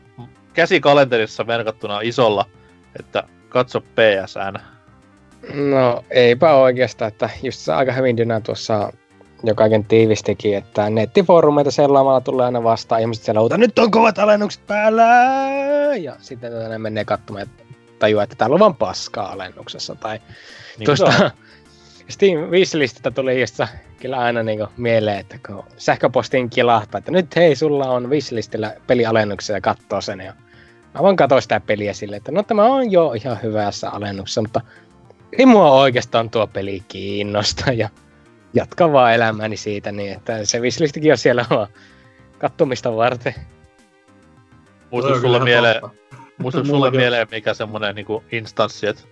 Speaker 2: käsikalenterissa merkattuna isolla, että katso PSN?
Speaker 4: No eipä oikeastaan, että just se aika hyvin Dynä tuossa jo kaiken tiivistikin, että nettifoorumeita sellaamalla tulee aina vastaan, ihmiset siellä huutaa, nyt on kovat alennukset päällä! Ja sitten tätä ne menee katsomaan ja tajuaa, että täällä on vaan paskaa alennuksessa. Tai
Speaker 2: Niin
Speaker 4: tuosta. Steam wishlististä tuli just kyllä aina niinku mieleen, että kun sähköpostiin kilahtaa, että nyt hei, sulla on wishlistillä pelialennuksia ja katsoo sen ja mä vaan katsoin sitä peliä silleen, että no tämä on jo ihan hyvässä alennuksessa, mutta ei mua oikeastaan tuo peli kiinnosta ja jatkan vaan elämäni siitä niin, että se wishlistikin on siellä vaan kattomista varten.
Speaker 2: Muistuiko sulla mieleen, Muistatko sulle mieleen, mikä semmonen niinku instanssi, että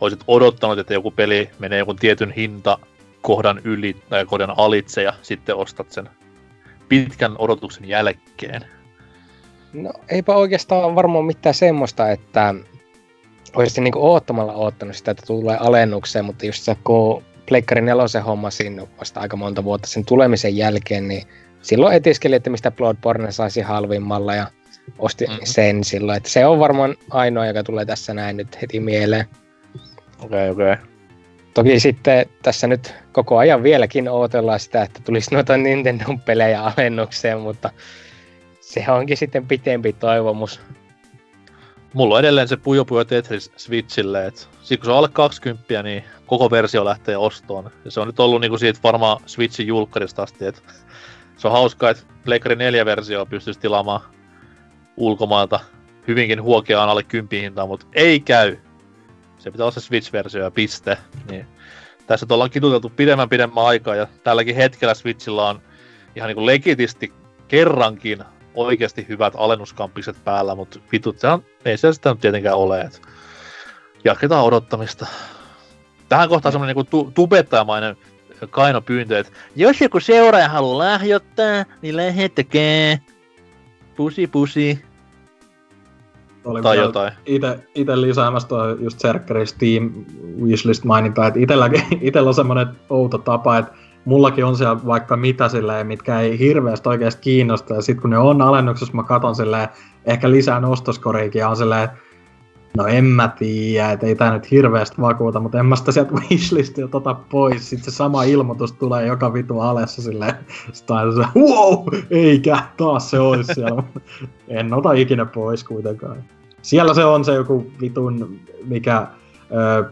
Speaker 2: olisit odottanut, että joku peli menee joku tietyn hinta kohdan yli tai kohdan alitse ja sitten ostat sen pitkän odotuksen jälkeen?
Speaker 4: No eipä oikeastaan varmaan mitään semmoista, että olisin niinku oottamalla oottanut sitä, että tulee alennukseen, mutta just se, kun Pleikkari 4 hommasin vasta aika monta vuotta sen tulemisen jälkeen, niin silloin etiskeli, että mistä Bloodborne saisi halvimmalla ja osti mm-hmm. sen silloin. Että se on varmaan ainoa, joka tulee tässä näin nyt heti mieleen.
Speaker 2: Okei, okay, okei. Okay.
Speaker 4: Toki sitten tässä nyt koko ajan vieläkin odotellaan sitä, että tulisi noita Nintendo-pelejä alennukseen, mutta se onkin sitten pitempi toivomus.
Speaker 2: Mulla on edelleen se Puyo Puyo Tetris Switchille, että kun se on alle 20, niin koko versio lähtee ostoon. Ja se on nyt ollut niinku siitä varmaan Switchin julkkarista asti, että se on hauskaa, että Pleikkari 4-versio pystyisi tilaamaan ulkomailta hyvinkin huokeaan alle 10 hintaan, mutta ei käy. Se pitää olla se Switch-versio ja piste. Niin tässä ollaan kiduteltu pidemmän pidemmän aikaa ja tälläkin hetkellä Switchillä on ihan niinku legitisti kerrankin oikeasti hyvät alennuskampikset päällä, mutta vitut, sehän, ei se sitä nyt tietenkään ole. Et jatketaan odottamista. Tähän kohtaan semmoinen niinku tu- tubettajamainen kaino pyyntö, että jos joku seuraaja haluaa lahjoittaa, niin lähettäkää. Pusi pusi.
Speaker 3: Oli
Speaker 2: tai jotain.
Speaker 3: Ite, ite lisäämässä tuo just Serkkerin Steam wishlist maininta, että itelläkin, itellä on semmoinen outo tapa, että mullakin on siellä vaikka mitä silleen, mitkä ei hirveästi oikeasti kiinnosta, ja sitten kun ne on alennuksessa, mä katon silleen, ehkä lisää nostoskoriikin, ja on silleen, no en mä tiedä, että ei tää nyt hirveästi vakuuta, mutta en mä sitä sieltä wishlistia tota pois, sitten se sama ilmoitus tulee joka vitu alessa silleen, sitten se, wow, eikä, taas se olisi siellä, en ota ikinä pois kuitenkaan. Siellä se on se joku vitun, mikä, ö,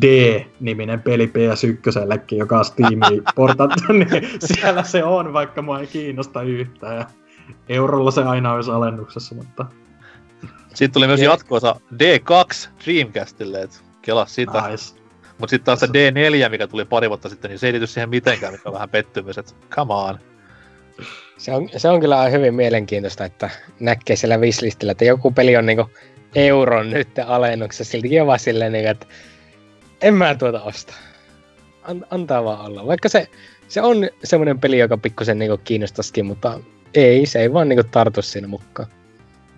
Speaker 3: D-niminen peli PS1, joka on Steamiin portattu, niin siellä se on, vaikka mua ei kiinnosta yhtään. Ja eurolla se aina olisi alennuksessa, mutta...
Speaker 2: Sitten tuli myös jatkoosa D2 Dreamcastille, että kelaa sitä.
Speaker 3: Nice.
Speaker 2: Mutta sitten taas se D4, mikä tuli pari vuotta sitten, niin se ei liity siihen mitenkään, mikä on vähän pettymys, että come on.
Speaker 4: Se on, se on kyllä hyvin mielenkiintoista, että näkee siellä wishlistillä, että joku peli on niinku euron nyt alennuksessa. Siltikin on vaan silleen, niinku, että en mä tuota osta. An, antaa vaan olla. Vaikka se, se on semmoinen peli, joka pikkusen niinku kiinnostaisikin, mutta ei, se ei vaan niinku tartu siinä mukaan.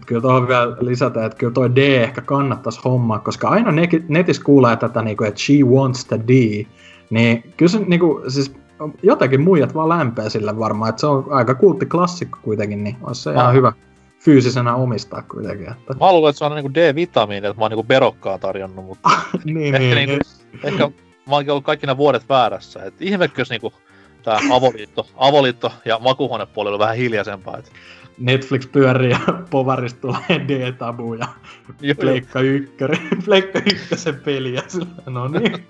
Speaker 3: Kyllä tuohon vielä lisätä, että kyllä toi D ehkä kannattaisi hommaa, koska aina ne- netissä kuulee tätä, niinku, että she wants the D, niin kyllä se niinku, siis jotenkin muijat vaan lämpää sille varmaan, että se on aika kultti klassikko kuitenkin, niin olisi se ihan
Speaker 2: Ah.
Speaker 3: hyvä fyysisenä omistaa kuitenkin. Että...
Speaker 2: Mä luulen, että se on niinku D-vitamiini, että mä oon niinku perokkaa tarjonnut, mutta
Speaker 3: niin,
Speaker 2: ehkä,
Speaker 3: niin,
Speaker 2: niinku,
Speaker 3: niin.
Speaker 2: ehkä mä oonkin ollut kaikki nämä vuodet väärässä. Et ihmekö, jos niinku tää avoliitto, avoliitto ja makuhuonepuoli oli vähän hiljaisempaa. Et,
Speaker 3: Netflix pyörii ja Povarista tulee D-tabu ja Pleikka ykköri, Pleikka ykkösen peliä. Sillä, no niin.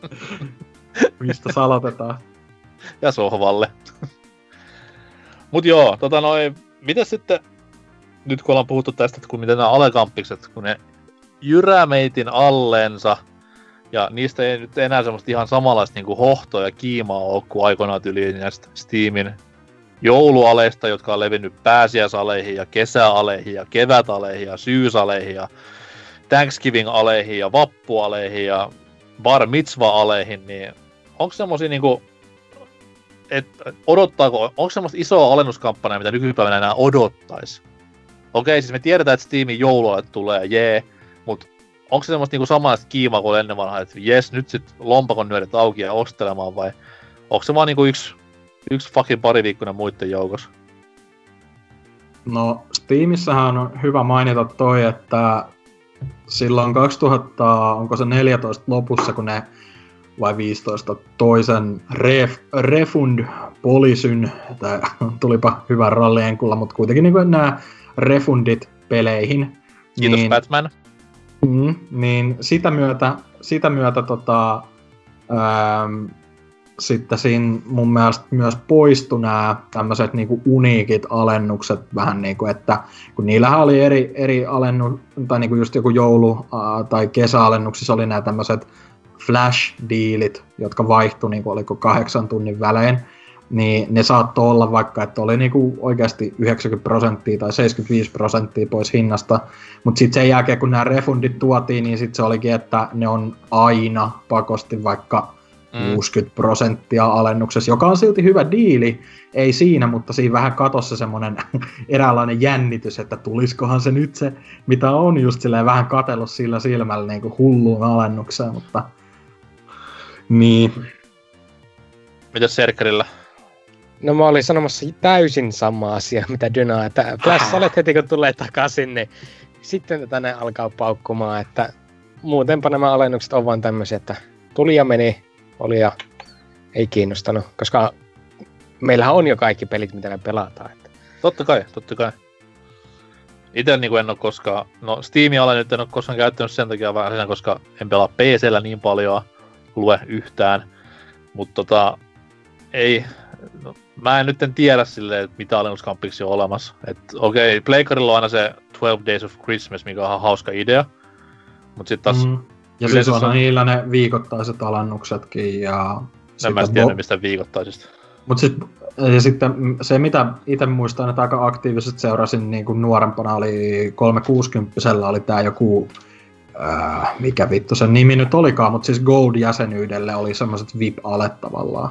Speaker 3: Mistä salotetaan?
Speaker 2: ja sohvalle. Mut joo, tota noin, mitä sitten, nyt kun ollaan puhuttu tästä, että kun miten nämä alekampikset, kun ne jyrää meitin alleensa, ja niistä ei nyt enää semmoista ihan samanlaista niinku hohtoa ja kiimaa ole kuin aikoinaan yli näistä Steamin joulualeista, jotka on levinnyt pääsiäisaleihin ja kesäaleihin ja kevätaleihin ja syysaleihin ja Thanksgiving-aleihin ja vappualeihin ja bar mitzva-aleihin, niin onko semmosia niinku, odottaako, onko semmoista isoa alennuskampanjaa, mitä nykypäivänä enää odottais? Okei, siis me tiedetään, että Steamin joulualet tulee, jee, mutta onko se semmoista niinku samanlaista kiimaa kuin ennen vanhaa, että jes, nyt sit lompakon nyörit auki ja ostelemaan, vai onko se vaan niinku yksi, yksi fucking pari viikkoinen muiden joukossa?
Speaker 3: No, Steamissähän on hyvä mainita toi, että silloin 2000, onko se 14 lopussa, kun ne vai 15 toisen ref, refund polisyn, tai tulipa hyvä ralleenkulla, mutta kuitenkin niin nämä refundit peleihin.
Speaker 2: Kiitos
Speaker 3: niin,
Speaker 2: Batman.
Speaker 3: Mm, niin sitä myötä, sitä myötä tota, ähm, sitten siinä mun mielestä myös poistu nämä tämmöiset niinku uniikit alennukset vähän niinku, että kun niillähän oli eri, eri alennu, tai niinku just joku joulu- tai kesäalennuksissa oli nämä tämmöiset flash-diilit, jotka vaihtui niinku oliko kahdeksan tunnin välein, niin ne saattoi olla vaikka, että oli niinku oikeasti 90 prosenttia tai 75 prosenttia pois hinnasta, mutta sitten sen jälkeen kun nämä refundit tuotiin, niin sitten se olikin, että ne on aina pakosti vaikka mm. 60 prosenttia alennuksessa, joka on silti hyvä diili, ei siinä, mutta siinä vähän katossa semmoinen eräänlainen jännitys, että tuliskohan se nyt se, mitä on just silleen vähän katellut sillä silmällä niin kuin hulluun alennukseen, mutta niin.
Speaker 2: Mitäs Serkkerillä?
Speaker 4: No mä olin sanomassa täysin sama asia, mitä Dyna, että Flash olet heti kun tulee takaisin, niin sitten tänne alkaa paukkumaan, että muutenpa nämä alennukset on vaan tämmöisiä, että tuli ja meni, oli ja ei kiinnostanut, koska meillähän on jo kaikki pelit, mitä me pelataan. Että.
Speaker 2: Totta kai, totta kai. Itse niin en ole koskaan, no Steamia nyt en ole koskaan käyttänyt sen takia vähän sen, koska en pelaa PCllä niin paljon, lue yhtään. Mutta tota, ei, no, mä en nyt en tiedä silleen, että mitä alennuskampiksi on olemassa. okei, okay, Playcarilla on aina se 12 Days of Christmas, mikä on ihan hauska idea. Mut sit taas... Mm.
Speaker 3: Ja siis on, on niillä ne viikoittaiset alennuksetkin ja...
Speaker 2: En mä tiedä bo- mistä viikoittaisista.
Speaker 3: Mut sit, ja sitten se, mitä itse muistan, että aika aktiivisesti seurasin niin kuin nuorempana, oli 360 oli tää joku äh, mikä vittu sen nimi nyt olikaan, mutta siis Gold-jäsenyydelle oli semmoiset VIP-alet tavallaan.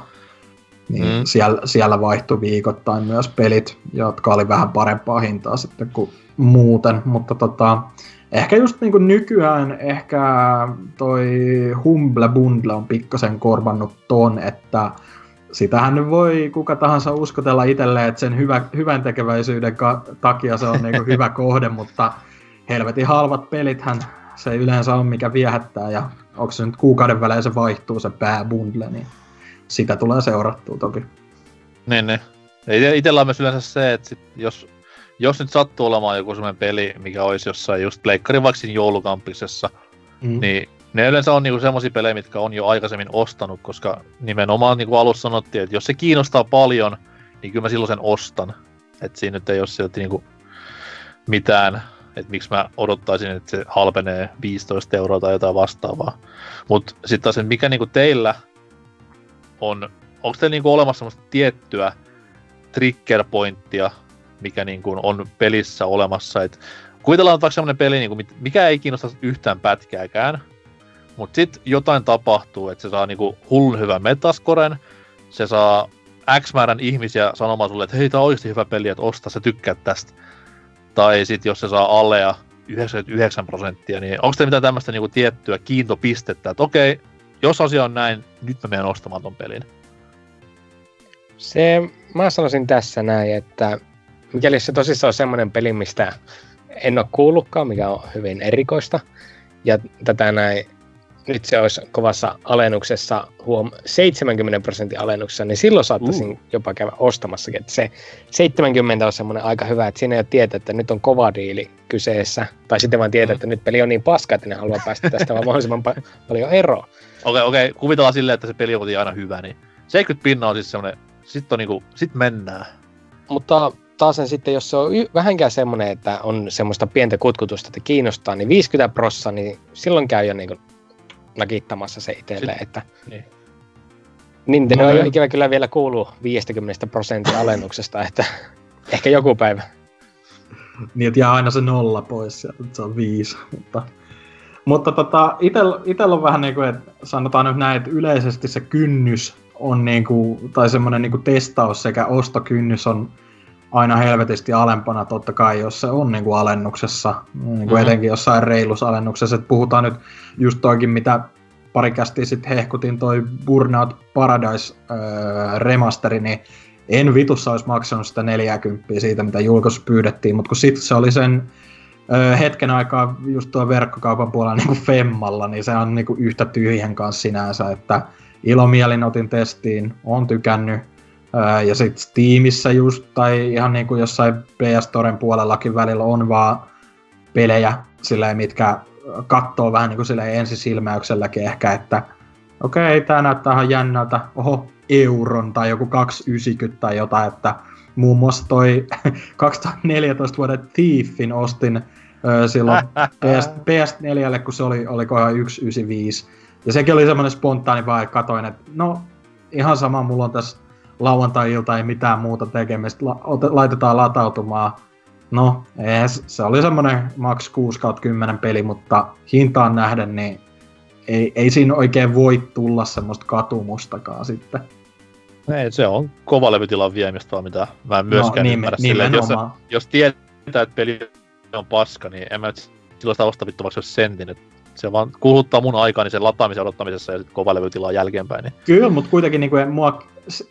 Speaker 3: Niin mm. siellä, siellä vaihtui viikoittain myös pelit, jotka oli vähän parempaa hintaa sitten kuin muuten, mutta tota, ehkä just niin kuin nykyään ehkä toi Humble Bundle on pikkasen korvannut ton, että sitähän nyt voi kuka tahansa uskotella itselleen, että sen hyvä, hyvän tekeväisyyden ka- takia se on niin hyvä kohde, mutta helvetin halvat pelithän se yleensä ole mikä viehättää ja onko se nyt kuukauden välein se vaihtuu se pääbundle, niin sitä tulee seurattua toki.
Speaker 2: Niin, niin. Itellä on myös yleensä se, että sit jos, jos nyt sattuu olemaan joku sellainen peli, mikä olisi jossain just Pleikkarin vaikka siinä joulukampisessa, mm. niin ne yleensä on niinku semmoisia pelejä, mitkä on jo aikaisemmin ostanut, koska nimenomaan niin kuin alussa sanottiin, että jos se kiinnostaa paljon, niin kyllä mä silloin sen ostan. Että siinä nyt ei ole silti niinku mitään että miksi mä odottaisin, että se halpenee 15 euroa tai jotain vastaavaa. Mutta sitten taas, mikä niinku teillä on, onko teillä niinku olemassa semmoista tiettyä trigger pointtia, mikä niinku on pelissä olemassa, että kuvitellaan vaikka semmoinen peli, niinku, mikä ei kiinnosta yhtään pätkääkään, mutta sitten jotain tapahtuu, että se saa niinku hullun hyvän metaskoren, se saa X määrän ihmisiä sanomaan sulle, että hei, tää on oikeasti hyvä peli, että osta, sä tykkäät tästä. Tai sitten jos se saa alea 99 prosenttia, niin onko te mitään tämmöistä niinku tiettyä kiintopistettä, että okei, jos asia on näin, nyt mä menen ostamaan ton pelin?
Speaker 4: Se, mä sanoisin tässä näin, että mikäli se tosissaan on semmoinen peli, mistä en ole kuullutkaan, mikä on hyvin erikoista, ja tätä näin nyt se olisi kovassa alennuksessa, huom, 70 prosentin alennuksessa, niin silloin saattaisin uh. jopa käydä ostamassakin. Että se 70 on semmoinen aika hyvä, että siinä ei ole tietä, että nyt on kova diili kyseessä, tai sitten vaan tietää, mm. että nyt peli on niin paska, että ne haluaa päästä tästä vaan mahdollisimman pa- paljon eroa.
Speaker 2: Okei, okay, okei, okay. kuvitellaan silleen, että se peli on aina hyvä, niin 70 pinnaa on siis semmoinen, sitten on niinku, sit mennään.
Speaker 4: Mutta taas sitten, jos se on y- vähänkään semmoinen, että on semmoista pientä kutkutusta, että kiinnostaa, niin 50 prossa, niin silloin käy jo niinku nakittamassa se itselleen, että niin. Nintendo no, ei ikävä kyllä vielä kuulu 50 prosentin alennuksesta, että ehkä joku päivä.
Speaker 3: Niin, että jää aina se nolla pois sieltä, se on viisi, mutta... Mutta tota, itellä on vähän niin kuin, että sanotaan nyt näin, että yleisesti se kynnys on niin kuin, tai semmoinen niin kuin testaus sekä ostokynnys on aina helvetisti alempana totta kai, jos se on niin kuin alennuksessa, niin kuin mm-hmm. etenkin jossain reilusalennuksessa. että puhutaan nyt just toikin, mitä pari kästiä sitten hehkutin toi Burnout Paradise öö, remasteri, niin en vitussa olisi maksanut sitä 40 siitä, mitä julkaisu pyydettiin, mutta kun sitten se oli sen öö, hetken aikaa just tuo verkkokaupan puolella niin kuin Femmalla, niin se on niin kuin yhtä tyhjän kanssa sinänsä, että ilomielin otin testiin, on tykännyt, ja sitten Steamissa just, tai ihan niin kuin jossain PS Storen puolellakin välillä on vaan pelejä, silleen, mitkä katsoo vähän niin kuin silleen ensisilmäykselläkin ehkä, että okei, okay, tämä näyttää ihan jännältä, oho, euron tai joku 290 tai jotain, että muun muassa toi 2014 vuoden Thiefin ostin silloin PS, PS4, kun se oli, olikohan 195. Ja sekin oli semmoinen spontaani vaan, että katoin, että no ihan sama, mulla on tässä lauantai-ilta ei mitään muuta tekemistä, la- laitetaan latautumaan. No, ees, se oli semmonen maks 6 10 peli, mutta hintaan nähden, niin ei, ei siinä oikein voi tulla semmoista katumustakaan sitten.
Speaker 2: Ei, se on kova levytilan viemistä vaan mitä mä en myöskään
Speaker 3: no,
Speaker 2: ymmärrä silleen, että jos, jos tietää, että peli on paska, niin en mä nyt silloin sitä osta jos sentin. Et se vaan kuluttaa mun aikani sen lataamisen odottamisessa ja sitten kova levytilaa jälkeenpäin. Niin.
Speaker 3: Kyllä, mutta kuitenkin niin kuin, mua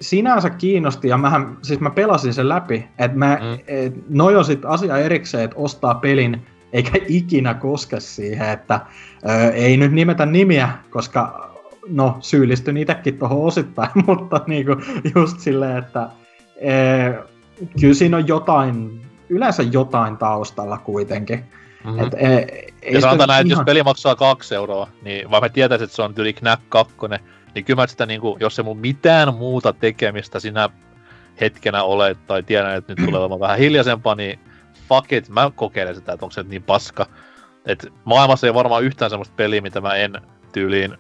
Speaker 3: sinänsä kiinnosti ja mähän, siis mä pelasin sen läpi, että mä,
Speaker 2: Mm.
Speaker 3: et, noi on sit asia erikseen, että ostaa pelin eikä ikinä koske siihen, että ö, ei nyt nimetä nimiä, koska no syyllistyn itsekin tuohon osittain, mutta niinku just silleen, että e, kyllä siinä on jotain, yleensä jotain taustalla kuitenkin.
Speaker 2: Mm-hmm.
Speaker 3: Mm. Et, ei
Speaker 2: Ja
Speaker 3: sitä
Speaker 2: sanotaan näin, että jos peli maksaa kaksi euroa, niin vaikka mä tietäisin, että se on yli Knack 2, niin kyllä mä sitä niinku, jos ei mun mitään muuta tekemistä sinä hetkenä ole, tai tiedän, että nyt tulee olemaan vähän hiljaisempaa, niin fuck it, mä kokeilen sitä, että onko se niin paska. Et maailmassa ei varmaan yhtään semmoista peliä, mitä mä en tyyliin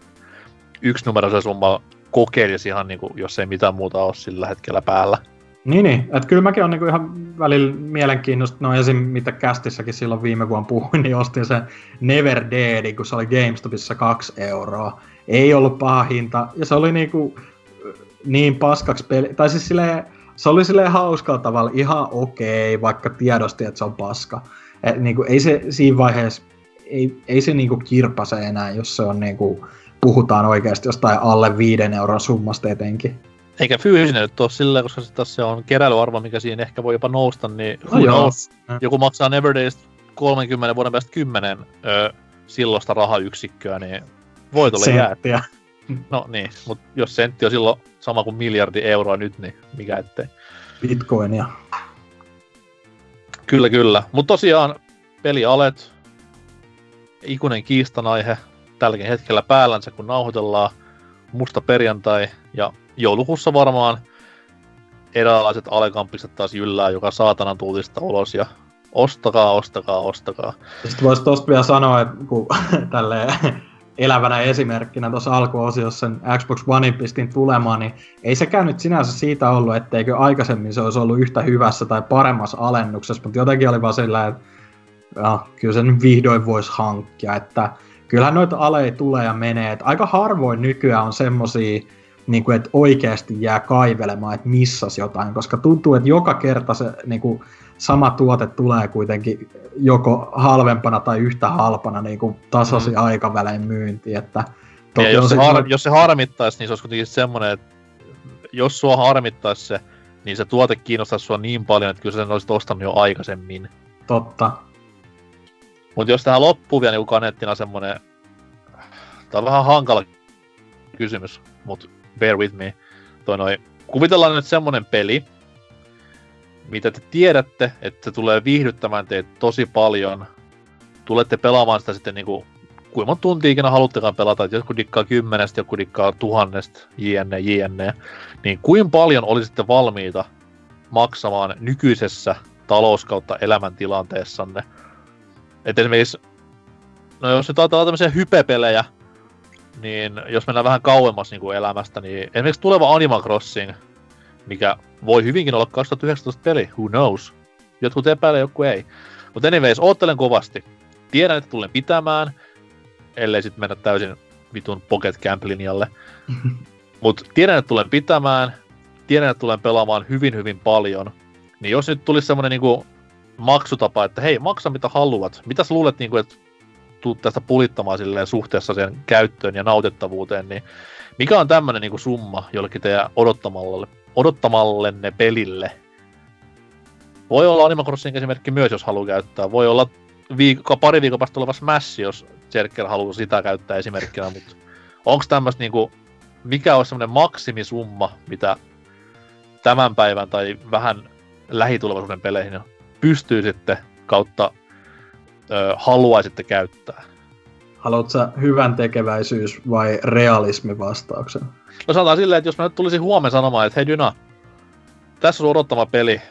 Speaker 2: yksi numeroisen summa kokeilisi ihan niinku, jos ei mitään muuta ole sillä hetkellä päällä.
Speaker 3: Niin, niin. Et kyllä mäkin on niinku ihan välillä mielenkiinnosta, no esim. mitä kästissäkin silloin viime vuonna puhuin, niin ostin sen Never Deadin, kun se oli GameStopissa kaksi euroa. Ei ollut paha hinta, ja se oli niinku niin paskaksi peli, tai siis silleen, se oli silleen hauskalla tavalla ihan okei, vaikka tiedosti, että se on paska. Et niinku, ei se siinä vaiheessa, ei, ei se niinku kirpase enää, jos se on niinku, puhutaan oikeasti jostain alle viiden euron summasta etenkin.
Speaker 2: Eikä fyysinen nyt ole silleen, koska se taas se on keräilyarvo, mikä siinä ehkä voi jopa nousta, niin
Speaker 3: No joo.
Speaker 2: knows? joku maksaa Neverdaysta 30 vuoden päästä 10 ö, silloista rahayksikköä, niin voitolle jää.
Speaker 3: Senttiä.
Speaker 2: No niin, mutta jos sentti on silloin sama kuin miljardi euroa nyt, niin mikä ettei.
Speaker 3: Bitcoinia.
Speaker 2: Kyllä, kyllä. Mutta tosiaan pelialet, ikuinen kiistanaihe tälläkin hetkellä päällänsä, kun nauhoitellaan musta perjantai ja joulukuussa varmaan erilaiset alekampiset taas jyllää joka saatanan tuutista ulos ja ostakaa, ostakaa, ostakaa.
Speaker 3: Sitten voisi tosta vielä sanoa, että kun tälleen elävänä esimerkkinä tuossa alkuosiossa sen Xbox Onein pistin tulemaan, niin ei sekään nyt sinänsä siitä ollut, etteikö aikaisemmin se olisi ollut yhtä hyvässä tai paremmassa alennuksessa, mutta jotenkin oli vaan sillä, että ja, kyllä sen vihdoin voisi hankkia, että kyllähän noita aleja tulee ja menee, että aika harvoin nykyään on semmosia, niin kuin, että oikeasti jää kaivelemaan, että missas jotain, koska tuntuu, että joka kerta se niin kuin, sama tuote tulee kuitenkin joko halvempana tai yhtä halpana niin kuin tasaisin mm. aikavälein myyntiin, että
Speaker 2: Ja jos, se har, jos se harmittaisi, niin se olisi kuitenkin semmoinen, että jos sua harmittaisi se, niin se tuote kiinnostaisi sua niin paljon, että kyllä sen olisit ostanut jo aikaisemmin.
Speaker 3: totta.
Speaker 2: Mutta jos tähän loppuu vielä niin kanettina semmonen... Tää on vähän hankala kysymys, mut bear with me. Toi noi, kuvitellaan nyt semmonen peli, mitä te tiedätte, että se tulee viihdyttämään teitä tosi paljon. Tulette pelaamaan sitä sitten niinku, kuinka monta tuntia ikinä haluttekaan pelata, että joku dikkaa kymmenestä, joku dikkaa tuhannesta, jne, jne. Niin kuinka paljon olisitte valmiita maksamaan nykyisessä talouskautta elämäntilanteessanne et esimerkiksi, no jos nyt ajatellaan tämmöisiä hypepelejä, niin jos mennään vähän kauemmas niin kuin elämästä, niin esimerkiksi tuleva Animal Crossing, mikä voi hyvinkin olla 2019 peli, who knows. Jotkut epäilee, joku ei. Mutta anyways, oottelen kovasti. Tiedän, että tulen pitämään, ellei sitten mennä täysin vitun Pocket Camp-linjalle. Mutta tiedän, että tulen pitämään, tiedän, että tulen pelaamaan hyvin, hyvin paljon. Niin jos nyt tulisi semmoinen niinku maksutapa, että hei, maksa mitä haluat. Mitä sä luulet, niin kuin, että tuut tästä pulittamaan silleen suhteessa sen käyttöön ja nautettavuuteen, niin mikä on tämmöinen niin summa jollekin teidän odottamalle, odottamallenne pelille? Voi olla Animal Crossing esimerkki myös, jos haluaa käyttää. Voi olla viikko, pari viikon päästä tuleva Smash, jos Jerker haluaa sitä käyttää esimerkkinä, mutta onko tämmöistä niinku, mikä olisi semmoinen maksimisumma, mitä tämän päivän tai vähän lähitulevaisuuden peleihin pystyisitte kautta ö, haluaisitte käyttää?
Speaker 3: Haluatko sä hyvän tekeväisyys vai realismi vastauksen?
Speaker 2: No sanotaan silleen, että jos mä nyt tulisin huomenna sanomaan, että hei Dyna, tässä on odottama peli,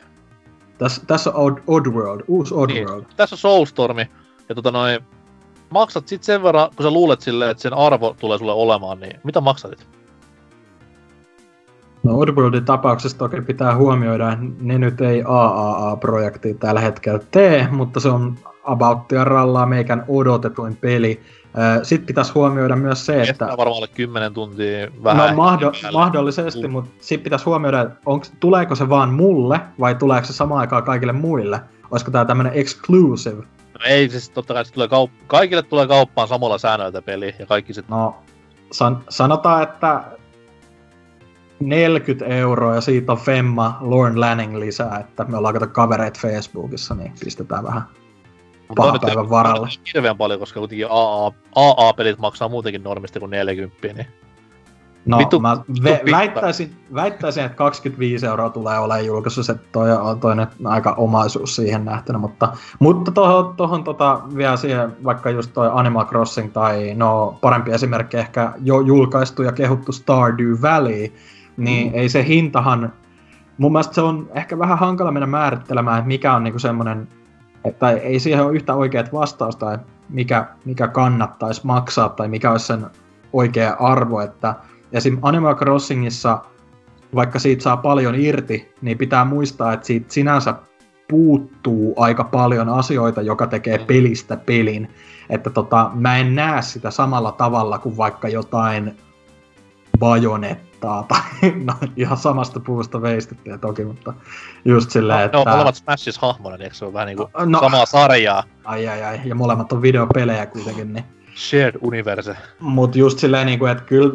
Speaker 3: Tässä, tässä on Odd, Oddworld, uusi Oddworld.
Speaker 2: niin, tässä on Soulstormi, ja tota noin, maksat sit sen verran, kun sä luulet silleen, että sen arvo tulee sulle olemaan, niin mitä maksatit?
Speaker 3: No Oddworldin tapauksessa toki pitää huomioida, että ne nyt ei AAA-projektia tällä hetkellä tee, mutta se on Abouttia rallaa meikän odotetuin peli. Sitten pitäisi huomioida myös se, että...
Speaker 2: Kestää varmaan alle 10 tuntia vähän.
Speaker 3: No mahdo- mahdollisesti, mutta sitten pitäisi huomioida, että onks, tuleeko se vaan mulle vai tuleeko se samaan aikaan kaikille muille? Olisiko tämä tämmöinen exclusive?
Speaker 2: No ei, siis totta kai se tulee kaup- kaikille tulee kauppaan samalla säännöillä peli ja kaikki sitten...
Speaker 3: No, san- sanotaan, että 40 euroa ja siitä on Femma Lorne Lanning lisää, että me ollaan kato kavereita Facebookissa, niin pistetään vähän pahan päivän varalle.
Speaker 2: Hirveän paljon, koska kuitenkin AA, AA-pelit maksaa muutenkin normista kuin 40, niin...
Speaker 3: No, Vitu, mä ve- väittäisin, väittäisin, että 25 euroa tulee olemaan julkaisussa, että toi on toinen aika omaisuus siihen nähtynä, mutta, mutta tohon, tohon tota, vielä siihen, vaikka just toi Animal Crossing tai no parempi esimerkki ehkä jo julkaistu ja kehuttu Stardew Valley, niin mm. ei se hintahan, mun mielestä se on ehkä vähän hankala mennä määrittelemään, että mikä on niinku semmoinen, että ei siihen ole yhtä oikeat vastausta, että mikä, mikä kannattaisi maksaa tai mikä olisi sen oikea arvo, että esim. Animal Crossingissa, vaikka siitä saa paljon irti, niin pitää muistaa, että siitä sinänsä puuttuu aika paljon asioita, joka tekee mm. pelistä pelin. Että tota, mä en näe sitä samalla tavalla kuin vaikka jotain bajonettaa tai no, ihan samasta puusta veistettyä toki, mutta just silleen, no, että...
Speaker 2: Ne on molemmat Smashis hahmoja, niin eikö se on vähän niinku no, samaa sarjaa?
Speaker 3: Ai ai ai, ja molemmat on videopelejä kuitenkin, niin...
Speaker 2: Shared universe.
Speaker 3: Mut just silleen niinku, että kyllä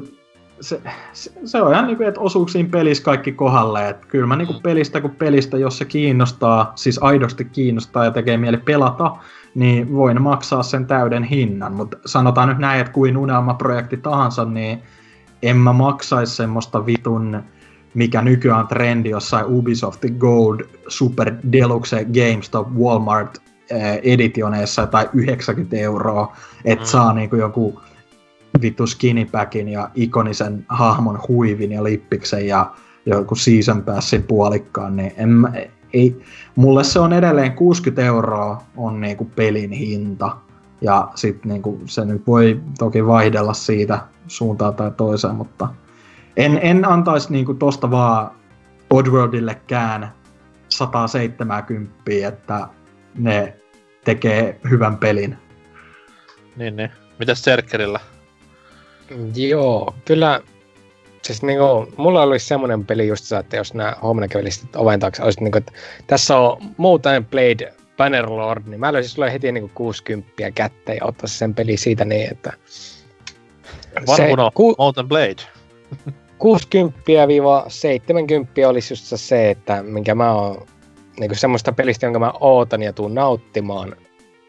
Speaker 3: se, se, se on ihan niinku, että osuuko siinä pelissä kaikki kohdalle. Että kyllä mä niinku mm. pelistä kuin pelistä, jos se kiinnostaa, siis aidosti kiinnostaa ja tekee mieli pelata, niin voin maksaa sen täyden hinnan. Mutta sanotaan nyt näin, että kuin unelmaprojekti tahansa, niin en mä maksaisi semmoista vitun, mikä nykyään on trendi jossain Ubisoft Gold Super Deluxe GameStop Walmart eh, editioneissa tai 90 euroa, että mm. saa niinku joku vittu skinnypackin ja ikonisen hahmon huivin ja lippiksen ja joku season passin puolikkaan, niin en mä, ei, mulle se on edelleen 60 euroa on niinku pelin hinta. Ja sit niinku se nyt voi toki vaihdella siitä suuntaan tai toiseen, mutta en, en antaisi niinku tosta vaan Oddworldillekään 170, että ne tekee hyvän pelin.
Speaker 2: Niin, niin. Mitäs Serkkerillä?
Speaker 4: Joo, kyllä siis niinku, mulla olisi semmoinen peli just että jos nämä huomenna kävelisit oven taakse, olisi niinku, että tässä on Mountain Blade Bannerlord, niin mä löysin sulle heti niinku 60 kättä ja ottaisin sen peli siitä niin, että...
Speaker 2: Varmuno, ku, Mountain Blade.
Speaker 4: 60-70 olisi just se, että minkä mä oon niinku semmoista pelistä, jonka mä ootan ja tuun nauttimaan,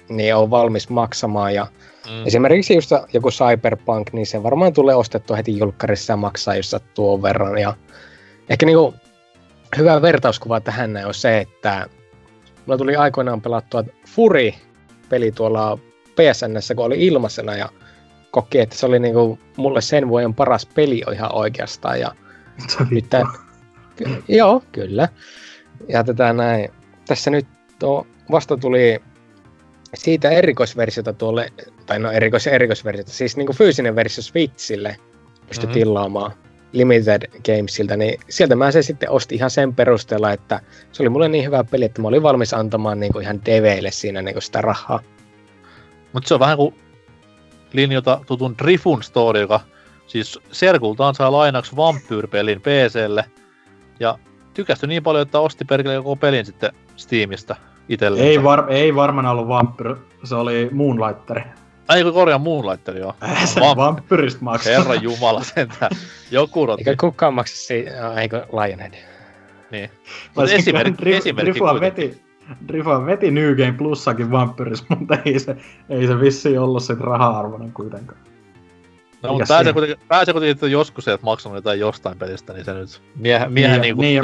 Speaker 4: niin on valmis maksamaan ja Mm. Esimerkiksi just joku Cyberpunk, niin se varmaan tulee ostettua heti julkkarissa ja maksaa just tuon verran. Ja ehkä niinku hyvä vertauskuva tähän on se, että mulla tuli aikoinaan pelattua Furi-peli tuolla PSNssä, kun oli ilmaisena ja koki, että se oli niinku mulle sen vuoden paras peli ihan oikeastaan. Ja nyt tämän, joo, kyllä. Ja tätä näin. Tässä nyt tuo vasta tuli siitä erikoisversiota tuolle, tai no erikois erikoisversiota, siis niinku fyysinen versio Switchille pystyi mm-hmm. tilaamaan Limited Gamesilta, niin sieltä mä se sitten ostin ihan sen perusteella, että se oli mulle niin hyvä peli, että mä olin valmis antamaan niinku ihan deveille siinä niinku sitä rahaa.
Speaker 2: Mutta se on vähän kuin linjota tutun Drifun story, joka siis Serkultaan saa lainaksi Vampyr-pelin PClle, ja tykästyi niin paljon, että osti perkele koko pelin sitten Steamista itselleen.
Speaker 3: Ei, var, ei varmaan ollut Vampyr, se oli Moonlighteri.
Speaker 2: Ai kun korjaan Moonlighteri, joo.
Speaker 3: se Vamp- Vampyrista maksaa.
Speaker 2: Herra jumala sentään. Joku rotti.
Speaker 4: Eikä kukaan maksa siitä, eikö Lionhead.
Speaker 2: Niin. Mutta esimerkki, esimerkki Drifua
Speaker 3: veti, Drifua veti New Game Plussakin Vampyris, mutta ei se, ei se vissiin ollut sit raha-arvoinen kuitenkaan.
Speaker 2: No, mutta pääsee kuitenkin, pääsee kuitenkin, että joskus sieltä maksanut jotain jostain pelistä, niin se nyt miehen, miehen niin, niinku niin,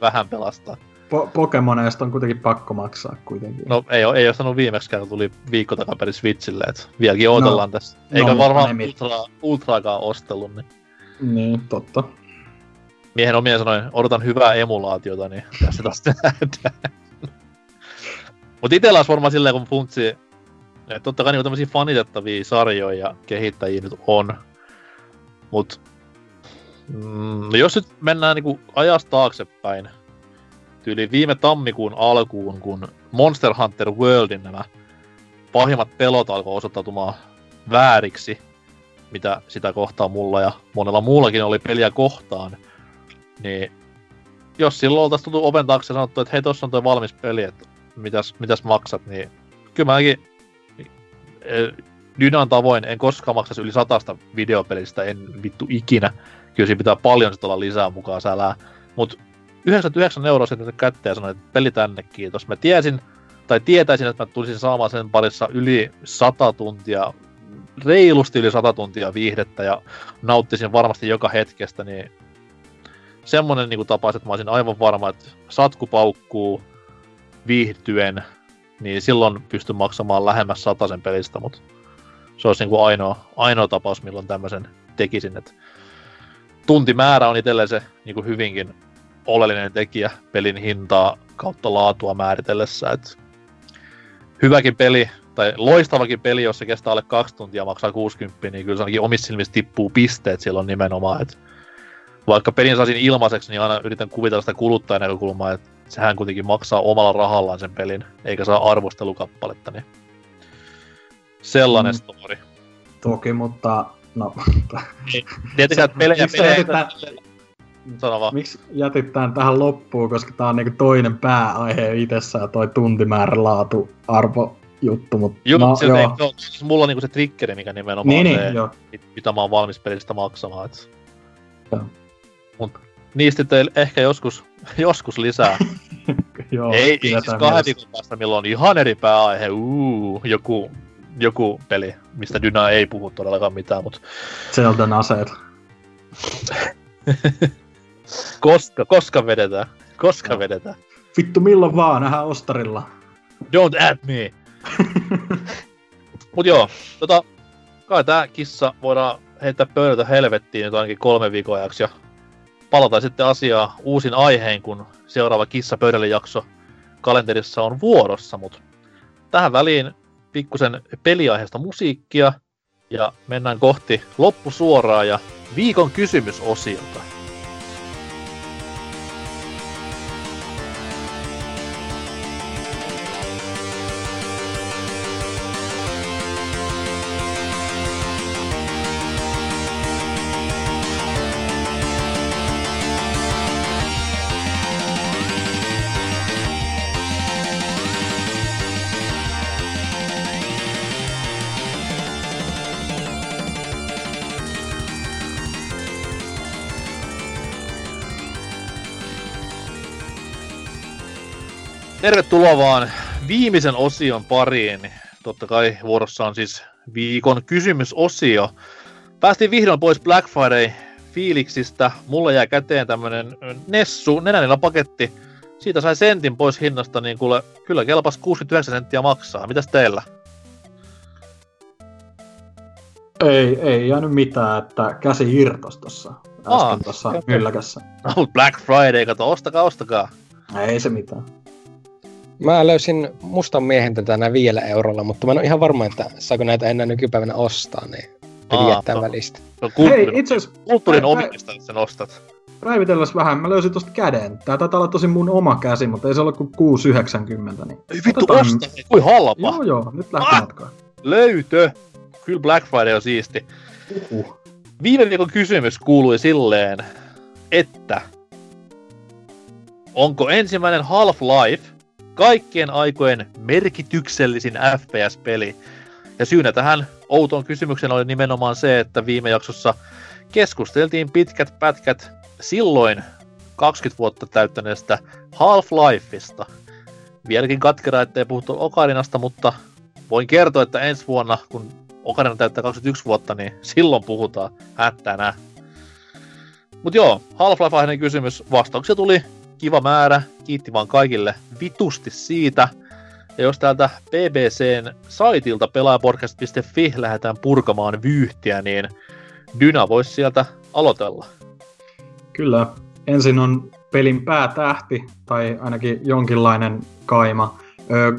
Speaker 2: vähän pelastaa.
Speaker 3: Po- Pokemoneista on kuitenkin pakko maksaa kuitenkin.
Speaker 2: No ei ole, ei ole sanonut viimeksi kun tuli viikko takaperin Switchille, että vieläkin odotellaan no, tässä. Eikä no, varmaan ultra, ultraakaan ostellut, niin...
Speaker 3: Niin, totta.
Speaker 2: Miehen omien sanoin, odotan hyvää emulaatiota, niin tässä taas nähdään. Mut itellä olisi varmaan silleen, kun funtsi, että totta kai niin tämmöisiä fanitettavia sarjoja ja kehittäjiä nyt on. Mut Mm, no jos nyt mennään niinku ajasta taaksepäin, tyyli viime tammikuun alkuun, kun Monster Hunter Worldin nämä pahimmat pelot alkoi osoittautumaan vääriksi, mitä sitä kohtaa mulla ja monella muullakin oli peliä kohtaan, niin jos silloin oltaisiin tultu oven taakse ja sanottu, että hei, tossa on toi valmis peli, että mitäs, mitäs maksat, niin kyllä mäkin eh, Dynan tavoin en koskaan maksaisi yli satasta videopelistä, en vittu ikinä. Kyllä siinä pitää paljon sit olla lisää mukaan sälää. Mut 99 euroa sitten kätteen sanoin, että peli tänne kiitos. Mä tiesin, tai tietäisin, että mä tulisin saamaan sen parissa yli 100 tuntia, reilusti yli 100 tuntia viihdettä ja nauttisin varmasti joka hetkestä, niin semmonen niin tapaus, että mä olisin aivan varma, että satku paukkuu viihtyen, niin silloin pystyn maksamaan lähemmäs sen pelistä, mutta se olisi niin kuin ainoa, ainoa tapaus, milloin tämmöisen tekisin. Että tuntimäärä on itselleen se niin kuin hyvinkin oleellinen tekijä pelin hintaa kautta laatua määritellessä. Että hyväkin peli, tai loistavakin peli, jos se kestää alle kaksi tuntia maksaa 60, niin kyllä se ainakin omissa silmissä tippuu pisteet silloin nimenomaan. Että vaikka pelin saisin ilmaiseksi, niin aina yritän kuvitella sitä kuluttajan näkökulmaa, että sehän kuitenkin maksaa omalla rahallaan sen pelin, eikä saa arvostelukappaletta, niin sellainen mm. story.
Speaker 3: Toki, mutta no...
Speaker 2: Tietenkään, että pelejä,
Speaker 3: miksi pelejä, jätetään, Sano. Miksi jätit tämän tähän loppuun, koska tämä on niinku toinen pääaihe itsessään, toi tuntimäärä laatu arvo juttu, mutta
Speaker 2: Juu, no, joo. Ei, no, siis mulla on niinku se triggeri, mikä nimenomaan
Speaker 3: niin,
Speaker 2: se,
Speaker 3: niin, joo.
Speaker 2: mitä mä oon valmis pelistä maksamaan. Et... Joo. Mut niistä teille ehkä joskus, joskus lisää.
Speaker 3: joo,
Speaker 2: ei, ei siis kahden viikon päästä, milloin on ihan eri pääaihe, uu, joku joku peli, mistä Dyna ei puhu todellakaan mitään, mutta...
Speaker 3: Zeldan aseet.
Speaker 2: koska, koska vedetään? Koska no. vedetään?
Speaker 3: Vittu milloin vaan, nähdään Ostarilla.
Speaker 2: Don't add me! Mut joo, tota, kai tää kissa voidaan heittää pöydältä helvettiin nyt ainakin kolme viikon ajaksi ja palataan sitten asiaa uusin aiheen, kun seuraava kissa pöydälle jakso kalenterissa on vuorossa, mutta tähän väliin pikkusen peliaiheesta musiikkia ja mennään kohti loppusuoraa ja viikon kysymysosiota. Tervetuloa vaan viimeisen osion pariin. Totta kai vuorossa on siis viikon kysymysosio. Päästiin vihdoin pois Black Friday fiiliksistä. Mulle jäi käteen tämmönen Nessu nenänillä paketti. Siitä sai sentin pois hinnasta, niin kuule, kyllä kelpas 69 senttiä maksaa. Mitäs teillä?
Speaker 3: Ei, ei jäänyt mitään, että käsi irtos tossa äsken tuossa mylläkässä.
Speaker 2: No, Black Friday, kato, ostakaa, ostakaa.
Speaker 3: Ei se mitään.
Speaker 4: Mä löysin mustan miehen tätä tänään viidellä eurolla, mutta mä en ole ihan varma, että saako näitä enää nykypäivänä ostaa, niin piti jättää no, välistä.
Speaker 2: No, kulttuurin, Hei, itse asiassa... Kulttuurin omista, että sen ostat.
Speaker 3: Päivitelläs vähän, mä löysin tosta käden. Tää taitaa olla tosi mun oma käsi, mutta ei se ole kuin 6,90. Niin
Speaker 2: ei vittu Otetaan... osta, kui halpa.
Speaker 3: Joo joo, nyt lähti ah! matkaan.
Speaker 2: Löytö! Kyllä Black Friday on siisti. Uh. Viime viikon kysymys kuului silleen, että onko ensimmäinen Half-Life kaikkien aikojen merkityksellisin FPS-peli. Ja syynä tähän outoon kysymykseen oli nimenomaan se, että viime jaksossa keskusteltiin pitkät pätkät silloin 20 vuotta täyttäneestä Half-Lifeista. Vieläkin katkera, ettei puhuttu Okarinasta, mutta voin kertoa, että ensi vuonna, kun Ocarina täyttää 21 vuotta, niin silloin puhutaan hättänä. Mut joo, Half-Life-aiheinen kysymys. Vastauksia tuli kiva määrä. Kiitti vaan kaikille vitusti siitä. Ja jos täältä BBCn saitilta pelaajapodcast.fi lähdetään purkamaan vyyhtiä, niin Dyna voisi sieltä aloitella.
Speaker 3: Kyllä. Ensin on pelin päätähti, tai ainakin jonkinlainen kaima.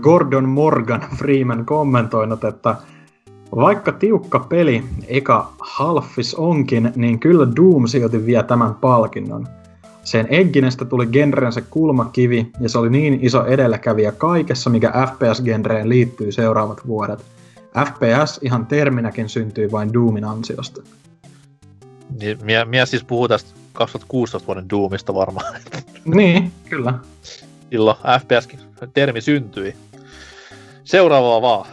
Speaker 3: Gordon Morgan Freeman kommentoinut, että Vaikka tiukka peli eka halfis onkin, niin kyllä Doom silti vie tämän palkinnon. Sen Egginestä tuli genrensä kulmakivi, ja se oli niin iso edelläkävijä kaikessa, mikä FPS-genreen liittyy seuraavat vuodet. FPS ihan terminäkin syntyi vain Doomin ansiosta.
Speaker 2: Niin, mie, mie siis puhuu tästä 2016 vuoden Doomista varmaan.
Speaker 3: Niin, kyllä.
Speaker 2: Silloin FPS-termi syntyi. Seuraavaa vaan.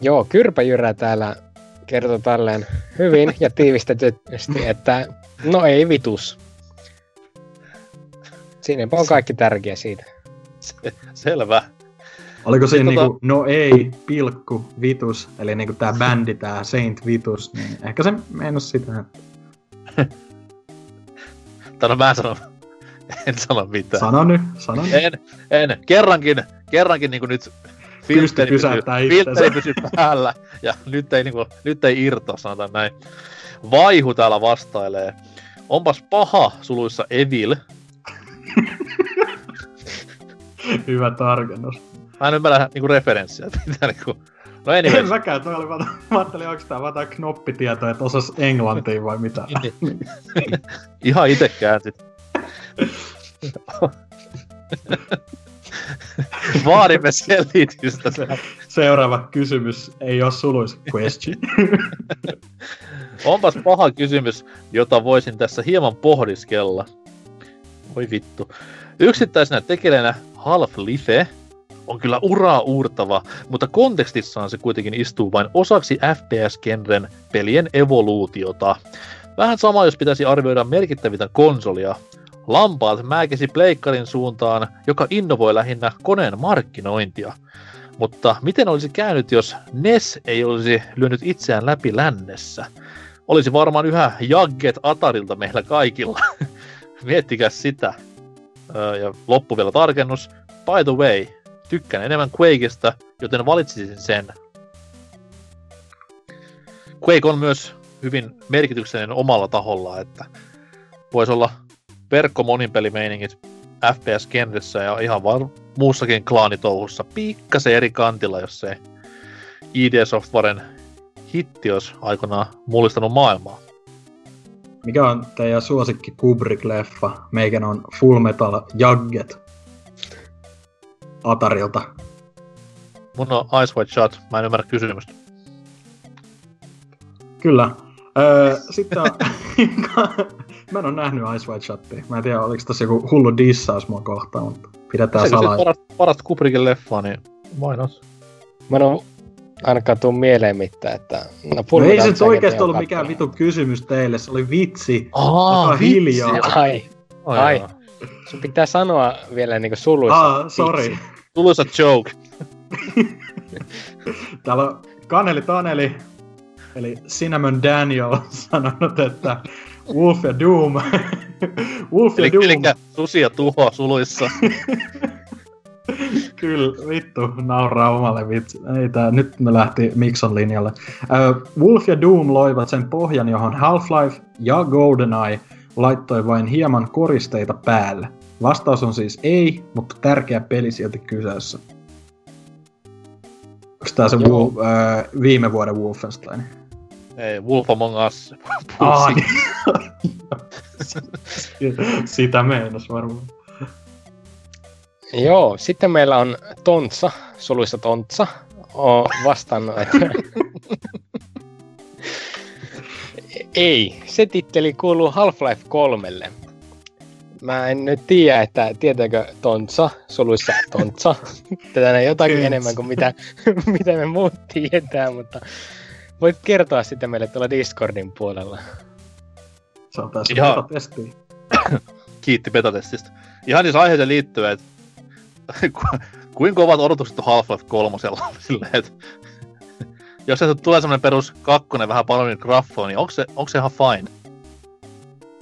Speaker 4: Joo, Kyrpäjyrä täällä kertoi tälleen hyvin ja tiivistetysti, että no ei vitus. Siinäpä on kaikki tärkeä siitä.
Speaker 2: Se, selvä.
Speaker 3: Oliko siinä
Speaker 2: Niin,
Speaker 3: niinku, no ei, pilkku, vitus, eli niinku tää bändi, tää Saint Vitus, niin ehkä se meinas sitä.
Speaker 2: No mä sanon, en sano mitään.
Speaker 3: Sano nyt, sano nyt.
Speaker 2: En, en. Kerrankin, kerrankin niinku nyt filtteri
Speaker 3: pysäyttää
Speaker 2: pysyy, filtteri pysyy päällä ja nyt ei, niinku, nyt ei irto, sanotaan näin. Vaihu täällä vastailee. Onpas paha suluissa Evil.
Speaker 3: Hyvä tarkennus.
Speaker 2: Mä en ymmärrä niinku referenssiä. että Mitä niinku... No
Speaker 3: En
Speaker 2: anyway.
Speaker 3: mäkään, toi oli vaan, mä ajattelin, onks tää vaan tää knoppitieto, että osas englantia vai mitä.
Speaker 2: Ihan ite käänsit. Vaadimme selitystä.
Speaker 3: Seuraava kysymys ei oo suluis question.
Speaker 2: Onpas paha kysymys, jota voisin tässä hieman pohdiskella. Voi vittu. Yksittäisenä tekijänä Half-Life on kyllä uraa uurtava, mutta kontekstissaan se kuitenkin istuu vain osaksi FPS-genren pelien evoluutiota. Vähän sama, jos pitäisi arvioida merkittävintä konsolia. Lampaat määkesi pleikkarin suuntaan, joka innovoi lähinnä koneen markkinointia. Mutta miten olisi käynyt, jos NES ei olisi lyönyt itseään läpi lännessä? Olisi varmaan yhä jagget Atarilta meillä kaikilla. Miettikää sitä. Ja loppu vielä tarkennus. By the way, tykkään enemmän Quakeista, joten valitsisin sen. Quake on myös hyvin merkityksellinen omalla taholla, että voisi olla verkko moninpelimeiningit FPS-kenrissä ja ihan vaan muussakin klaanitouhussa pikkasen eri kantilla, jos se ID Softwaren hitti olisi aikanaan mullistanut maailmaa.
Speaker 3: Mikä on teidän suosikki Kubrick-leffa? Meikän on Full Metal Jacket Atarilta.
Speaker 2: Mun on Ice White Shot, mä en ymmärrä kysymystä.
Speaker 3: Kyllä. Öö, sitten on... mä en ole nähnyt Ice White Shotia. Mä en tiedä, oliko tässä joku hullu dissaus mua kohtaan, mutta pidetään
Speaker 2: Se
Speaker 3: salaa.
Speaker 2: parasta, parasta Kubrickin leffaa, niin why not?
Speaker 4: Mä en oo ainakaan tuu mieleen mitään, että... No,
Speaker 3: No ei se nyt
Speaker 4: on
Speaker 3: ollut mikään
Speaker 4: kappale.
Speaker 3: vitu kysymys teille, se oli vitsi.
Speaker 2: Aa,
Speaker 3: Olkaa hiljaa.
Speaker 4: Ai,
Speaker 2: Ai,
Speaker 4: Ai.
Speaker 2: ai.
Speaker 4: sun pitää sanoa vielä niinku suluissa.
Speaker 3: Ah, sorry.
Speaker 4: vitsi.
Speaker 2: Tuluisa joke.
Speaker 3: Täällä on Kaneli Taneli, eli Cinnamon Daniel sanonut, että Wolf ja Doom. Wolf ja
Speaker 2: Eli,
Speaker 3: Doom.
Speaker 2: eli susi ja tuho suluissa.
Speaker 3: Kyllä, vittu, nauraa omalle vitsi. Ei tää, nyt me lähti Mikson linjalle. Uh, Wolf ja Doom loivat sen pohjan, johon Half-Life ja GoldenEye laittoi vain hieman koristeita päälle. Vastaus on siis ei, mutta tärkeä peli silti kyseessä. Onko tää se. Wolf, uh, viime vuoden Wolfenstein?
Speaker 2: Ei, Wolf Among Us. Pussi.
Speaker 3: niin. Sitä meinas varmaan.
Speaker 4: Joo, sitten meillä on Tontsa, suluissa Tontsa, on vastannut, että... Ei, se titteli kuuluu Half-Life 3. Mä en nyt tiedä, että tietääkö Tontsa, suluissa Tontsa, tätä ei jotakin
Speaker 3: Kyllä.
Speaker 4: enemmän kuin mitä, mitä me muut tietää, mutta voit kertoa sitä meille tuolla Discordin puolella.
Speaker 3: Se on tässä
Speaker 2: Ihan-. Kiitti betatestistä. Ihan siis aiheeseen liittyen, että kuinka ovat odotukset Half-Life 3 silleen, että jos se tulee semmonen perus kakkonen vähän paljon graffoa, niin onko se, onko se ihan fine?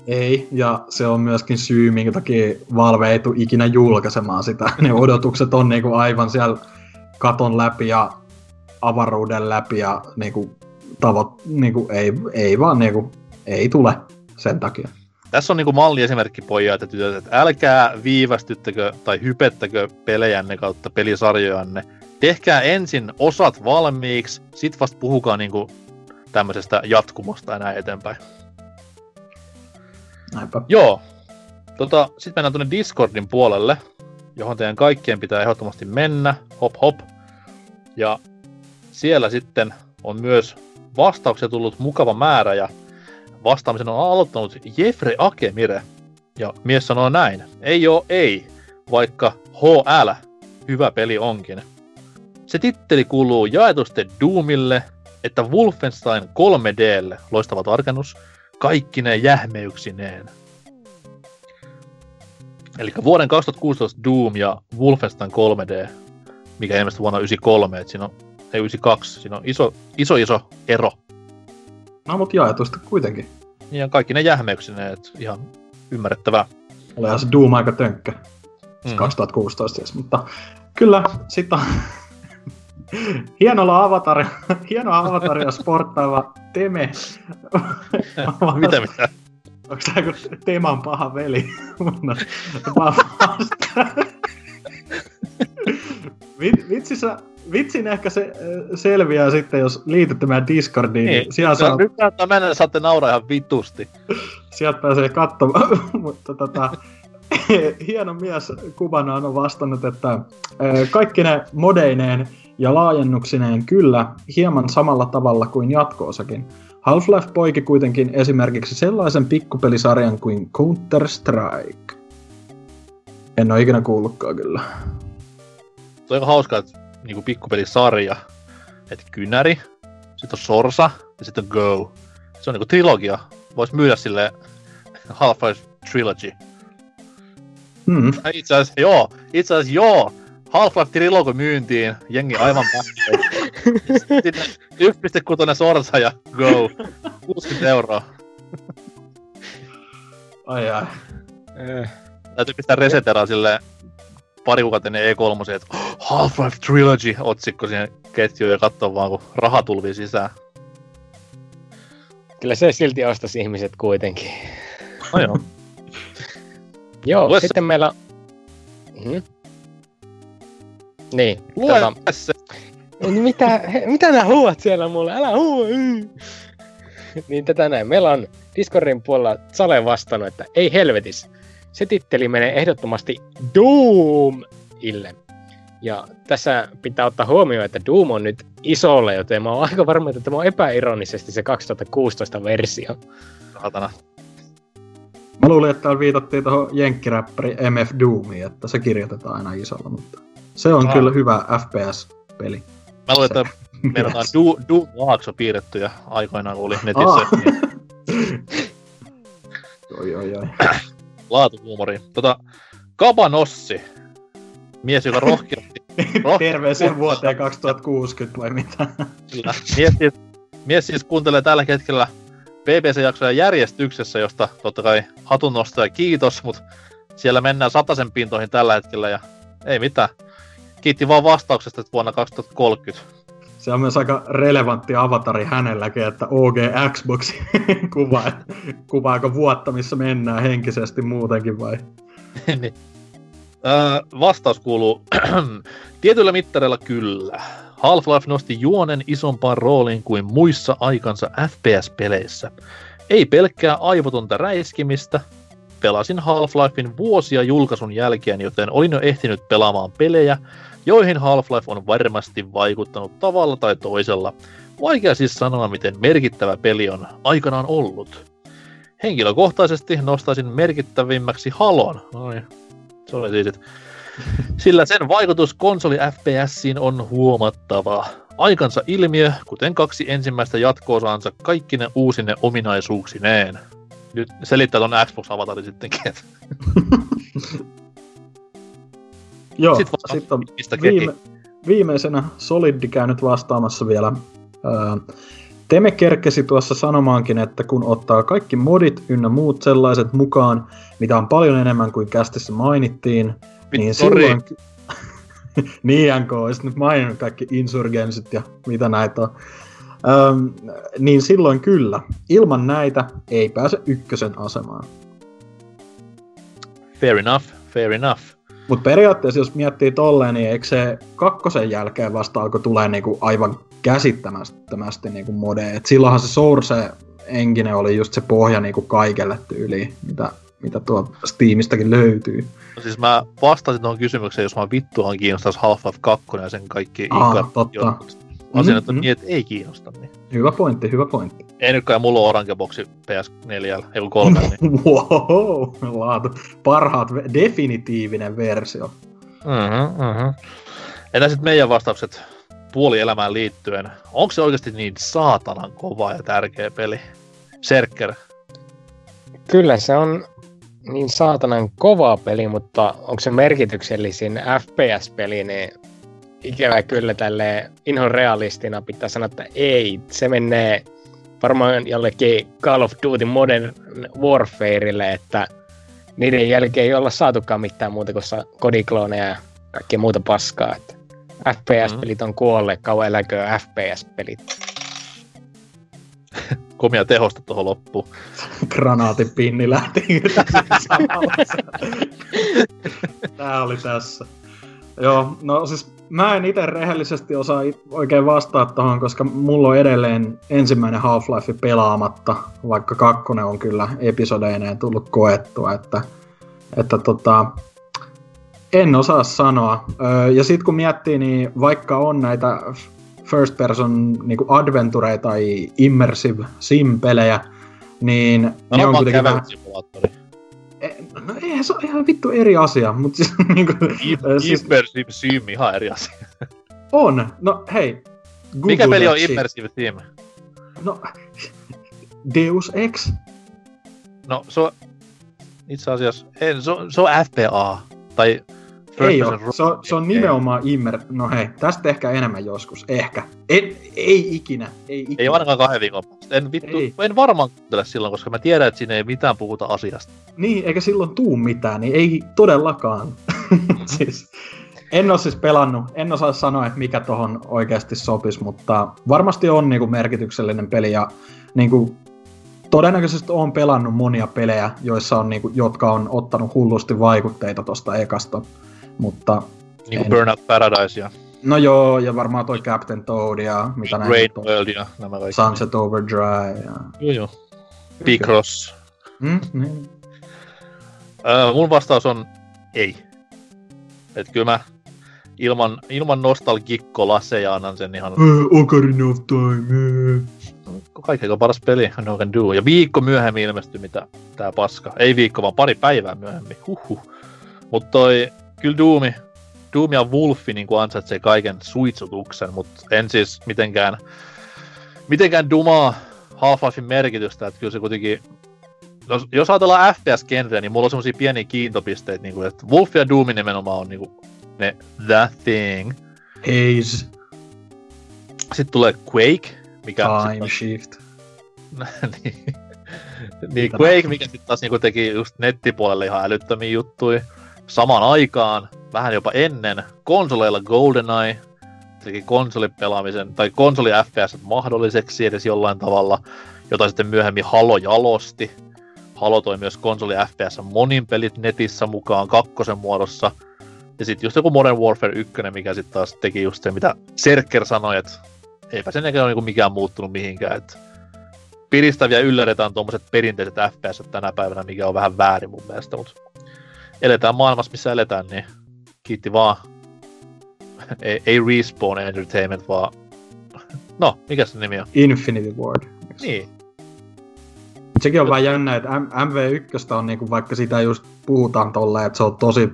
Speaker 3: Ei, ja se on myöskin syy, minkä takia Valve ei tule ikinä julkaisemaan sitä. Ne odotukset on niinku aivan siellä katon läpi ja avaruuden läpi ja niinku, tavot, niinku, ei, ei vaan niinku, ei tule sen takia.
Speaker 2: Tässä on niinku malliesimerkki pojat ja tytöt, että älkää viivästyttäkö tai hypettäkö pelejänne kautta pelisarjojanne tehkää ensin osat valmiiksi, sit vasta puhukaa niinku tämmöisestä jatkumosta ja näin eteenpäin.
Speaker 3: Näinpä.
Speaker 2: Joo. Tota, sitten mennään tuonne Discordin puolelle, johon teidän kaikkien pitää ehdottomasti mennä. Hop hop. Ja siellä sitten on myös vastauksia tullut mukava määrä ja vastaamisen on aloittanut Jeffrey Akemire. Ja mies sanoo näin. Ei oo ei, vaikka HL hyvä peli onkin. Se titteli kuuluu jaetusti Doomille, että Wolfenstein 3Dlle, loistava tarkennus, kaikki ne jähmeyksineen. Eli vuoden 2016 Doom ja Wolfenstein 3D, mikä ilmestyi vuonna 93, että siinä on, ei 92, siinä on iso, iso, iso ero.
Speaker 3: No, mutta jaetusti kuitenkin.
Speaker 2: Ja kaikki ne jähmeyksineen, että ihan ymmärrettävää.
Speaker 3: Olihan se Doom aika tönkkä. Mm. 2016 siis, mutta kyllä, sitten on hienolla avatar, hienoa avataria sporttaava Teme.
Speaker 2: mitä mitä?
Speaker 3: Onko tää kuin Teman paha veli? Vitsi sä, vitsin ehkä se selviää sitten, jos liitytte meidän Discordiin.
Speaker 2: Niin, siellä saa... Nyt näyttää mennä, saatte nauraa ihan vitusti.
Speaker 3: Sieltä pääsee katsomaan, mutta tota, hieno mies kuvanaan on vastannut, että kaikki ne modeineen ja laajennuksineen kyllä hieman samalla tavalla kuin jatkoosakin. Half-Life poiki kuitenkin esimerkiksi sellaisen pikkupelisarjan kuin Counter-Strike. En ole ikinä kuullutkaan kyllä.
Speaker 2: Se on aika hauskaa, että niinku pikkupelisarja, että kynäri, sitten on Sorsa ja sitten on Go. Se on niinku trilogia. Voisi myydä sille Half-Life Trilogy.
Speaker 3: Hmm.
Speaker 2: Itse asiassa joo, itse asiassa joo. Half-Life Trilogy myyntiin, jengi aivan Sitten 1.6 sorsa ja go. 60 euroa.
Speaker 3: Ai ai.
Speaker 2: Eh. Täytyy pistää reseteraa sille pari kuukautta ennen E3, että Half-Life Trilogy otsikko siihen ketjuun ja katsoa vaan, kun raha tulvii sisään.
Speaker 4: Kyllä se silti ostaisi ihmiset kuitenkin.
Speaker 2: No joo.
Speaker 4: joo, Luessa. sitten meillä... Hmm? Niin.
Speaker 2: Lue tota... se.
Speaker 4: Mitä, mitä nää huuat siellä mulle? Älä huu! niin tätä näin. Meillä on Discordin puolella Sale vastannut, että ei helvetis. Se titteli menee ehdottomasti Doomille. Ja tässä pitää ottaa huomioon, että Doom on nyt isolle, joten mä oon aika varma, että tämä on epäironisesti se 2016 versio.
Speaker 2: Saatana.
Speaker 3: Mä luulin, että täällä viitattiin tuohon jenkkiräppäri MF Doomiin, että se kirjoitetaan aina isolla, mutta se on ah. kyllä hyvä FPS-peli.
Speaker 2: Mä luulen, että meillä on du, du Laakso piirrettyjä aikoinaan, kun oli netissä.
Speaker 3: Oi, oi, oi.
Speaker 2: Laatuhuumori. Tota, Kabanossi. Mies, joka rohkeasti...
Speaker 3: Terveisiä vuoteen 2060 vai mitä?
Speaker 2: Kyllä. Mies siis, mies siis kuuntelee tällä hetkellä BBC-jaksoja järjestyksessä, josta totta kai hatunnosto ja kiitos, mutta siellä mennään sataisen pintoihin tällä hetkellä ja ei mitään kiitti vaan vastauksesta, että vuonna 2030.
Speaker 3: Se on myös aika relevantti avatari hänelläkin, että OG Xbox kuvaa, kuvaako vuotta, missä mennään henkisesti muutenkin vai?
Speaker 2: niin. öö, vastaus kuuluu, tietyillä mittareilla kyllä. Half-Life nosti juonen isompaan rooliin kuin muissa aikansa FPS-peleissä. Ei pelkkää aivotonta räiskimistä, pelasin Half-Lifein vuosia julkaisun jälkeen, joten olin jo ehtinyt pelaamaan pelejä, joihin Half-Life on varmasti vaikuttanut tavalla tai toisella. Vaikea siis sanoa, miten merkittävä peli on aikanaan ollut. Henkilökohtaisesti nostaisin merkittävimmäksi Halon. Noin, se oli siis, Sillä sen vaikutus konsoli FPSiin on huomattava. Aikansa ilmiö, kuten kaksi ensimmäistä jatkoosaansa kaikki ne uusine ominaisuuksineen. Nyt selittää ton Xbox-avatarin sittenkin.
Speaker 3: Joo, sitten sit on viime, viimeisenä Solidi käynyt vastaamassa vielä. Öö, Teme kerkesi tuossa sanomaankin, että kun ottaa kaikki modit ynnä muut sellaiset mukaan, mitä on paljon enemmän kuin kästissä mainittiin, niin sorry. silloin... niin NK, olisit nyt maininnut kaikki insurgensit ja mitä näitä on. Öm, niin silloin kyllä. Ilman näitä ei pääse ykkösen asemaan.
Speaker 2: Fair enough, fair enough.
Speaker 3: Mutta periaatteessa jos miettii tolleen, niin eikö se kakkosen jälkeen vasta alkoi tulee niinku aivan käsittämättömästi niinku mode. Et silloinhan se Source engine oli just se pohja niinku kaikelle tyyliin, mitä, mitä tuo Steamistäkin löytyy.
Speaker 2: No siis mä vastasin tuohon kysymykseen, jos mä vittuaan kiinnostaisi Half-Life 2 ja sen kaikki
Speaker 3: Aa, totta.
Speaker 2: Asian, että
Speaker 3: Mhm.
Speaker 2: niin, että ei kiinnosta. Niin.
Speaker 3: Hyvä pointti, hyvä pointti.
Speaker 2: Ei nytkään, mulla on Orange Boxi PS4, ei kun kolme, niin
Speaker 3: wow, laatu. Parhaat, definitiivinen versio.
Speaker 2: Mhm, mhm. Entä sitten meidän vastaukset puolielämään liittyen? Onko se oikeasti niin saatanan kova ja tärkeä peli? Serker.
Speaker 4: Kyllä se on niin saatanan kova peli, mutta onko se merkityksellisin FPS-peli, niin ikävä kyllä tälle inhon realistina pitää sanoa, että ei. Se menee varmaan jollekin Call of Duty Modern Warfareille, että niiden jälkeen ei olla saatukaan mitään muuta kuin kodiklooneja ja kaikkea muuta paskaa. Että FPS-pelit on kuolleet, kauan eläköön FPS-pelit.
Speaker 2: Komia tehosta tuohon loppuun.
Speaker 3: Granaatin pinni lähti. Tää oli tässä. Joo, no siis mä en itse rehellisesti osaa oikein vastaa tohon, koska mulla on edelleen ensimmäinen Half-Life pelaamatta, vaikka kakkonen on kyllä episodeineen tullut koettua, että, että tota, en osaa sanoa. Ja sitten kun miettii, niin vaikka on näitä first person niin adventure tai immersive sim-pelejä, niin
Speaker 2: No,
Speaker 3: ne on kuitenkin vähän...
Speaker 2: kävelysimulaattori.
Speaker 3: Eihän se ole ihan vittu eri asia, mutta siis, niin kuin, siis
Speaker 2: Immersive Sim, ihan eri asia.
Speaker 3: on. No hei, Google
Speaker 2: Mikä peli on. Immersive Sim?
Speaker 3: No, Deus Ex.
Speaker 2: No se on itse asiassa, en, se, on, se on FPA. Tai
Speaker 3: ei ole. Se on, se on nimenomaan immer... No hei, tästä ehkä enemmän joskus. Ehkä. En, ei ikinä. Ei ikinä.
Speaker 2: Ei ainakaan kahden viikon. En, vittu,
Speaker 3: Ei.
Speaker 2: en varmaan kuuntele silloin, koska mä tiedän, että siinä ei mitään puhuta asiasta.
Speaker 3: Niin, eikä silloin tuu mitään, niin ei todellakaan. siis, en ole siis pelannut, en osaa sanoa, että mikä tohon oikeasti sopisi, mutta varmasti on niinku merkityksellinen peli ja niinku, todennäköisesti on pelannut monia pelejä, joissa on niinku, jotka on ottanut hullusti vaikutteita tosta ekasta. Mutta
Speaker 2: Niin kuin
Speaker 3: En.
Speaker 2: Burnout Paradise ja
Speaker 3: no joo, ja varmaan toi Captain Toad ja mitä näin
Speaker 2: Rain
Speaker 3: on.
Speaker 2: World ja nämä kaikki.
Speaker 3: Sunset Overdrive ja...
Speaker 2: Joo, joo. Picross.
Speaker 3: Mm, niin.
Speaker 2: Öö, mun vastaus on ei. Et kyllä mä ilman, ilman nostalgikko-laseja annan sen ihan
Speaker 3: Uh, Ocarina of Time. Uh.
Speaker 2: kaikkein paras peli No Can Do. Ja viikko myöhemmin ilmestyi mitä tää paska. Ei viikko, vaan pari päivää myöhemmin. Huhhuh. Mut toi, kyllä Doomi, Doom ja Wolfi niin ansaitsee kaiken suitsutuksen, mutta en siis mitenkään, mitenkään dumaa Half-Lifein merkitystä, että kyllä se kuitenkin jos, jos ajatellaan FPS-genreä, niin mulla on semmosia pieniä kiintopisteitä, niin kuin, että Wolf ja Doom nimenomaan on niin kuin, ne the thing.
Speaker 3: Haze.
Speaker 2: Sitten tulee Quake, mikä
Speaker 3: Time
Speaker 2: on-
Speaker 3: Shift.
Speaker 2: niin, niin Quake, mikä sitten taas niinku teki just nettipuolelle ihan älyttömiä juttuja. Samaan aikaan, vähän jopa ennen, konsoleilla GoldenEye teki konsolipelaamisen, tai konsoli FPS mahdolliseksi edes jollain tavalla, jota sitten myöhemmin Halo jalosti. Halo toi myös konsoli FPS monin pelit netissä mukaan kakkosen muodossa. Ja sitten just joku Modern Warfare 1, mikä sitten taas teki just se, mitä Serker sanoi, että eipä sen ole niinku mikään muuttunut mihinkään. Et piristäviä yllätetään tuommoiset perinteiset FPS tänä päivänä, mikä on vähän väärin mun mielestä, mutta eletään maailmassa, missä eletään, niin kiitti vaan. ei, ei Respawn Entertainment, vaan... No, mikä se nimi on?
Speaker 3: Infinity Ward.
Speaker 2: Niin,
Speaker 3: Sekin on vähän jännä, että M- MV1 on niinku, vaikka sitä just puhutaan tolleen, että se on tosi,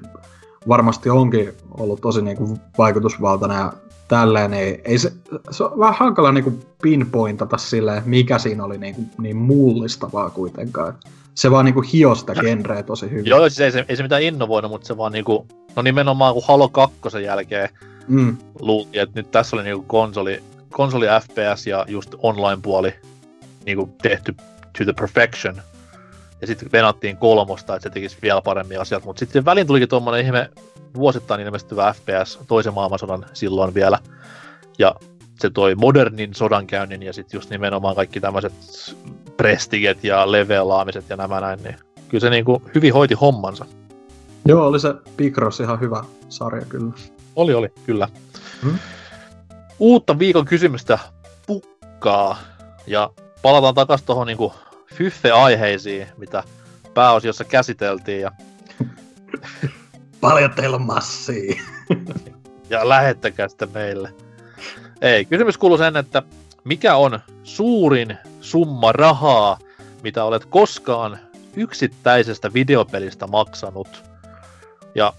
Speaker 3: varmasti onkin ollut tosi niinku vaikutusvaltainen ja tälleen, niin ei se, se on vähän hankala niinku pinpointata silleen, mikä siinä oli niinku niin mullistavaa kuitenkaan. Se vaan niinku hio sitä genreä tosi hyvin.
Speaker 2: joo, siis ei se, ei se mitään innovoinut, mutta se vaan niinku... No nimenomaan kun Halo 2 jälkeen
Speaker 3: Mm,
Speaker 2: luultiin, että nyt tässä oli niinku konsoli, konsoli FPS ja just online-puoli niinku tehty to the perfection. Ja sitten venattiin kolmosta, että se tekisi vielä paremmin asiat, mutta sitten väliin tulikin tuommoinen ihme vuosittain ilmestyvä FPS toisen maailmansodan silloin vielä. Ja se toi modernin sodankäynnin ja sitten just nimenomaan kaikki tämmöiset prestiget ja levelaamiset ja nämä näin, niin kyllä se niinku hyvin hoiti hommansa.
Speaker 3: Joo, oli se Picross ihan hyvä sarja kyllä.
Speaker 2: Oli, oli, kyllä.
Speaker 3: Hmm?
Speaker 2: Uutta viikon kysymystä pukkaa. Ja palataan takaisin tuohon niinku fyffe-aiheisiin, mitä pääosiossa käsiteltiin. Ja,
Speaker 3: Paljon teillä on massia.
Speaker 2: ja lähettäkää sitten meille. Ei, kysymys kuuluu sen, että mikä on suurin summa rahaa, mitä olet koskaan yksittäisestä videopelistä maksanut? Ja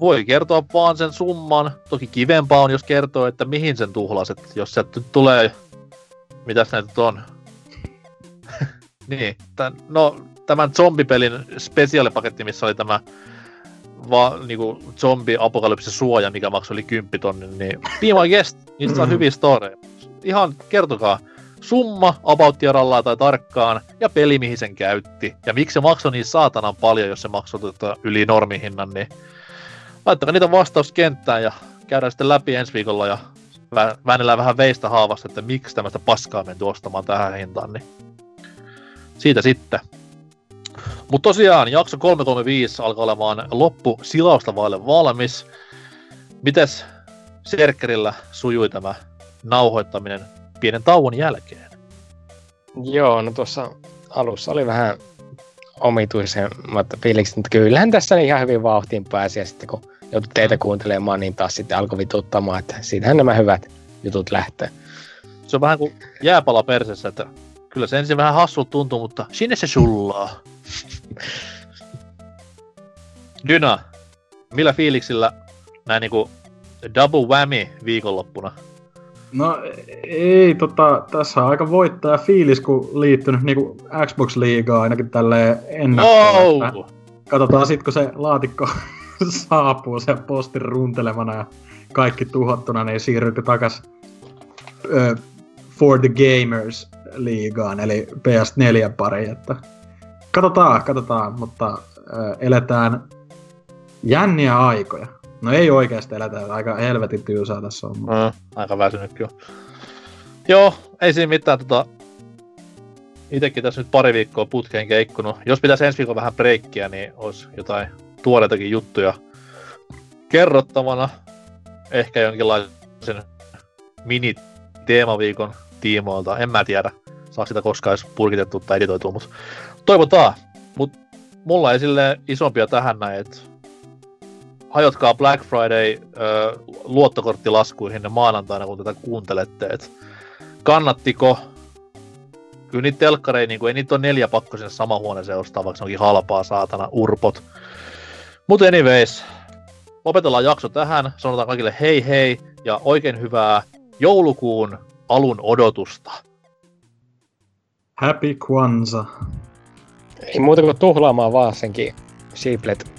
Speaker 2: voi kertoa vaan sen summan. Toki kivempaa on, jos kertoo, että mihin sen tuhlaset. Jos se tulee... Mitäs näitä on? niin, tän, no tämän zombipelin spesiaalipaketti, missä oli tämä va, niinku, zombi-apokalypsen suoja, mikä maksoi yli 10 tonnin, niin be my guest, niistä on hyviä storeja. Ihan kertokaa, summa about tai tarkkaan, ja peli mihin sen käytti, ja miksi se maksoi niin saatanan paljon, jos se maksoi tota yli normihinnan, niin laittakaa niitä vastauskenttään ja käydään sitten läpi ensi viikolla ja väännellään vähän veistä haavasta, että miksi tämmöistä paskaa menty ostamaan tähän hintaan, niin siitä sitten. Mutta tosiaan, jakso 335 alkaa olemaan loppu silausta vaille valmis. Mites Serkkerillä sujui tämä nauhoittaminen pienen tauon jälkeen?
Speaker 4: Joo, no tuossa alussa oli vähän omituisemmat fiilikset, mutta kyllähän tässä ihan hyvin vauhtiin pääsi ja sitten kun joutui teitä kuuntelemaan, niin taas sitten alkoi vituttamaan, että siitähän nämä hyvät jutut lähtee.
Speaker 2: Se on vähän kuin jääpala persessä, että kyllä se ensin vähän hassulta tuntuu, mutta sinne se sullaa. Dyna, millä fiiliksillä näin niinku double whammy viikonloppuna?
Speaker 3: No ei, tota, tässä on aika voittaja fiilis, kun liittynyt niinku Xbox-liigaa ainakin tälleen ennakkoon.
Speaker 2: Oh!
Speaker 3: Katsotaan sit, kun se laatikko saapuu sen postin runtelemana ja kaikki tuhottuna, niin siirrytkö takas ö, For the Gamers liigaan, eli PS4 pari, että katsotaan, katsotaan, mutta ö, eletään jänniä aikoja. No ei oikeasti eletä, aika helvetin tyysää tässä on. Mutta...
Speaker 2: Mm, aika väsynyt kyllä. Joo, ei siinä mitään. Tota, itekin tässä nyt pari viikkoa putkeen keikkunut. Jos pitäisi ensi viikolla vähän breikkiä, niin olisi jotain tuoreitakin juttuja kerrottavana. Ehkä jonkinlaisen mini-teemaviikon tiimoilta. En mä tiedä, saa sitä koskaan edes purkitettu tai editoitua, mutta toivotaan. Mutta mulla ei sille isompia tähän näin, että hajotkaa Black Friday ö, luottokorttilaskuihin maanantaina, kun tätä kuuntelette, et kannattiko kyllä niitä telkkareja, niin kuin, ei niitä ole neljä pakko sinne sama huoneeseen ostaa, vaikka se onkin halpaa, saatana, urpot. Mutta anyways, lopetellaan jakso tähän, sanotaan kaikille hei hei, ja oikein hyvää joulukuun alun odotusta.
Speaker 3: Happy Kwanzaa.
Speaker 4: Ei muuta kuin tuhlaamaan vaan senkin Sheeplet